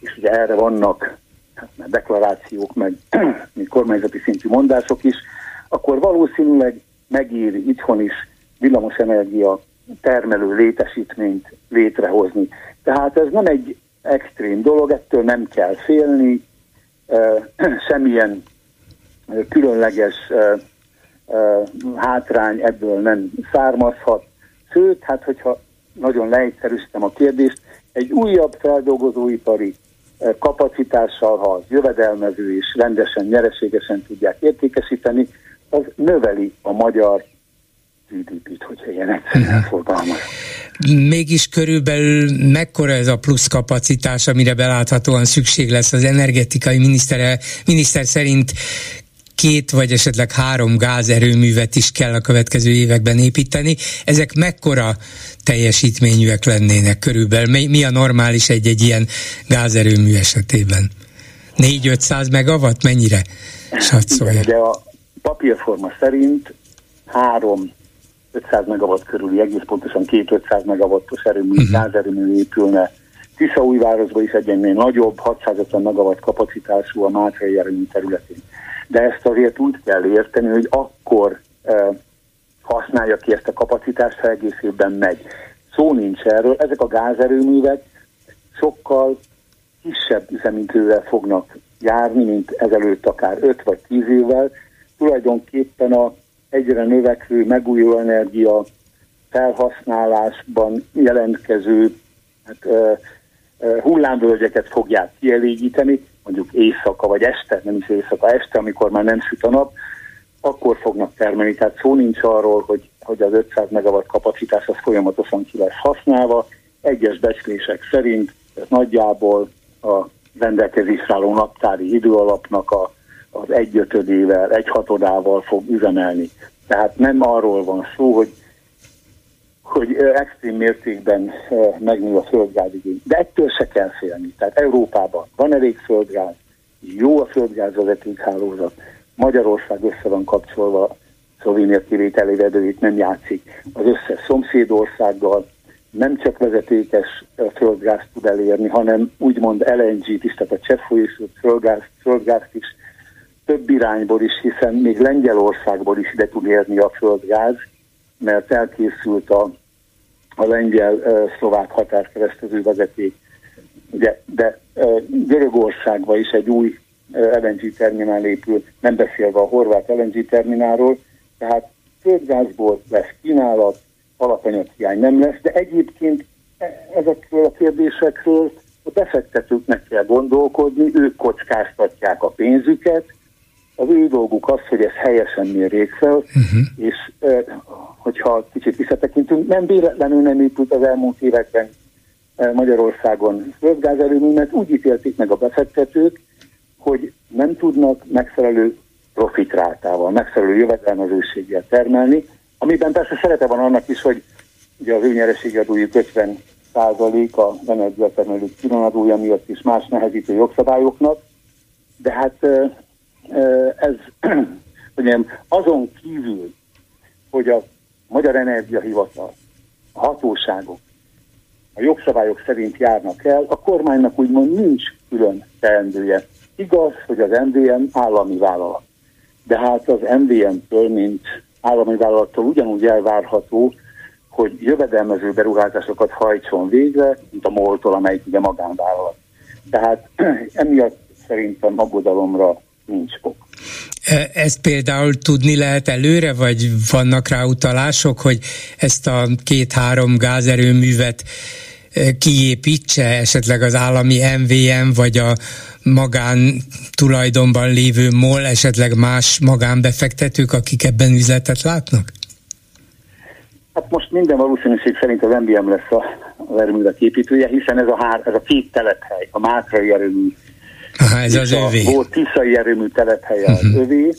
és ugye erre vannak hát, deklarációk, meg kormányzati szintű mondások is, akkor valószínűleg megéri itthon is villamosenergia termelő létesítményt létrehozni. Tehát ez nem egy extrém dolog, ettől nem kell félni, semmilyen különleges hátrány ebből nem származhat. Sőt, hát hogyha nagyon leegyszerűsítem a kérdést, egy újabb feldolgozóipari kapacitással, ha jövedelmező és rendesen, nyereségesen tudják értékesíteni, az növeli a magyar GDP-t, hogyha ilyen egyszerűen fogalmaz. Mégis körülbelül mekkora ez a plusz kapacitás, amire beláthatóan szükség lesz az energetikai miniszter, miniszter szerint két vagy esetleg három gázerőművet is kell a következő években építeni. Ezek mekkora teljesítményűek lennének körülbelül? Mi, mi a normális egy-egy ilyen gázerőmű esetében? 4-500 megawatt? Mennyire satszolja? Igen, a papírforma szerint három 500 megawatt körüli, egész pontosan két 500 megawattos erőmű, uh-huh. gázerőmű épülne. Tiszaújvárosban is egy ennél nagyobb, 650 megawatt kapacitású a Mátrai erőmű területén. De ezt azért úgy kell érteni, hogy akkor e, használja ki ezt a kapacitást, ha egész évben megy. Szó nincs erről, ezek a gázerőművek sokkal kisebb üzemítővel fognak járni, mint ezelőtt akár 5 vagy 10 évvel. Tulajdonképpen a egyre növekvő megújuló energia felhasználásban jelentkező hát, uh, uh, hullámvölgyeket fogják kielégíteni, mondjuk éjszaka vagy este, nem is éjszaka, este, amikor már nem süt a nap, akkor fognak termelni. Tehát szó nincs arról, hogy, hogy az 500 megawatt kapacitás az folyamatosan ki lesz használva. Egyes becslések szerint ez nagyjából a rendelkezésre álló naptári időalapnak a az egyötödével, egy hatodával fog üzemelni. Tehát nem arról van szó, hogy, hogy extrém mértékben megnő a földgázigény. De ettől se kell félni. Tehát Európában van elég földgáz, jó a földgázvezetékhálózat, Magyarország össze van kapcsolva, Szlovénia kivételével itt nem játszik az összes szomszédországgal, nem csak vezetékes földgázt tud elérni, hanem úgymond LNG-t is, tehát a cseppfolyósú földgázt, földgázt is több irányból is, hiszen még Lengyelországból is ide tud érni a földgáz, mert elkészült a, a lengyel-szlovák határkeresztező vezeték. Ugye, de Görögországban is egy új LNG terminál épül, nem beszélve a horvát LNG terminálról, tehát földgázból lesz kínálat, alapanyaghiány nem lesz, de egyébként e, ezekről a kérdésekről a befektetőknek kell gondolkodni, ők kockáztatják a pénzüket, az ő dolguk az, hogy ezt helyesen mérjék fel, uh-huh. és hogyha kicsit visszatekintünk, nem véletlenül nem épült az elmúlt években e, Magyarországon földgázelőmű, mert úgy ítélték meg a befektetők, hogy nem tudnak megfelelő profitrátával, megfelelő jövedelmezőséggel termelni, amiben persze szerete van annak is, hogy ugye az ő nyereségadójuk 50 százalék a energiatermelők különadója miatt is más nehezítő jogszabályoknak, de hát ez mondjam, azon kívül, hogy a Magyar Energiahivatal, a hatóságok a jogszabályok szerint járnak el, a kormánynak úgymond nincs külön teendője. Igaz, hogy az MVM állami vállalat. De hát az MVM-től, mint állami vállalattól ugyanúgy elvárható, hogy jövedelmező beruházásokat hajtson végre, mint a MOL-tól, amelyik ugye magánvállalat. Tehát emiatt szerintem aggodalomra nincs ok. E, ezt például tudni lehet előre, vagy vannak rá utalások, hogy ezt a két-három gázerőművet e, kiépítse esetleg az állami MVM, vagy a magán tulajdonban lévő MOL, esetleg más magánbefektetők, akik ebben üzletet látnak? Hát most minden valószínűség szerint az MVM lesz a, az erőművek építője, hiszen ez a, hár, ez a két telephely, a Mátrai erőmű Aha, ez az övé. A volt tiszai erőmű telephelye az uh-huh. övé.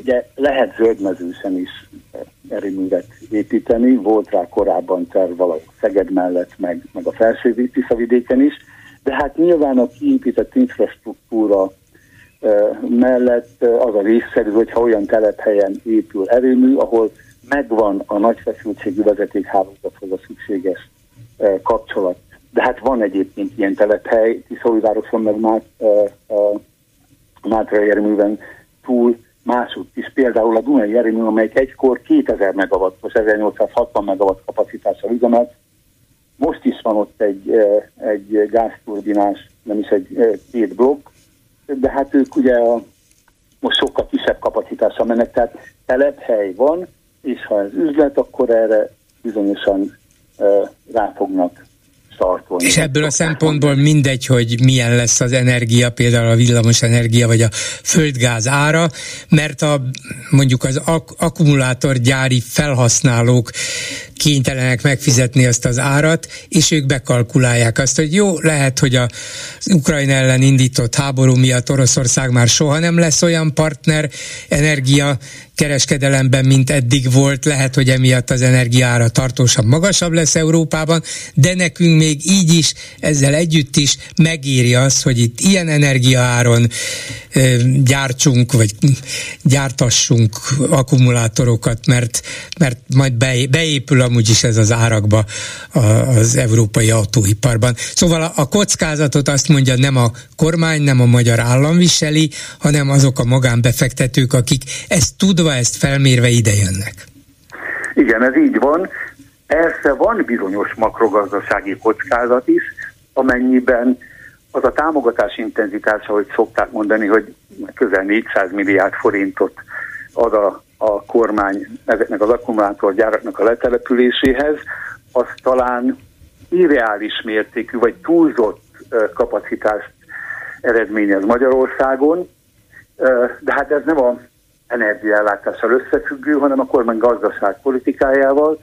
Ugye lehet zöldmezősen is erőművet építeni, volt rá korábban terv valahol Szeged mellett, meg, meg a felső Tiszavidéken is, de hát nyilván a kiépített infrastruktúra mellett az a részszerű, hogyha olyan telephelyen épül erőmű, ahol megvan a nagy feszültségű vezetékhálózathoz a szükséges kapcsolat. De hát van egyébként ilyen telephely, Tiszolvároson meg már Mátrai erőműven túl másutt is, például a Dunai erőmű, amelyik egykor 2000 megawattos, 1860 megawatt kapacitással üzemelt, most is van ott egy, egy gázturbinás, nem is egy két blokk, de hát ők ugye a, most sokkal kisebb kapacitással mennek, tehát telephely van, és ha ez üzlet, akkor erre bizonyosan rá fognak startolni. És ebből a szempontból mindegy, hogy milyen lesz az energia, például a villamos energia vagy a földgáz ára, mert a mondjuk az ak- akkumulátorgyári felhasználók kénytelenek megfizetni azt az árat, és ők bekalkulálják azt, hogy jó, lehet, hogy az Ukrajna ellen indított háború miatt Oroszország már soha nem lesz olyan partner energia kereskedelemben, mint eddig volt, lehet, hogy emiatt az energiára tartósabb, magasabb lesz Európában, de nekünk még így is, ezzel együtt is megéri az, hogy itt ilyen energiaáron gyártsunk, vagy gyártassunk akkumulátorokat, mert, mert majd beépül amúgy is ez az árakba az európai autóiparban. Szóval a, kockázatot azt mondja nem a kormány, nem a magyar állam viseli, hanem azok a magánbefektetők, akik ezt tudva, ezt felmérve idejönnek. Igen, ez így van. Persze van bizonyos makrogazdasági kockázat is, amennyiben az a támogatás intenzitása, hogy szokták mondani, hogy közel 400 milliárd forintot ad a, a kormány ezeknek az akkumulátorgyáraknak a letelepüléséhez, az talán irreális mértékű vagy túlzott kapacitást eredményez Magyarországon, de hát ez nem a energiaellátással összefüggő, hanem a kormány gazdaság politikájával,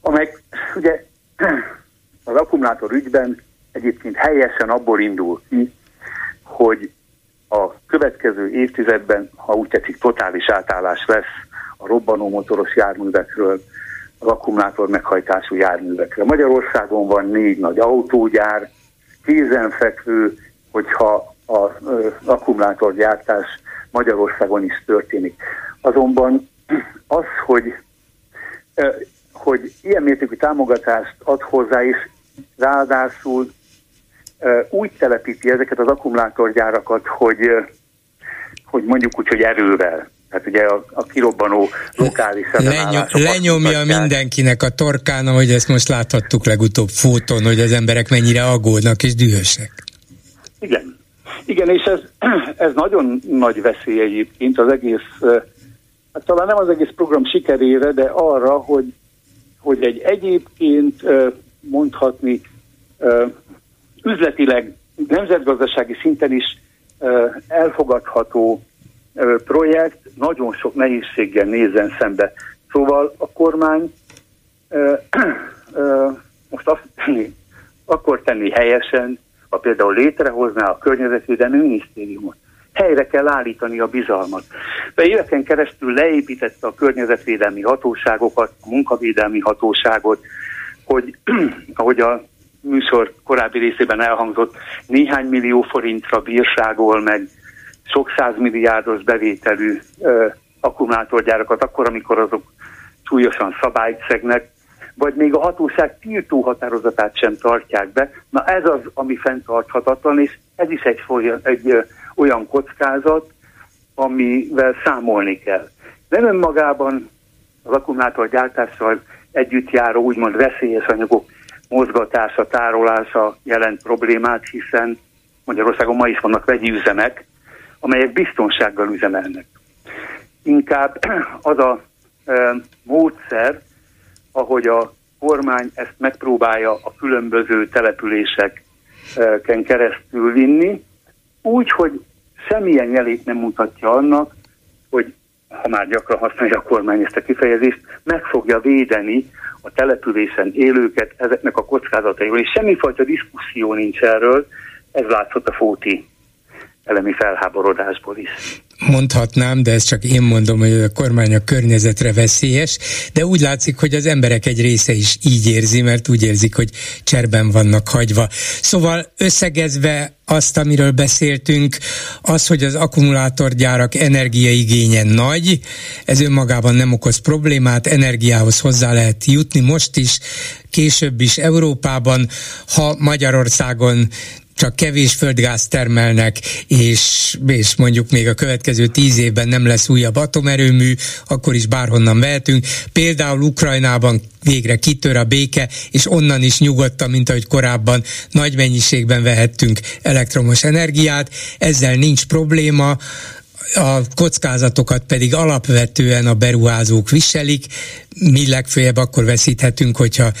amely ugye az akkumulátor ügyben egyébként helyesen abból indul ki, hogy a következő évtizedben, ha úgy tetszik, totális átállás lesz a robbanó motoros járművekről az akkumulátor meghajtású járművekre. Magyarországon van négy nagy autógyár, kézenfekvő, hogyha az akkumulátorgyártás Magyarországon is történik. Azonban az, hogy, hogy ilyen mértékű támogatást ad hozzá, és ráadásul úgy telepíti ezeket az akkumulátorgyárakat, hogy, hogy mondjuk úgy, hogy erővel. Tehát ugye a, a kirobbanó lokális Lenyom, Lenyomja mindenkinek a torkán, ahogy ezt most láthattuk legutóbb fóton, hogy az emberek mennyire aggódnak és dühösek. Igen. Igen, és ez, ez nagyon nagy veszély egyébként az egész, hát talán nem az egész program sikerére, de arra, hogy, hogy egy egyébként mondhatni üzletileg nemzetgazdasági szinten is elfogadható projekt nagyon sok nehézséggel nézzen szembe. Szóval a kormány most azt tenni, akkor tenni helyesen, ha például létrehozná a környezetvédelmi minisztériumot. Helyre kell állítani a bizalmat. De éveken keresztül leépítette a környezetvédelmi hatóságokat, a munkavédelmi hatóságot, hogy ahogy a műsor korábbi részében elhangzott, néhány millió forintra bírságol meg sok százmilliárdos bevételű ö, akkumulátorgyárakat, akkor, amikor azok súlyosan szabályt szegnek, vagy még a hatóság tiltó határozatát sem tartják be. Na ez az, ami fenntarthatatlan, és ez is egy, folyan, egy olyan kockázat, amivel számolni kell. Nem önmagában az akkumulátorgyártással együtt járó úgymond veszélyes anyagok mozgatása, tárolása jelent problémát, hiszen Magyarországon ma is vannak vegyi üzemek, amelyek biztonsággal üzemelnek. Inkább az a e, módszer, ahogy a kormány ezt megpróbálja a különböző településeken keresztül vinni, úgy, hogy semmilyen jelét nem mutatja annak, hogy ha már gyakran használja a kormány ezt a kifejezést, meg fogja védeni a településen élőket ezeknek a kockázatairól, és semmifajta diszkuszió nincs erről, ez látszott a Fóti elemi felháborodásból is. Mondhatnám, de ezt csak én mondom, hogy a kormány a környezetre veszélyes, de úgy látszik, hogy az emberek egy része is így érzi, mert úgy érzik, hogy cserben vannak hagyva. Szóval összegezve azt, amiről beszéltünk, az, hogy az akkumulátorgyárak energiaigénye nagy, ez önmagában nem okoz problémát, energiához hozzá lehet jutni most is, később is Európában, ha Magyarországon csak kevés földgáz termelnek, és, és mondjuk még a következő tíz évben nem lesz újabb atomerőmű, akkor is bárhonnan vehetünk. Például Ukrajnában végre kitör a béke, és onnan is nyugodtan, mint ahogy korábban nagy mennyiségben vehettünk elektromos energiát. Ezzel nincs probléma, a kockázatokat pedig alapvetően a beruházók viselik, mi legfőjebb akkor veszíthetünk, hogyha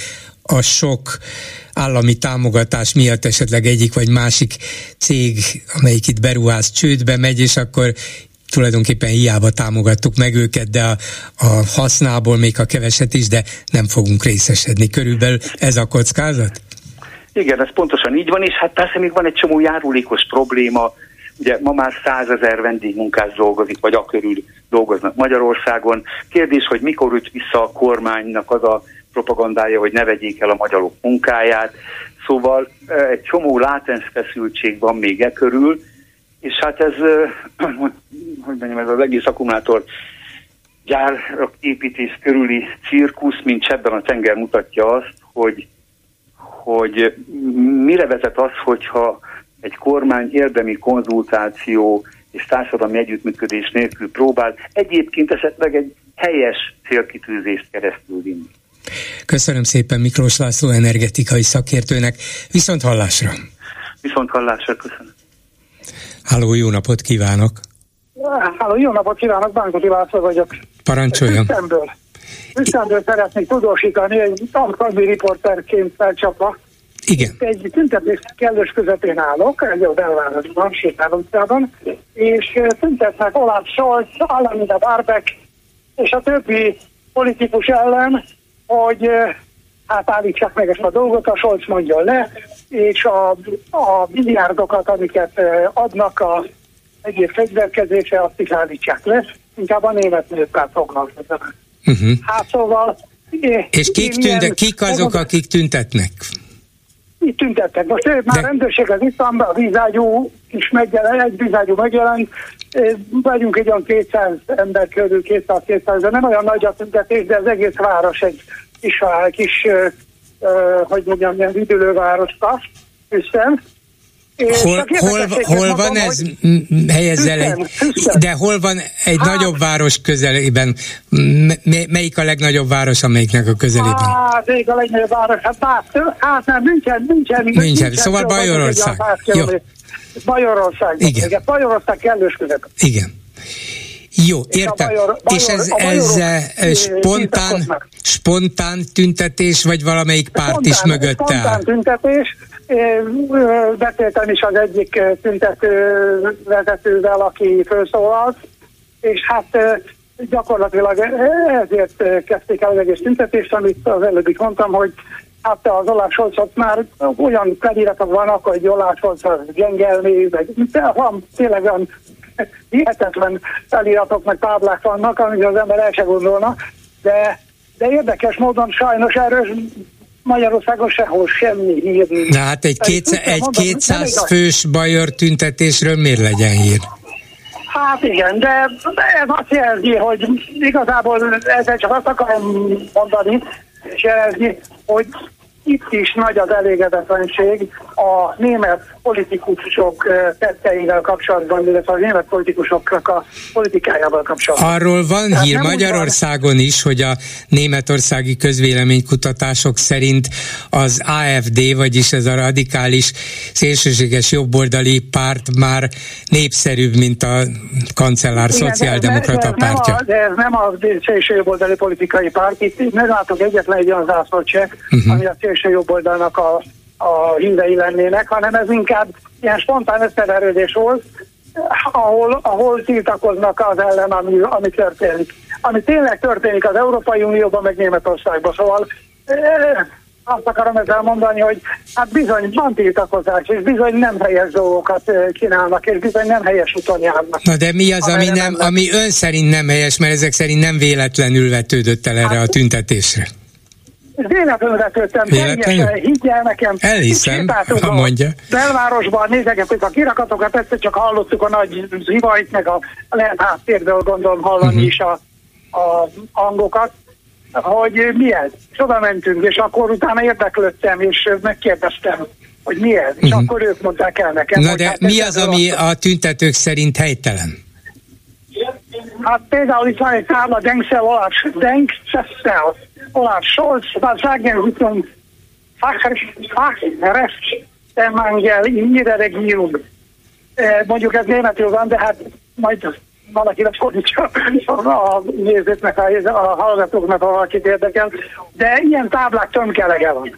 a sok állami támogatás miatt esetleg egyik vagy másik cég, amelyik itt beruház csődbe megy, és akkor tulajdonképpen hiába támogattuk meg őket, de a, a hasznából még a keveset is, de nem fogunk részesedni. Körülbelül ez a kockázat? Igen, ez pontosan így van, és hát persze még van egy csomó járulékos probléma, Ugye ma már százezer vendégmunkás dolgozik, vagy a körül dolgoznak Magyarországon. Kérdés, hogy mikor üt vissza a kormánynak az a propagandája, hogy ne vegyék el a magyarok munkáját. Szóval egy csomó látens feszültség van még e körül, és hát ez, hogy mondjam, ez az egész akkumulátor gyárak építés körüli cirkusz, mint ebben a tenger mutatja azt, hogy, hogy mire vezet az, hogyha egy kormány érdemi konzultáció és társadalmi együttműködés nélkül próbál egyébként esetleg egy helyes célkitűzést keresztül vinni. Köszönöm szépen Miklós László energetikai szakértőnek. Viszont hallásra! Viszont hallásra, köszönöm. Háló, jó napot kívánok! Háló, jó napot kívánok, Bánkoti László vagyok. Parancsoljon! Üsztemből. Üsztemből szeretnék tudósítani, egy alkalmi riporterként felcsapva. Igen. Egy tüntetés kellős közepén állok, egy a belvárosban, sétálóutcában, és tüntetnek Olaf Scholz, Alameda Barbek és a többi politikus ellen, hogy hát állítsák meg ezt a dolgot, a Scholz mondja le, és a, a milliárdokat, amiket adnak a egyéb fegyverkezésre, azt is állítsák le, inkább a német nőkkel foglalkoznak. Uh-huh. Hát szóval... És kik, tünde, kik azok, akik tüntetnek? Itt tüntettek. Most De... már rendőrség az itt van, a vízágyú is megjelent, egy vízágyú megjelent, vagyunk egy olyan 200 ember körül, 200-200, de nem olyan nagy a tüntetés, de az egész város egy kis, kis uh, hogy mondjam, ilyen üdülővároska, Üszen. Hol, hol, hol van ez? Helyezzel egy, de hol van egy hát, nagyobb város közelében? Melyik a legnagyobb város, amelyiknek a közelében? Hát, még a legnagyobb város, hát, hát, hát nem, nincsen, nincsen. Nincsen, nincsen szóval Bajorország. Jó. Bajorország. Igen. Igen. Bajorország kellős között. Igen. Jó, értem. És, bajor, bajor, és ez, ez spontán, spontán tüntetés, vagy valamelyik párt spontán, is mögötte Spontán tüntetés. Beszéltem is az egyik tüntető vezetővel, aki felszólalt, és hát gyakorlatilag ezért kezdték el az egész tüntetést, amit az előbb mondtam, hogy hát az Olaf Scholzot már olyan feliratok vannak, hogy Olaf Scholz az gyengelmé, meg van tényleg olyan hihetetlen feliratok, meg táblák vannak, amit az ember el se gondolna, de, de érdekes módon sajnos erről Magyarországon sehol semmi hír nincs. Na hát egy, kétsze, egy mondom, 200 fős bajor tüntetésről miért legyen hír? Hát igen, de ez azt jelzi, hogy igazából ezzel csak azt akarom mondani, és jelzi, hogy itt is nagy az elégedetlenség a német politikusok tetteivel kapcsolatban, illetve a német politikusoknak a politikájával kapcsolatban. Arról van Tehát hír Magyarországon van... is, hogy a németországi közvéleménykutatások szerint az AFD, vagyis ez a radikális szélsőséges jobboldali párt már népszerűbb, mint a kancellár Igen, szociáldemokrata de ez, pártja. Nem a, de ez nem a szélső jobboldali politikai párt, itt nem látok egyetlen egy olyan zászlócsekk, uh-huh. ami a szélső jobboldalnak a a hívei lennének, hanem ez inkább ilyen spontán összeverődés volt, ahol, ahol tiltakoznak az ellen, ami, ami történik. Ami tényleg történik az Európai Unióban, meg Németországban. Szóval azt akarom ezzel mondani, hogy hát bizony van tiltakozás, és bizony nem helyes dolgokat csinálnak, és bizony nem helyes úton járnak. Na de mi az, ami, nem, nem ami ön szerint nem helyes, mert ezek szerint nem véletlenül vetődött el erre hát, a tüntetésre? Véletlenül vetődtem, Véletlenül? higgyel nekem. Elhiszem, ha mondja. Belvárosban nézegettük a kirakatokat, ezt csak hallottuk a nagy zivajt, meg a lehet háttérből gondolom hallani uh-huh. is a, a hangokat hogy mi ez. És oda mentünk, és akkor utána érdeklődtem, és megkérdeztem, hogy mi ez. És uh-huh. akkor ők mondták el nekem. Na de hát mi az, ami a tüntetők szerint helytelen? Hát például itt van egy tábla, Denksel Olaf, Denksel Olaf Scholz, was sagen Richtung Fachrecht, der Mangel in ihrer Regierung. Mondjuk ez németül van, de hát majd valaki lefordítsa a nézőknek, a, a hallgatóknak, ha valakit érdekel, de ilyen táblák tömkelege van.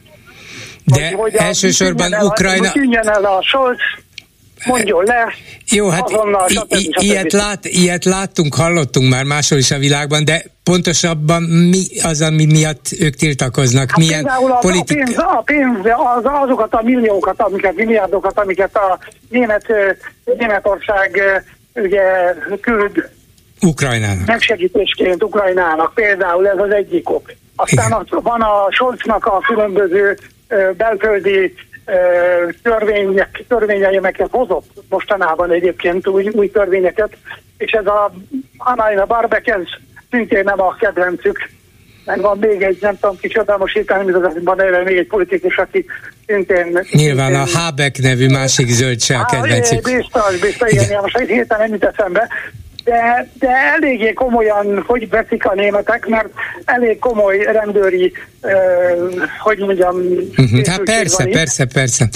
De hogy, hogy elsősorban a, Ukrajna... Hogy el a Scholz, mondjon le. Jó, hát azonnal, i- i- ilyet, lát, ilyet láttunk, hallottunk már máshol is a világban, de pontosabban mi az, ami miatt ők tiltakoznak? Hát Milyen a, politik... a pénz, a pénz az, azokat a milliókat, amiket, milliárdokat, amiket a német, Németország ugye küld Ukrajnának. Megsegítésként Ukrajnának például ez az egyik ok. Aztán az, van a Scholznak a különböző belföldi törvények, törvényeimeket hozott mostanában egyébként új, új törvényeket, és ez a Anna Barbek, ez szintén nem a kedvencük. Meg van még egy, nem tudom kicsoda most hirtelen, van erre még egy politikus, aki szintén... Nyilván a Habeck nevű másik zöld se a kedvencük. Biztos, biztos, igen, igen. most hirtelen nem jut eszembe de, de eléggé komolyan, hogy veszik a németek, mert elég komoly rendőri, uh, hogy mondjam... Uh-huh. Hát persze, persze, persze.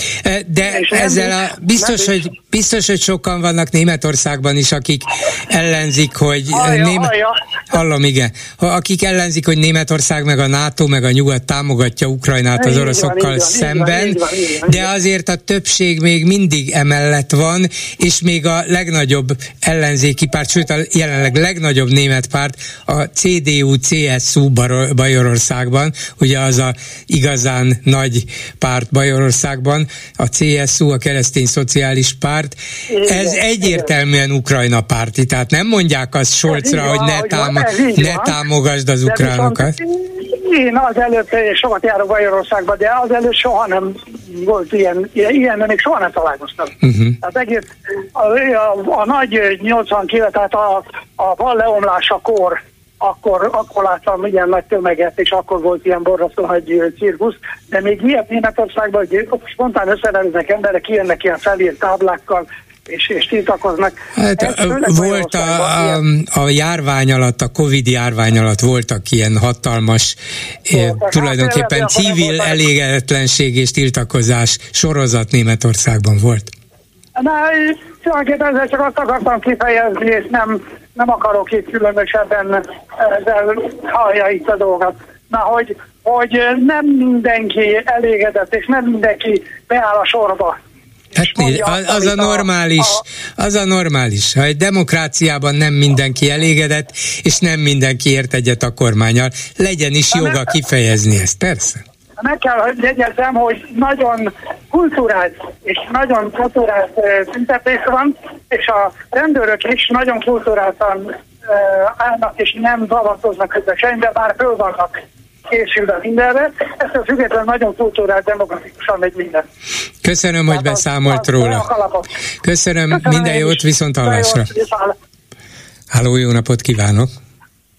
De És ezzel a, biztos, hogy, biztos, hogy sokan vannak Németországban is, akik ellenzik, hogy... Hallja, Német... hallja. Hallom, igen. Akik ellenzik, hogy Németország meg a NATO meg a nyugat támogatja Ukrajnát az oroszokkal van, szemben, így van, így van, így van, de azért a többség még mindig emellett van, és még a legnagyobb ellenzéki párt, sőt a jelenleg legnagyobb német párt, a CDU-CSU Bajorországban, ugye az a igazán nagy párt Bajorországban, a CSU, a keresztény szociális párt, igen, ez egyértelműen Ukrajna párti, tehát nem mondják azt Scholzra, hogy ne, támo- ne támogasd az ukránokat. Én az előtt sokat járok Bajorországban, de az előtt soha nem volt ilyen, ilyen még soha nem találkoztam. Uh-huh. Tehát egész a, a, a nagy 89, tehát a, a val leomlásakor akkor, akkor láttam ilyen nagy tömeget, és akkor volt ilyen borzasztó nagy cirkusz, de még ilyet Németországban, hogy spontán összereneznek emberek, kijönnek ilyen felírt táblákkal, és, és tiltakoznak. Hát, Ez, volt a, a, a járvány alatt, a Covid járvány alatt voltak ilyen hatalmas, voltak. Eh, tulajdonképpen hát, civil elégedetlenség és tiltakozás sorozat Németországban volt. Na, tulajdonképpen ezzel csak azt akartam kifejezni, és nem, nem akarok itt különösebben ezzel hallja itt a dolgot. Na, hogy, hogy nem mindenki elégedett, és nem mindenki beáll a sorba Hát nézd, az, az a normális, az a normális. Ha egy demokráciában nem mindenki elégedett, és nem mindenki ért egyet a kormányal, legyen is joga kifejezni ezt, persze. Meg kell, hogy hogy nagyon kultúrált és nagyon kultúrált tüntetés van, és a rendőrök is nagyon kultúráltan állnak, és nem zavartoznak közösen, de bár föl vannak készülve mindenre. Ezt a független nagyon kultúrál, demokratikusan megy minden. Köszönöm, hogy beszámolt róla. Köszönöm, Köszönöm minden jót, viszont hallásra. Háló, jó napot kívánok!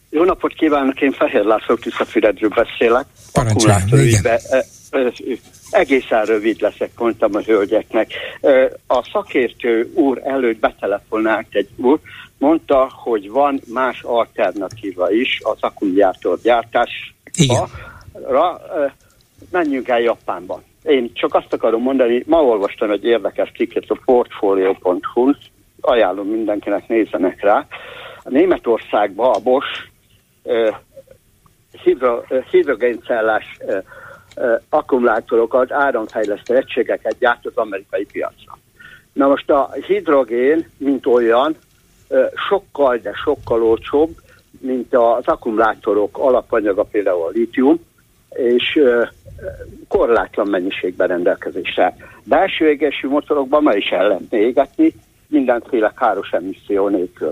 Jó napot kívánok, én Fehér László Tiszafüredről beszélek. Parancsoljon, igen. Egészen rövid leszek, mondtam a hölgyeknek. A szakértő úr előtt betelefonált egy úr, mondta, hogy van más alternatíva is az akkumulátor gyártás igen. Menjünk el Japánba. Én csak azt akarom mondani, ma olvastam egy érdekes cikket a portfolio.hu, ajánlom mindenkinek nézzenek rá. A Németországban a Bosch uh, hidro, uh, hidrogéncellás uh, akkumulátorokat, áramfejlesztő egységeket gyárt az amerikai piacra. Na most a hidrogén, mint olyan, sokkal, de sokkal olcsóbb, mint az akkumulátorok alapanyaga, például a litium, és korlátlan mennyiségben rendelkezésre. Belső égésű motorokban ma is el lehet égetni, mindenféle káros emisszió nélkül.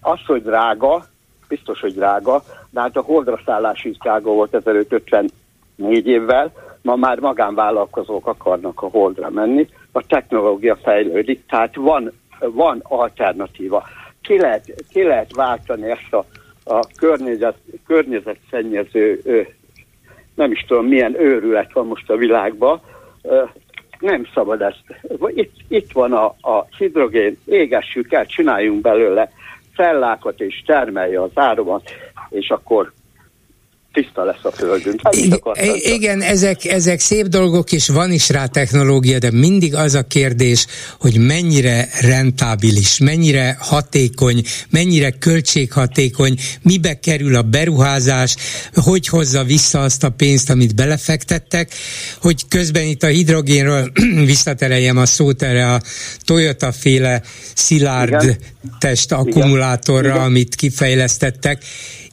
Az, hogy drága, biztos, hogy drága, de hát a holdra szállás is drága volt 1554 évvel, ma már magánvállalkozók akarnak a holdra menni, a technológia fejlődik, tehát van, van alternatíva. Ki lehet, ki lehet váltani ezt a, a környezet, környezetszennyező, nem is tudom milyen őrület van most a világban, nem szabad ezt. Itt, itt van a, a hidrogén, égessük el, csináljunk belőle cellákat és termelje az áromat, és akkor tiszta lesz a földünk. I- igen, ezek, ezek szép dolgok, és van is rá technológia, de mindig az a kérdés, hogy mennyire rentábilis, mennyire hatékony, mennyire költséghatékony, mibe kerül a beruházás, hogy hozza vissza azt a pénzt, amit belefektettek, hogy közben itt a hidrogénről visszatereljem a szót erre a Toyota féle szilárd Igen. test akkumulátorra, Igen. amit kifejlesztettek,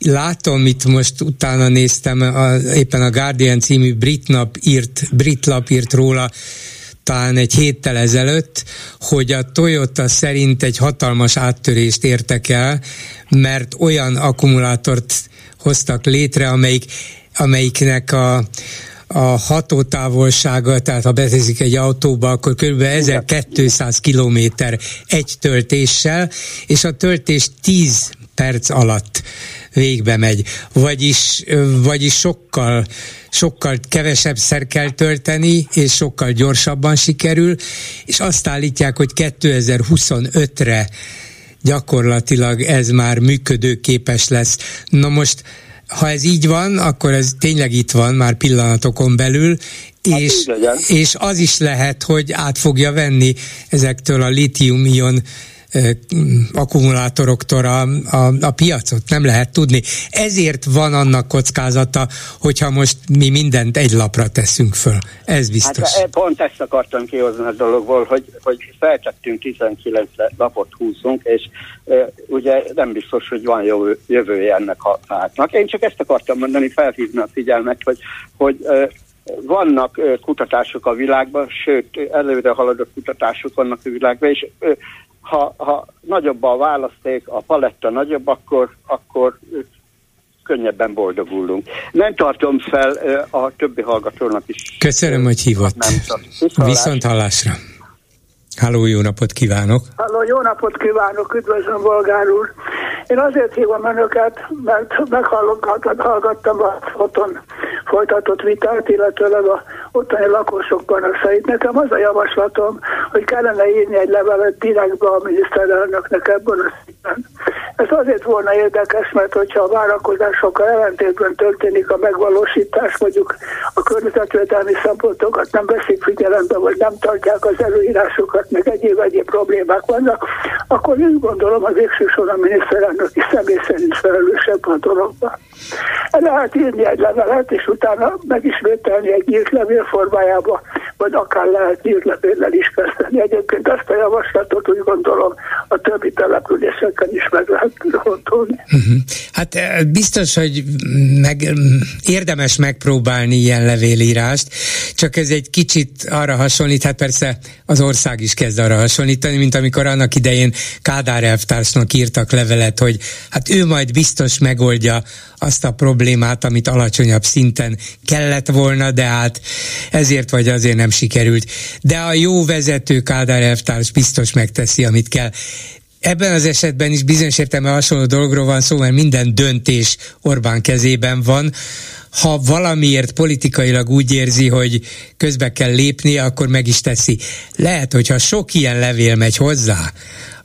látom, itt most utána néztem, a, éppen a Guardian című brit, nap írt, brit lap írt róla, talán egy héttel ezelőtt, hogy a Toyota szerint egy hatalmas áttörést értek el, mert olyan akkumulátort hoztak létre, amelyik, amelyiknek a, a hatótávolsága, tehát ha beteszik egy autóba, akkor kb. 1200 km egy töltéssel, és a töltés 10 perc alatt végbe megy. Vagyis, vagyis sokkal sokkal kevesebb szer kell tölteni, és sokkal gyorsabban sikerül, és azt állítják, hogy 2025-re gyakorlatilag ez már működőképes lesz. Na most, ha ez így van, akkor ez tényleg itt van már pillanatokon belül, hát és, és az is lehet, hogy át fogja venni ezektől a litium-ion akkumulátoroktól a, a, a piacot, nem lehet tudni. Ezért van annak kockázata, hogyha most mi mindent egy lapra teszünk föl. Ez biztos. Hát pont ezt akartam kihozni a dologból, hogy, hogy feltettünk 19 lapot húzunk, és ugye nem biztos, hogy van jó jövője ennek a hátnak. Én csak ezt akartam mondani, felhívni a figyelmet, hogy, hogy vannak kutatások a világban, sőt, előre haladott kutatások vannak a világban, és ha, ha nagyobb a választék, a paletta nagyobb, akkor, akkor könnyebben boldogulunk. Nem tartom fel a többi hallgatónak is. Köszönöm, hogy hívott. Nem Viszont hallásra. Háló, jó napot kívánok! Háló, jó napot kívánok, üdvözlöm, Bolgár úr! Én azért hívom önöket, mert meghallgattam a otthon folytatott vitát, illetőleg a ottani lakosok panaszait. Nekem az a javaslatom, hogy kellene írni egy levelet direktbe a miniszterelnöknek ebben a szépen. Ez azért volna érdekes, mert hogyha a várakozásokkal ellentétben történik a megvalósítás, mondjuk a környezetvédelmi szempontokat nem veszik figyelembe, vagy nem tartják az előírásokat, meg egyéb egyéb problémák vannak, akkor úgy gondolom az végső a miniszterelnök is személy szerint felelősebb a dologban. Lehet írni egy levelet, és utána megismételni egy nyílt levél formájába, vagy akár lehet nyílt levéllel is kezdeni. Egyébként ezt a javaslatot úgy gondolom a többi településeken is meg lehet gondolni. Uh-huh. Hát eh, biztos, hogy meg, érdemes megpróbálni ilyen levélírást, csak ez egy kicsit arra hasonlít, hát persze az ország is kezd arra hasonlítani, mint amikor annak idején Kádár elvtársnak írtak levelet, hogy hát ő majd biztos megoldja azt a problémát, amit alacsonyabb szinten kellett volna, de hát ezért vagy azért nem sikerült. De a jó vezető Kádár elvtárs biztos megteszi, amit kell ebben az esetben is bizonyos értelme hasonló dologról van szó, mert minden döntés Orbán kezében van. Ha valamiért politikailag úgy érzi, hogy közbe kell lépni, akkor meg is teszi. Lehet, hogyha sok ilyen levél megy hozzá,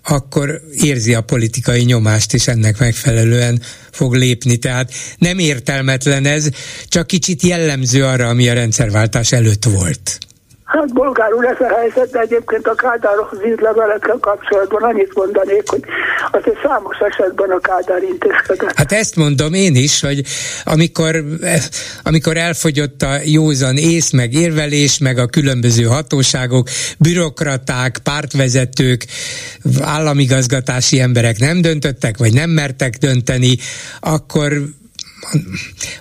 akkor érzi a politikai nyomást, és ennek megfelelően fog lépni. Tehát nem értelmetlen ez, csak kicsit jellemző arra, ami a rendszerváltás előtt volt. Hát bolgár úr, ez a helyzet, de egyébként a Kádárhoz írt levelekkel kapcsolatban annyit mondanék, hogy azért számos esetben a Kádár intézkedett. Hát ezt mondom én is, hogy amikor, amikor elfogyott a józan ész, meg érvelés, meg a különböző hatóságok, bürokraták, pártvezetők, államigazgatási emberek nem döntöttek, vagy nem mertek dönteni, akkor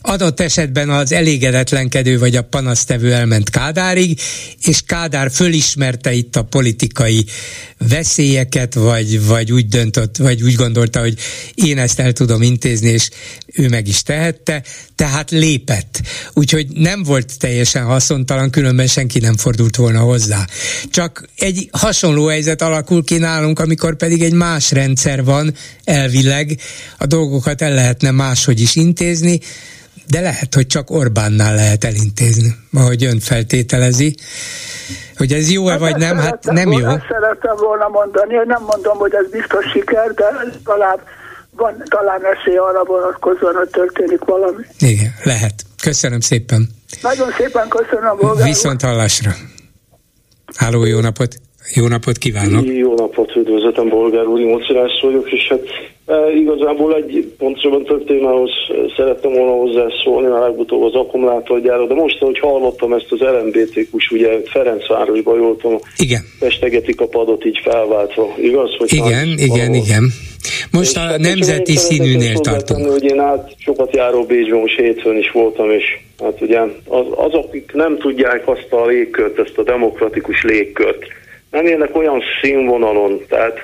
adott esetben az elégedetlenkedő vagy a panasztevő elment Kádárig, és Kádár fölismerte itt a politikai veszélyeket, vagy, vagy úgy döntött, vagy úgy gondolta, hogy én ezt el tudom intézni, és ő meg is tehette, tehát lépett. Úgyhogy nem volt teljesen haszontalan, különben senki nem fordult volna hozzá. Csak egy hasonló helyzet alakul ki nálunk, amikor pedig egy más rendszer van, elvileg, a dolgokat el lehetne máshogy is intézni, de lehet, hogy csak Orbánnál lehet elintézni, ahogy ön feltételezi. Hogy ez jó-e hát vagy nem, hát nem jó. Ezt szerettem volna mondani, hogy nem mondom, hogy ez biztos siker, de talán van talán esély arra vonatkozóan, hogy történik valami. Igen, lehet. Köszönöm szépen. Nagyon szépen köszönöm, Bolgár Viszont hallásra. Háló, jó napot! Jó napot kívánok! Jó napot, üdvözletem, Bolgár úr, Imocilász vagyok, és hát e, igazából egy pontosabban témához szerettem volna hozzászólni, már legutóbb az akkumulátorgyára, de most, hogy hallottam ezt az LMBT-kus, ugye Ferencvárosban jól tudom, igen. festegetik a padot így felváltva, igaz? Hogy igen, igen, valahol. igen. Most a hát nemzeti színűnél tartunk. Hogy én át sokat járó Bécsben, most hétfőn is voltam, és hát ugye az, azok, akik nem tudják azt a légkört, ezt a demokratikus légkört, nem élnek olyan színvonalon, tehát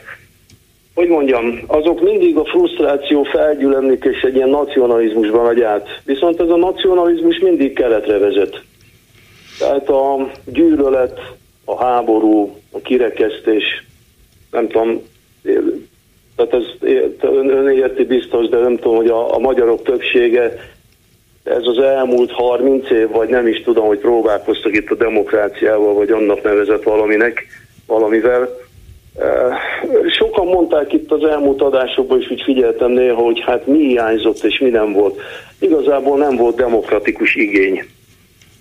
hogy mondjam, azok mindig a frusztráció felgyülemlik, és egy ilyen nacionalizmusban megy át. Viszont ez a nacionalizmus mindig keletre vezet. Tehát a gyűlölet, a háború, a kirekesztés, nem tudom, tehát ez ön, ön érti biztos, de nem tudom, hogy a, a magyarok többsége ez az elmúlt 30 év, vagy nem is tudom, hogy próbálkoztak itt a demokráciával, vagy annak nevezett valaminek, valamivel. Sokan mondták itt az elmúlt adásokban is, úgy figyeltem néha, hogy hát mi hiányzott és mi nem volt. Igazából nem volt demokratikus igény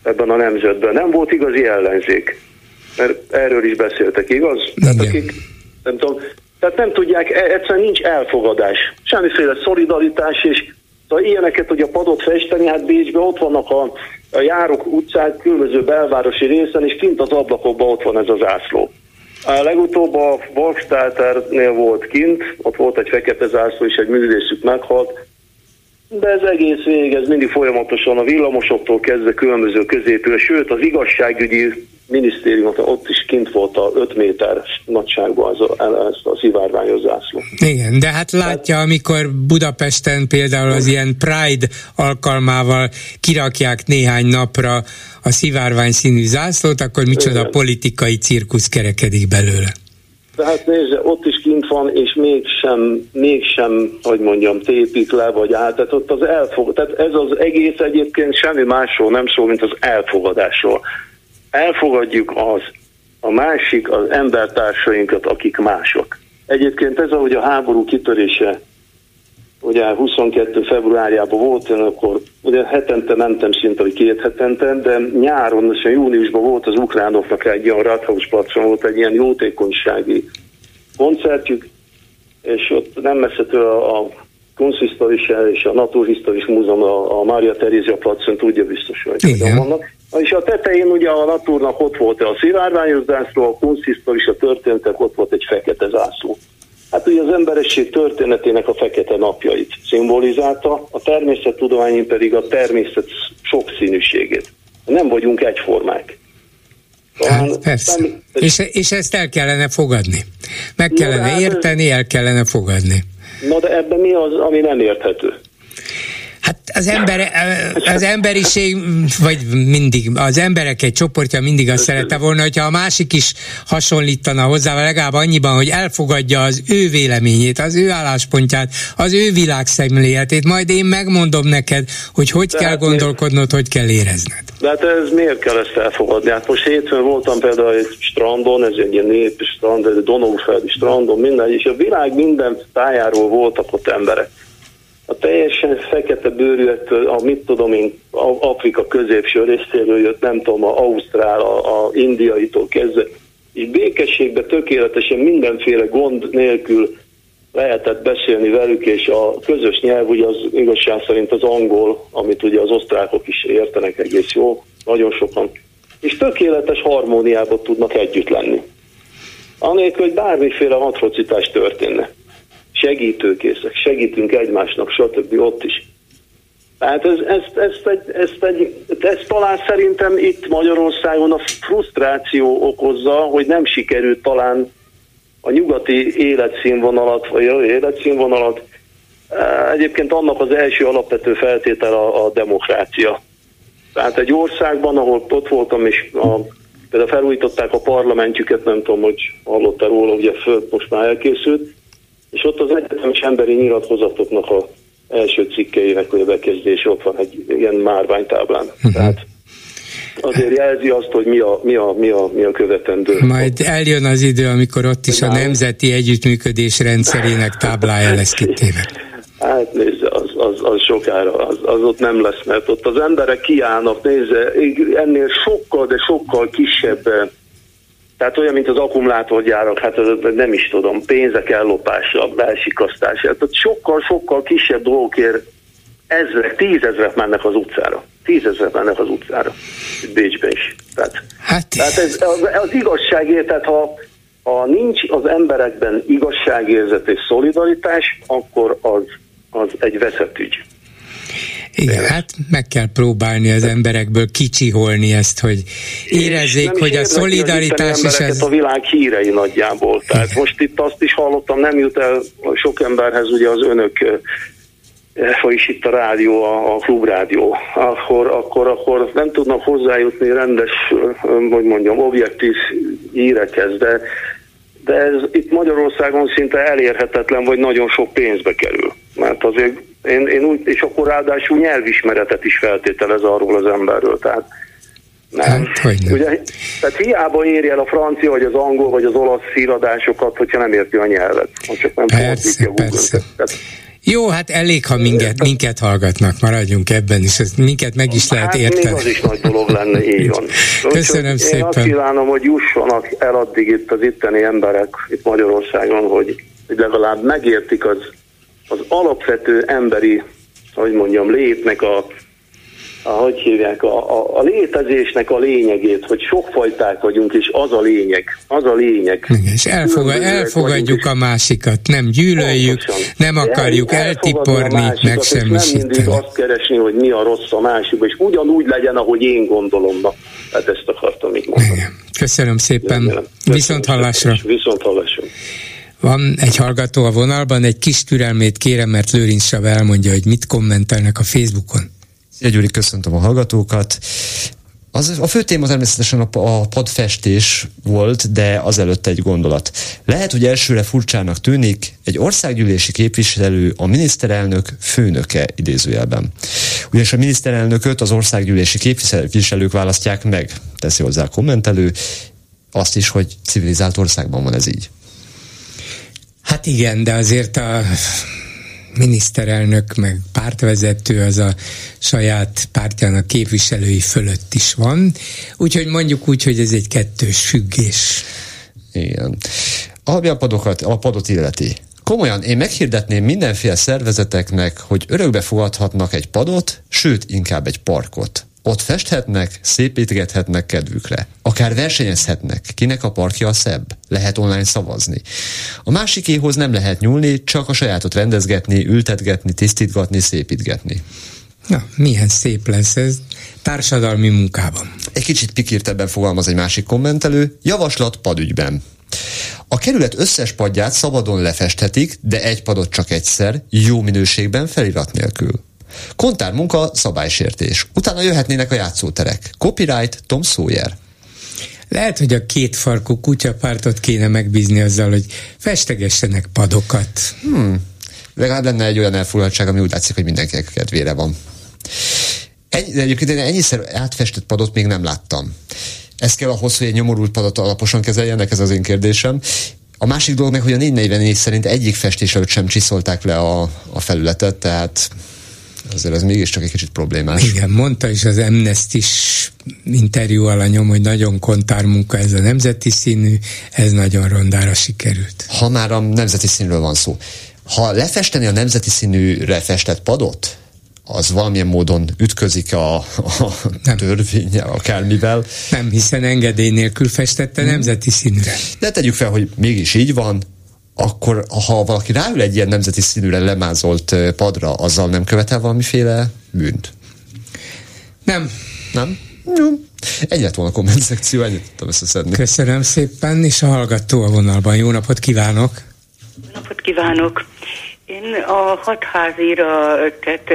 ebben a nemzetben. Nem volt igazi ellenzék. Mert erről is beszéltek, igaz? Tehát akik, nem tudom, tehát nem tudják, e, egyszerűen nincs elfogadás. Semmiféle szolidaritás, és szóval ilyeneket, hogy a padot festeni, hát Bécsben ott vannak a, a járok utcák, különböző belvárosi részen, és kint az ablakokban ott van ez az ászló. Legutóbb a Volkstáternél volt kint, ott volt egy fekete zászló, és egy művészük meghalt, de ez egész végig, ez mindig folyamatosan a villamosoktól kezdve különböző középül, sőt az igazságügyi minisztérium, ott is kint volt a 5 méter nagyságban az a, az a szivárványos zászló. Igen, de hát látja, amikor Budapesten például az ilyen Pride alkalmával kirakják néhány napra a szivárvány színű zászlót, akkor micsoda Igen. politikai cirkusz kerekedik belőle. Tehát nézze, ott is kint van, és mégsem, mégsem, hogy mondjam, tépik le, vagy át. Tehát ott az elfog... Tehát ez az egész egyébként semmi másról nem szól, mint az elfogadásról. Elfogadjuk az, a másik, az embertársainkat, akik mások. Egyébként ez, ahogy a háború kitörése ugye 22. februárjában volt, én akkor ugye hetente mentem szinte, hogy két hetente, de nyáron, és júniusban volt az ukránoknak egy ilyen Rathaus placon, volt egy ilyen jótékonysági koncertjük, és ott nem messze a, a Kunsthistorische és a Naturhistoris Múzeum a, a Mária Terézia placon tudja biztos, hogy Igen. vannak. És a tetején ugye a Naturnak ott volt a szivárványos zászló, a Kunsthistoris, a történtek, ott volt egy fekete zászló. Hát ugye az emberesség történetének a fekete napjait szimbolizálta, a természettudományin pedig a természet sokszínűségét. Nem vagyunk egyformák. Hát, persze. Nem, és, és ezt el kellene fogadni. Meg kellene hát érteni, el kellene fogadni. Na de ebben mi az, ami nem érthető? Hát az, ember, az emberiség, vagy mindig, az emberek egy csoportja mindig azt szerette volna, hogyha a másik is hasonlítana hozzá, legalább annyiban, hogy elfogadja az ő véleményét, az ő álláspontját, az ő világszemléletét, majd én megmondom neked, hogy hogy de kell hát gondolkodnod, hogy kell érezned. De hát ez miért kell ezt elfogadni? Hát most hétfőn voltam például egy strandon, ez egy ilyen népi strand, egy Donaufeldi strandon, minden, és a világ minden tájáról voltak ott emberek a teljesen fekete bőrűektől, a mit tudom én, Afrika középső részéről jött, nem tudom, a Ausztrál, a, a indiaitól kezdve, és békességben tökéletesen mindenféle gond nélkül lehetett beszélni velük, és a közös nyelv ugye az igazság szerint az angol, amit ugye az osztrákok is értenek egész jó, nagyon sokan, és tökéletes harmóniában tudnak együtt lenni. Anélkül, hogy bármiféle atrocitás történne segítőkészek, segítünk egymásnak, stb. ott is. Tehát ez, ezt, ezt, egy, ezt, egy, ezt talán szerintem itt Magyarországon a frusztráció okozza, hogy nem sikerült talán a nyugati életszínvonalat, vagy a életszínvonalat. Egyébként annak az első alapvető feltétel a, a demokrácia. Tehát egy országban, ahol ott voltam, és a, például felújították a parlamentjüket, nem tudom, hogy hallottál róla, ugye föl most már elkészült, és ott az egyetemes emberi nyilatkozatoknak a első cikkeinek a bekezdés ott van egy ilyen márványtáblán. Uh-huh. Tehát azért jelzi azt, hogy mi a, mi a, mi a, mi a követendő. Majd eljön az idő, amikor ott is a Nemzeti Együttműködés rendszerének táblája lesz kitéve. Hát nézze, az, az, az sokára, az, az ott nem lesz, mert ott az emberek kiállnak, nézze, ennél sokkal, de sokkal kisebb tehát olyan, mint az akkumulátorgyárak, hát nem is tudom, pénzek ellopása, belsikasztása. Tehát sokkal-sokkal kisebb dolgokért ezrek, tízezrek mennek az utcára. Tízezrek mennek az utcára. Bécsben is. Tehát, hát... tehát ez, az, az igazságért, tehát ha, ha nincs az emberekben igazságérzet és szolidaritás, akkor az, az egy veszett ügy. Igen, hát meg kell próbálni az emberekből kicsiholni ezt, hogy érezzék, hogy a szolidaritás is ez... a világ hírei nagyjából. Tehát Igen. most itt azt is hallottam, nem jut el sok emberhez ugye az önök vagy is itt a rádió, a, a klubrádió, akkor, akkor, akkor nem tudnak hozzájutni rendes, hogy mondjam, objektív hírekhez, de, de ez itt Magyarországon szinte elérhetetlen, vagy nagyon sok pénzbe kerül. Mert azért én, én úgy, és akkor ráadásul nyelvismeretet is feltételez arról az emberről. Tehát nem. Hát, Ugye, tehát hiába éri el a francia, vagy az angol, vagy az olasz híradásokat, hogyha nem érti a nyelvet. Csak nem persze, persze. Tehát, jó, hát elég, ha minket, minket hallgatnak, maradjunk ebben is, ezt minket meg is lehet érteni. Hát az is nagy dolog lenne, így van. Köszönöm Úgy, szépen. Én azt kívánom, hogy jussanak el addig itt az itteni emberek itt Magyarországon, hogy legalább megértik az az alapvető emberi, hogy mondjam, létnek a, a hogy hívják, a, a, a létezésnek a lényegét, hogy sokfajták vagyunk, és az a lényeg, az a lényeg. És elfogad, elfogadjuk a másikat, nem gyűlöljük, pontosan. nem akarjuk El, eltiporni, semmisíteni. Nem mindig azt keresni, hogy mi a rossz a másikban, és ugyanúgy legyen, ahogy én gondolom. Na, hát ezt akartam így mondani. Köszönöm szépen. Köszönöm. Viszont hallásra. Viszont hallásra. Van egy hallgató a vonalban, egy kis türelmét kérem, mert Lőrinc Sav elmondja, hogy mit kommentelnek a Facebookon. Szia Gyuri, köszöntöm a hallgatókat. Az, a fő téma természetesen a, a padfestés volt, de azelőtt egy gondolat. Lehet, hogy elsőre furcsának tűnik, egy országgyűlési képviselő a miniszterelnök főnöke idézőjelben. Ugyanis a miniszterelnököt az országgyűlési képviselők választják meg, teszi hozzá a kommentelő, azt is, hogy civilizált országban van ez így. Hát igen, de azért a miniszterelnök meg pártvezető az a saját pártjának képviselői fölött is van, úgyhogy mondjuk úgy, hogy ez egy kettős függés. Igen. Ami a padokat, a padot illeti. Komolyan, én meghirdetném mindenféle szervezeteknek, hogy örökbe fogadhatnak egy padot, sőt, inkább egy parkot. Ott festhetnek, szépítgethetnek kedvükre. Akár versenyezhetnek, kinek a parkja a szebb. Lehet online szavazni. A másikéhoz nem lehet nyúlni, csak a sajátot rendezgetni, ültetgetni, tisztítgatni, szépítgetni. Na, milyen szép lesz ez társadalmi munkában. Egy kicsit pikírtebben fogalmaz egy másik kommentelő. Javaslat padügyben. A kerület összes padját szabadon lefesthetik, de egy padot csak egyszer, jó minőségben felirat nélkül. Kontár munka, szabálysértés. Utána jöhetnének a játszóterek. Copyright Tom Sawyer. Lehet, hogy a két farkú kutyapártot kéne megbízni azzal, hogy festegessenek padokat. Hmm. Legalább lenne egy olyan elfoglaltság, ami úgy látszik, hogy mindenkinek kedvére van. Ennyi, egyébként én ennyiszer átfestett padot még nem láttam. Ez kell ahhoz, hogy egy nyomorult padot alaposan kezeljenek, ez az én kérdésem. A másik dolog meg, hogy a 444 szerint egyik festés előtt sem csiszolták le a, a felületet, tehát azért ez mégiscsak egy kicsit problémás. Igen, mondta is az Amnesty interjú alanyom, hogy nagyon kontár munka ez a nemzeti színű, ez nagyon rondára sikerült. Ha már a nemzeti színről van szó, ha lefesteni a nemzeti színűre festett padot, az valamilyen módon ütközik a, a nem. akármivel. Nem, hiszen engedély nélkül festette nemzeti színűre. De tegyük fel, hogy mégis így van, akkor ha valaki ráül egy ilyen nemzeti színűre lemázolt padra, azzal nem követel valamiféle bűnt? Nem. Nem? Jó. Egy lett volna a komment szekció, ennyit tudtam összeszedni. Köszönöm szépen, és a hallgató a vonalban. Jó napot kívánok! Jó napot kívánok! Én a hatházira tehát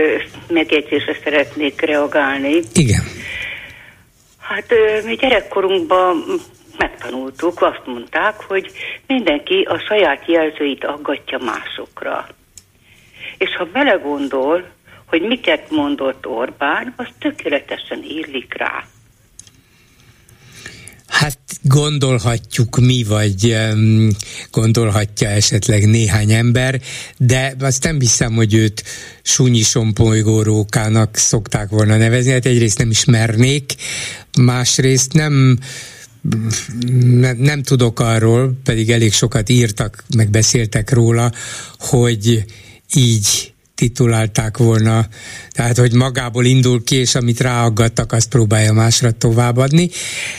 megjegyzésre szeretnék reagálni. Igen. Hát mi gyerekkorunkban megtanultuk, azt mondták, hogy mindenki a saját jelzőit aggatja másokra. És ha belegondol, hogy miket mondott Orbán, az tökéletesen illik rá. Hát gondolhatjuk mi, vagy gondolhatja esetleg néhány ember, de azt nem hiszem, hogy őt súnyi sompolygórókának szokták volna nevezni, hát egyrészt nem ismernék, másrészt nem nem, nem tudok arról, pedig elég sokat írtak, meg beszéltek róla, hogy így titulálták volna, tehát hogy magából indul ki, és amit ráaggattak, azt próbálja másra továbbadni.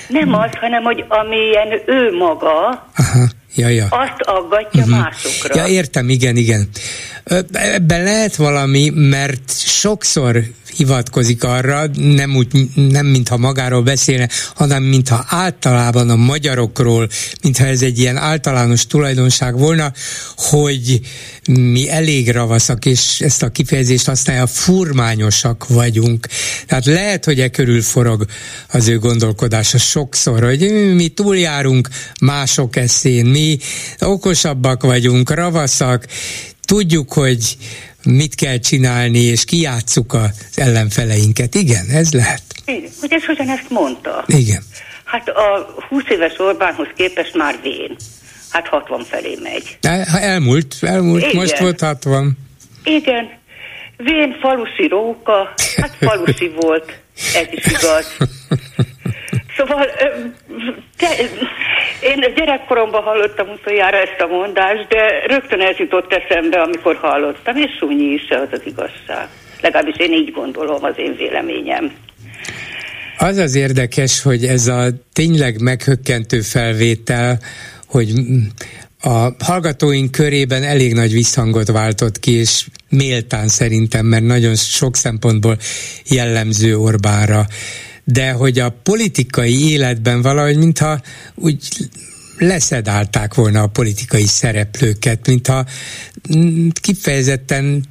Nem az, hanem hogy amilyen ő maga, Aha, ja, ja. azt aggatja uh-huh. másokra. Ja, értem, igen, igen. Ebben lehet valami, mert sokszor hivatkozik arra, nem, úgy, nem mintha magáról beszélne, hanem mintha általában a magyarokról, mintha ez egy ilyen általános tulajdonság volna, hogy mi elég ravaszak, és ezt a kifejezést használja, furmányosak vagyunk. Tehát lehet, hogy e körül forog az ő gondolkodása sokszor, hogy mi túljárunk mások eszén, mi okosabbak vagyunk, ravaszak, tudjuk, hogy mit kell csinálni, és kijátszuk az ellenfeleinket. Igen, ez lehet. Igen, hogy ez hogyan ezt mondta? Igen. Hát a 20 éves Orbánhoz képest már vén. Hát 60 felé megy. Elmúlt, elmúlt, Igen. most volt 60. Igen. Vén falusi róka, hát falusi volt, ez is igaz. Szóval te, én gyerekkoromban hallottam utoljára ezt a mondást, de rögtön ez jutott eszembe, amikor hallottam, és súnyi is az az igazság. Legalábbis én így gondolom, az én véleményem. Az az érdekes, hogy ez a tényleg meghökkentő felvétel, hogy a hallgatóink körében elég nagy visszhangot váltott ki, és méltán szerintem, mert nagyon sok szempontból jellemző Orbánra de hogy a politikai életben valahogy mintha úgy leszedálták volna a politikai szereplőket, mintha kifejezetten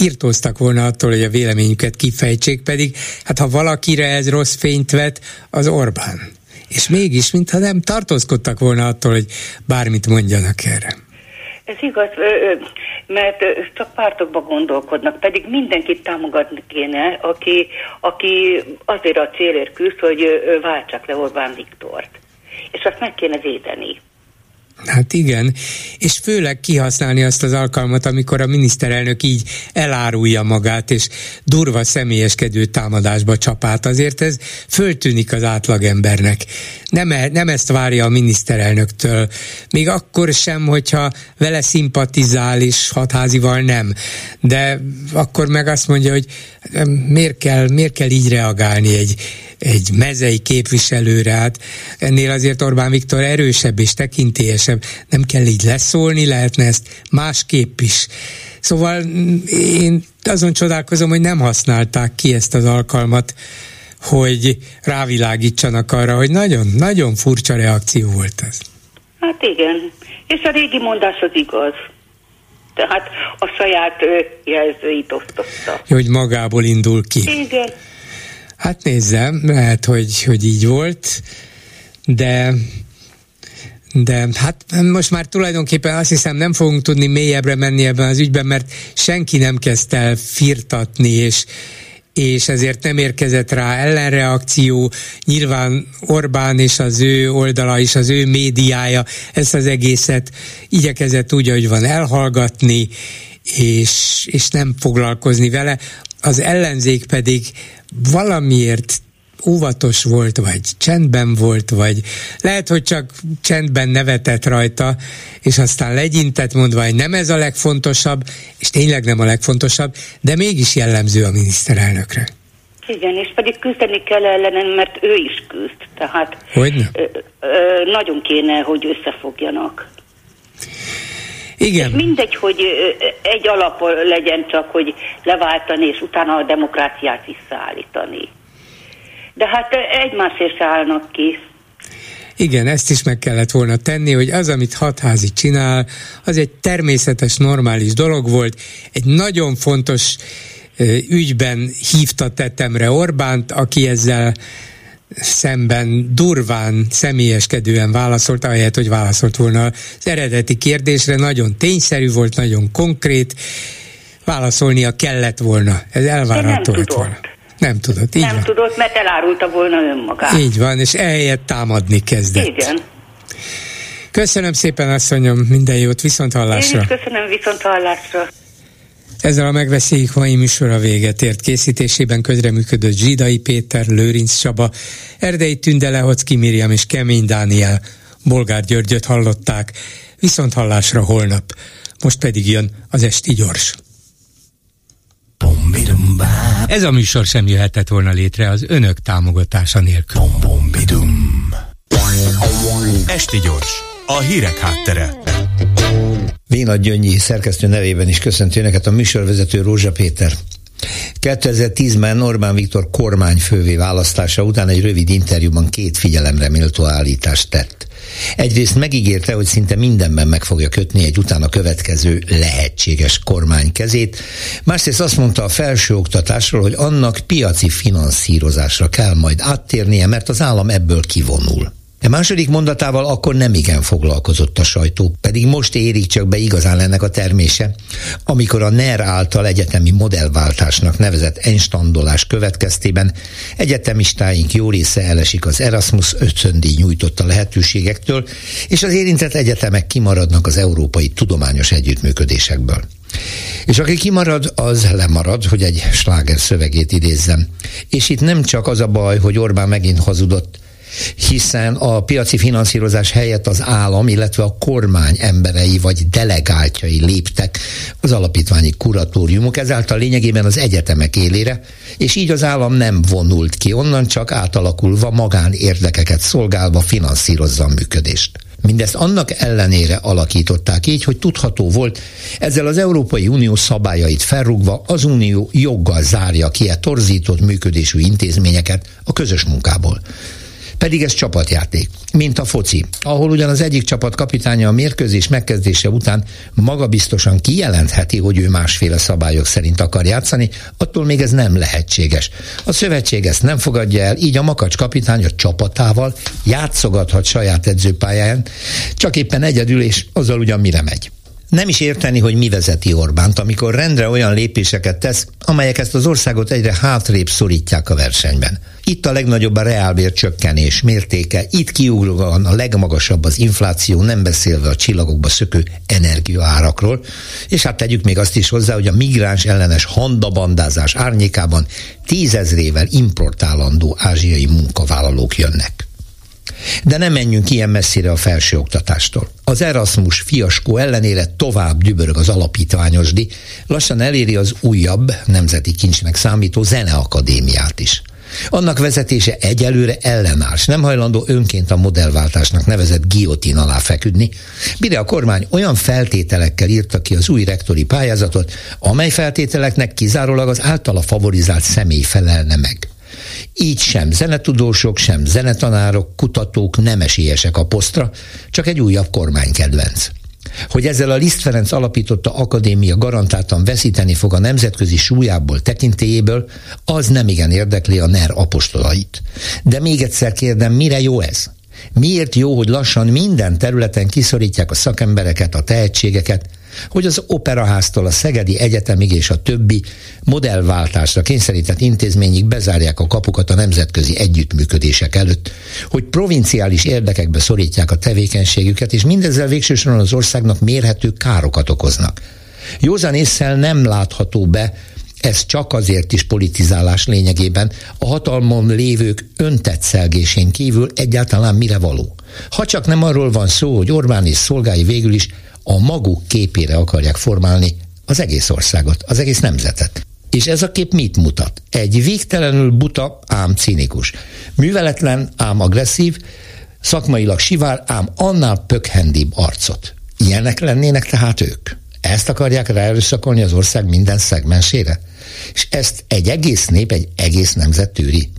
írtóztak volna attól, hogy a véleményüket kifejtsék, pedig hát ha valakire ez rossz fényt vet, az Orbán. És mégis, mintha nem tartózkodtak volna attól, hogy bármit mondjanak erre. Ez igaz, mert csak pártokba gondolkodnak, pedig mindenkit támogatni kéne, aki, aki azért a célért küzd, hogy váltsák le Orbán Viktort. És azt meg kéne védeni. Hát igen, és főleg kihasználni azt az alkalmat, amikor a miniszterelnök így elárulja magát, és durva személyeskedő támadásba csapát. Azért ez föltűnik az átlagembernek. Nem, e, nem ezt várja a miniszterelnöktől. Még akkor sem, hogyha vele szimpatizál, és hatházival nem. De akkor meg azt mondja, hogy miért kell, miért kell így reagálni egy, egy mezei képviselőre, hát ennél azért Orbán Viktor erősebb és tekintélyesebb, nem kell így leszólni, lehetne ezt másképp is. Szóval én azon csodálkozom, hogy nem használták ki ezt az alkalmat, hogy rávilágítsanak arra, hogy nagyon-nagyon furcsa reakció volt ez. Hát igen, és a régi mondás az igaz. Tehát a saját jelzőit osztotta. Hogy magából indul ki. Igen. Hát nézzem, lehet, hogy, hogy így volt, de de hát most már tulajdonképpen azt hiszem nem fogunk tudni mélyebbre menni ebben az ügyben, mert senki nem kezdte el firtatni, és, és ezért nem érkezett rá ellenreakció. Nyilván Orbán és az ő oldala és az ő médiája ezt az egészet igyekezett úgy, hogy van elhallgatni, és, és nem foglalkozni vele. Az ellenzék pedig valamiért óvatos volt, vagy csendben volt, vagy lehet, hogy csak csendben nevetett rajta, és aztán legyintett mondva, hogy nem ez a legfontosabb, és tényleg nem a legfontosabb, de mégis jellemző a miniszterelnökre. Igen, és pedig küzdeni kell ellenem, mert ő is küzd. Tehát Hogyne? Ö, ö, nagyon kéne, hogy összefogjanak. Igen. És mindegy, hogy egy alap legyen csak, hogy leváltani, és utána a demokráciát visszaállítani. De hát egymásért állnak ki. Igen, ezt is meg kellett volna tenni, hogy az, amit hatházi csinál, az egy természetes, normális dolog volt. Egy nagyon fontos ügyben hívta tetemre Orbánt, aki ezzel szemben durván, személyeskedően válaszolt, ahelyett, hogy válaszolt volna az eredeti kérdésre, nagyon tényszerű volt, nagyon konkrét, válaszolnia kellett volna, ez elvárható lett volna. Nem tudott, így Nem van. tudott, mert elárulta volna önmagát. Így van, és ehelyett támadni kezdett. Igen. Köszönöm szépen, asszonyom, minden jót, viszont Én hallásra. is köszönöm viszont hallásra. Ezzel a megbeszéljük mai műsora véget ért készítésében közreműködött Zsidai Péter, Lőrinc Csaba, Erdei Tünde Lehocki Miriam és Kemény Dániel, Bolgár Györgyöt hallották, viszont hallásra holnap. Most pedig jön az Esti Gyors. Ez a műsor sem jöhetett volna létre az önök támogatása nélkül. Esti gyors, a hírek háttere. Véna Gyöngyi szerkesztő nevében is köszönti Önöket a műsorvezető Rózsa Péter. 2010-ben Orbán Viktor kormányfővé választása után egy rövid interjúban két figyelemre méltó állítást tett. Egyrészt megígérte, hogy szinte mindenben meg fogja kötni egy utána következő lehetséges kormány kezét, másrészt azt mondta a felsőoktatásról, hogy annak piaci finanszírozásra kell majd áttérnie, mert az állam ebből kivonul. A második mondatával akkor nem igen foglalkozott a sajtó, pedig most érik csak be igazán ennek a termése, amikor a NER által egyetemi modellváltásnak nevezett enstandolás következtében egyetemistáink jó része elesik az Erasmus ötöndíj nyújtotta lehetőségektől, és az érintett egyetemek kimaradnak az európai tudományos együttműködésekből. És aki kimarad, az lemarad, hogy egy sláger szövegét idézzem. És itt nem csak az a baj, hogy Orbán megint hazudott, hiszen a piaci finanszírozás helyett az állam, illetve a kormány emberei vagy delegáltjai léptek az alapítványi kuratóriumok, ezáltal lényegében az egyetemek élére, és így az állam nem vonult ki, onnan csak átalakulva magán érdekeket szolgálva finanszírozza a működést. Mindezt annak ellenére alakították így, hogy tudható volt, ezzel az Európai Unió szabályait felrúgva az Unió joggal zárja ki a torzított működésű intézményeket a közös munkából. Pedig ez csapatjáték, mint a foci, ahol ugyan az egyik csapat kapitánya a mérkőzés megkezdése után magabiztosan kijelentheti, hogy ő másféle szabályok szerint akar játszani, attól még ez nem lehetséges. A szövetség ezt nem fogadja el, így a makacs kapitány a csapatával játszogathat saját edzőpályán, csak éppen egyedül, és azzal ugyan mire megy. Nem is érteni, hogy mi vezeti Orbánt, amikor rendre olyan lépéseket tesz, amelyek ezt az országot egyre hátrébb szorítják a versenyben. Itt a legnagyobb a reálbér csökkenés mértéke, itt kiugróan a legmagasabb az infláció, nem beszélve a csillagokba szökő energiaárakról, és hát tegyük még azt is hozzá, hogy a migráns ellenes handabandázás árnyékában tízezrével importálandó ázsiai munkavállalók jönnek. De nem menjünk ilyen messzire a felsőoktatástól. Az Erasmus fiaskó ellenére tovább dübörög az alapítványosdi, lassan eléri az újabb, nemzeti kincsnek számító zeneakadémiát is. Annak vezetése egyelőre ellenárs, nem hajlandó önként a modellváltásnak nevezett guillotine alá feküdni, mire a kormány olyan feltételekkel írta ki az új rektori pályázatot, amely feltételeknek kizárólag az általa favorizált személy felelne meg. Így sem zenetudósok, sem zenetanárok, kutatók nem esélyesek a posztra, csak egy újabb kormánykedvenc. Hogy ezzel a Liszt Ferenc alapította akadémia garantáltan veszíteni fog a nemzetközi súlyából, tekintélyéből, az nem igen érdekli a NER apostolait. De még egyszer kérdem, mire jó ez? Miért jó, hogy lassan minden területen kiszorítják a szakembereket, a tehetségeket, hogy az operaháztól a Szegedi Egyetemig és a többi modellváltásra kényszerített intézményig bezárják a kapukat a nemzetközi együttműködések előtt, hogy provinciális érdekekbe szorítják a tevékenységüket, és mindezzel végsősorban az országnak mérhető károkat okoznak. Józan észsel nem látható be, ez csak azért is politizálás lényegében, a hatalmon lévők öntetszelgésén kívül egyáltalán mire való. Ha csak nem arról van szó, hogy Orbán és szolgái végül is a maguk képére akarják formálni az egész országot, az egész nemzetet. És ez a kép mit mutat? Egy végtelenül buta, ám cinikus. Műveletlen, ám agresszív, szakmailag sivár, ám annál pökhendibb arcot. Ilyenek lennének tehát ők. Ezt akarják ráerőszakolni az ország minden szegmensére? És ezt egy egész nép, egy egész nemzet tűri.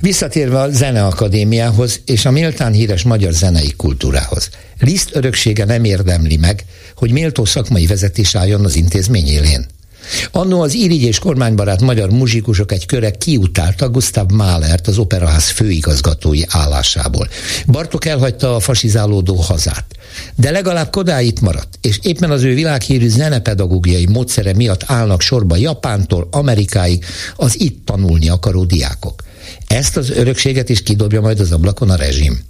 Visszatérve a Zeneakadémiához és a méltán híres magyar zenei kultúrához. Liszt öröksége nem érdemli meg, hogy méltó szakmai vezetés álljon az intézmény élén. Annó az irigy és kormánybarát magyar muzsikusok egy köre kiutálta Gustav Mahlert az operaház főigazgatói állásából. Bartok elhagyta a fasizálódó hazát. De legalább Kodály maradt, és éppen az ő világhírű zenepedagógiai módszere miatt állnak sorba Japántól Amerikáig az itt tanulni akaró diákok. Ezt az örökséget is kidobja majd az ablakon a rezsim.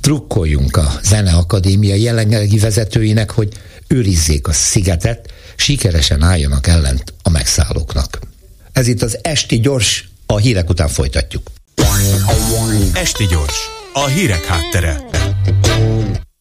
Trukkoljunk a Zeneakadémia jelenlegi vezetőinek, hogy őrizzék a szigetet, sikeresen álljanak ellent a megszállóknak. Ez itt az Esti Gyors, a hírek után folytatjuk. Esti Gyors, a hírek háttere.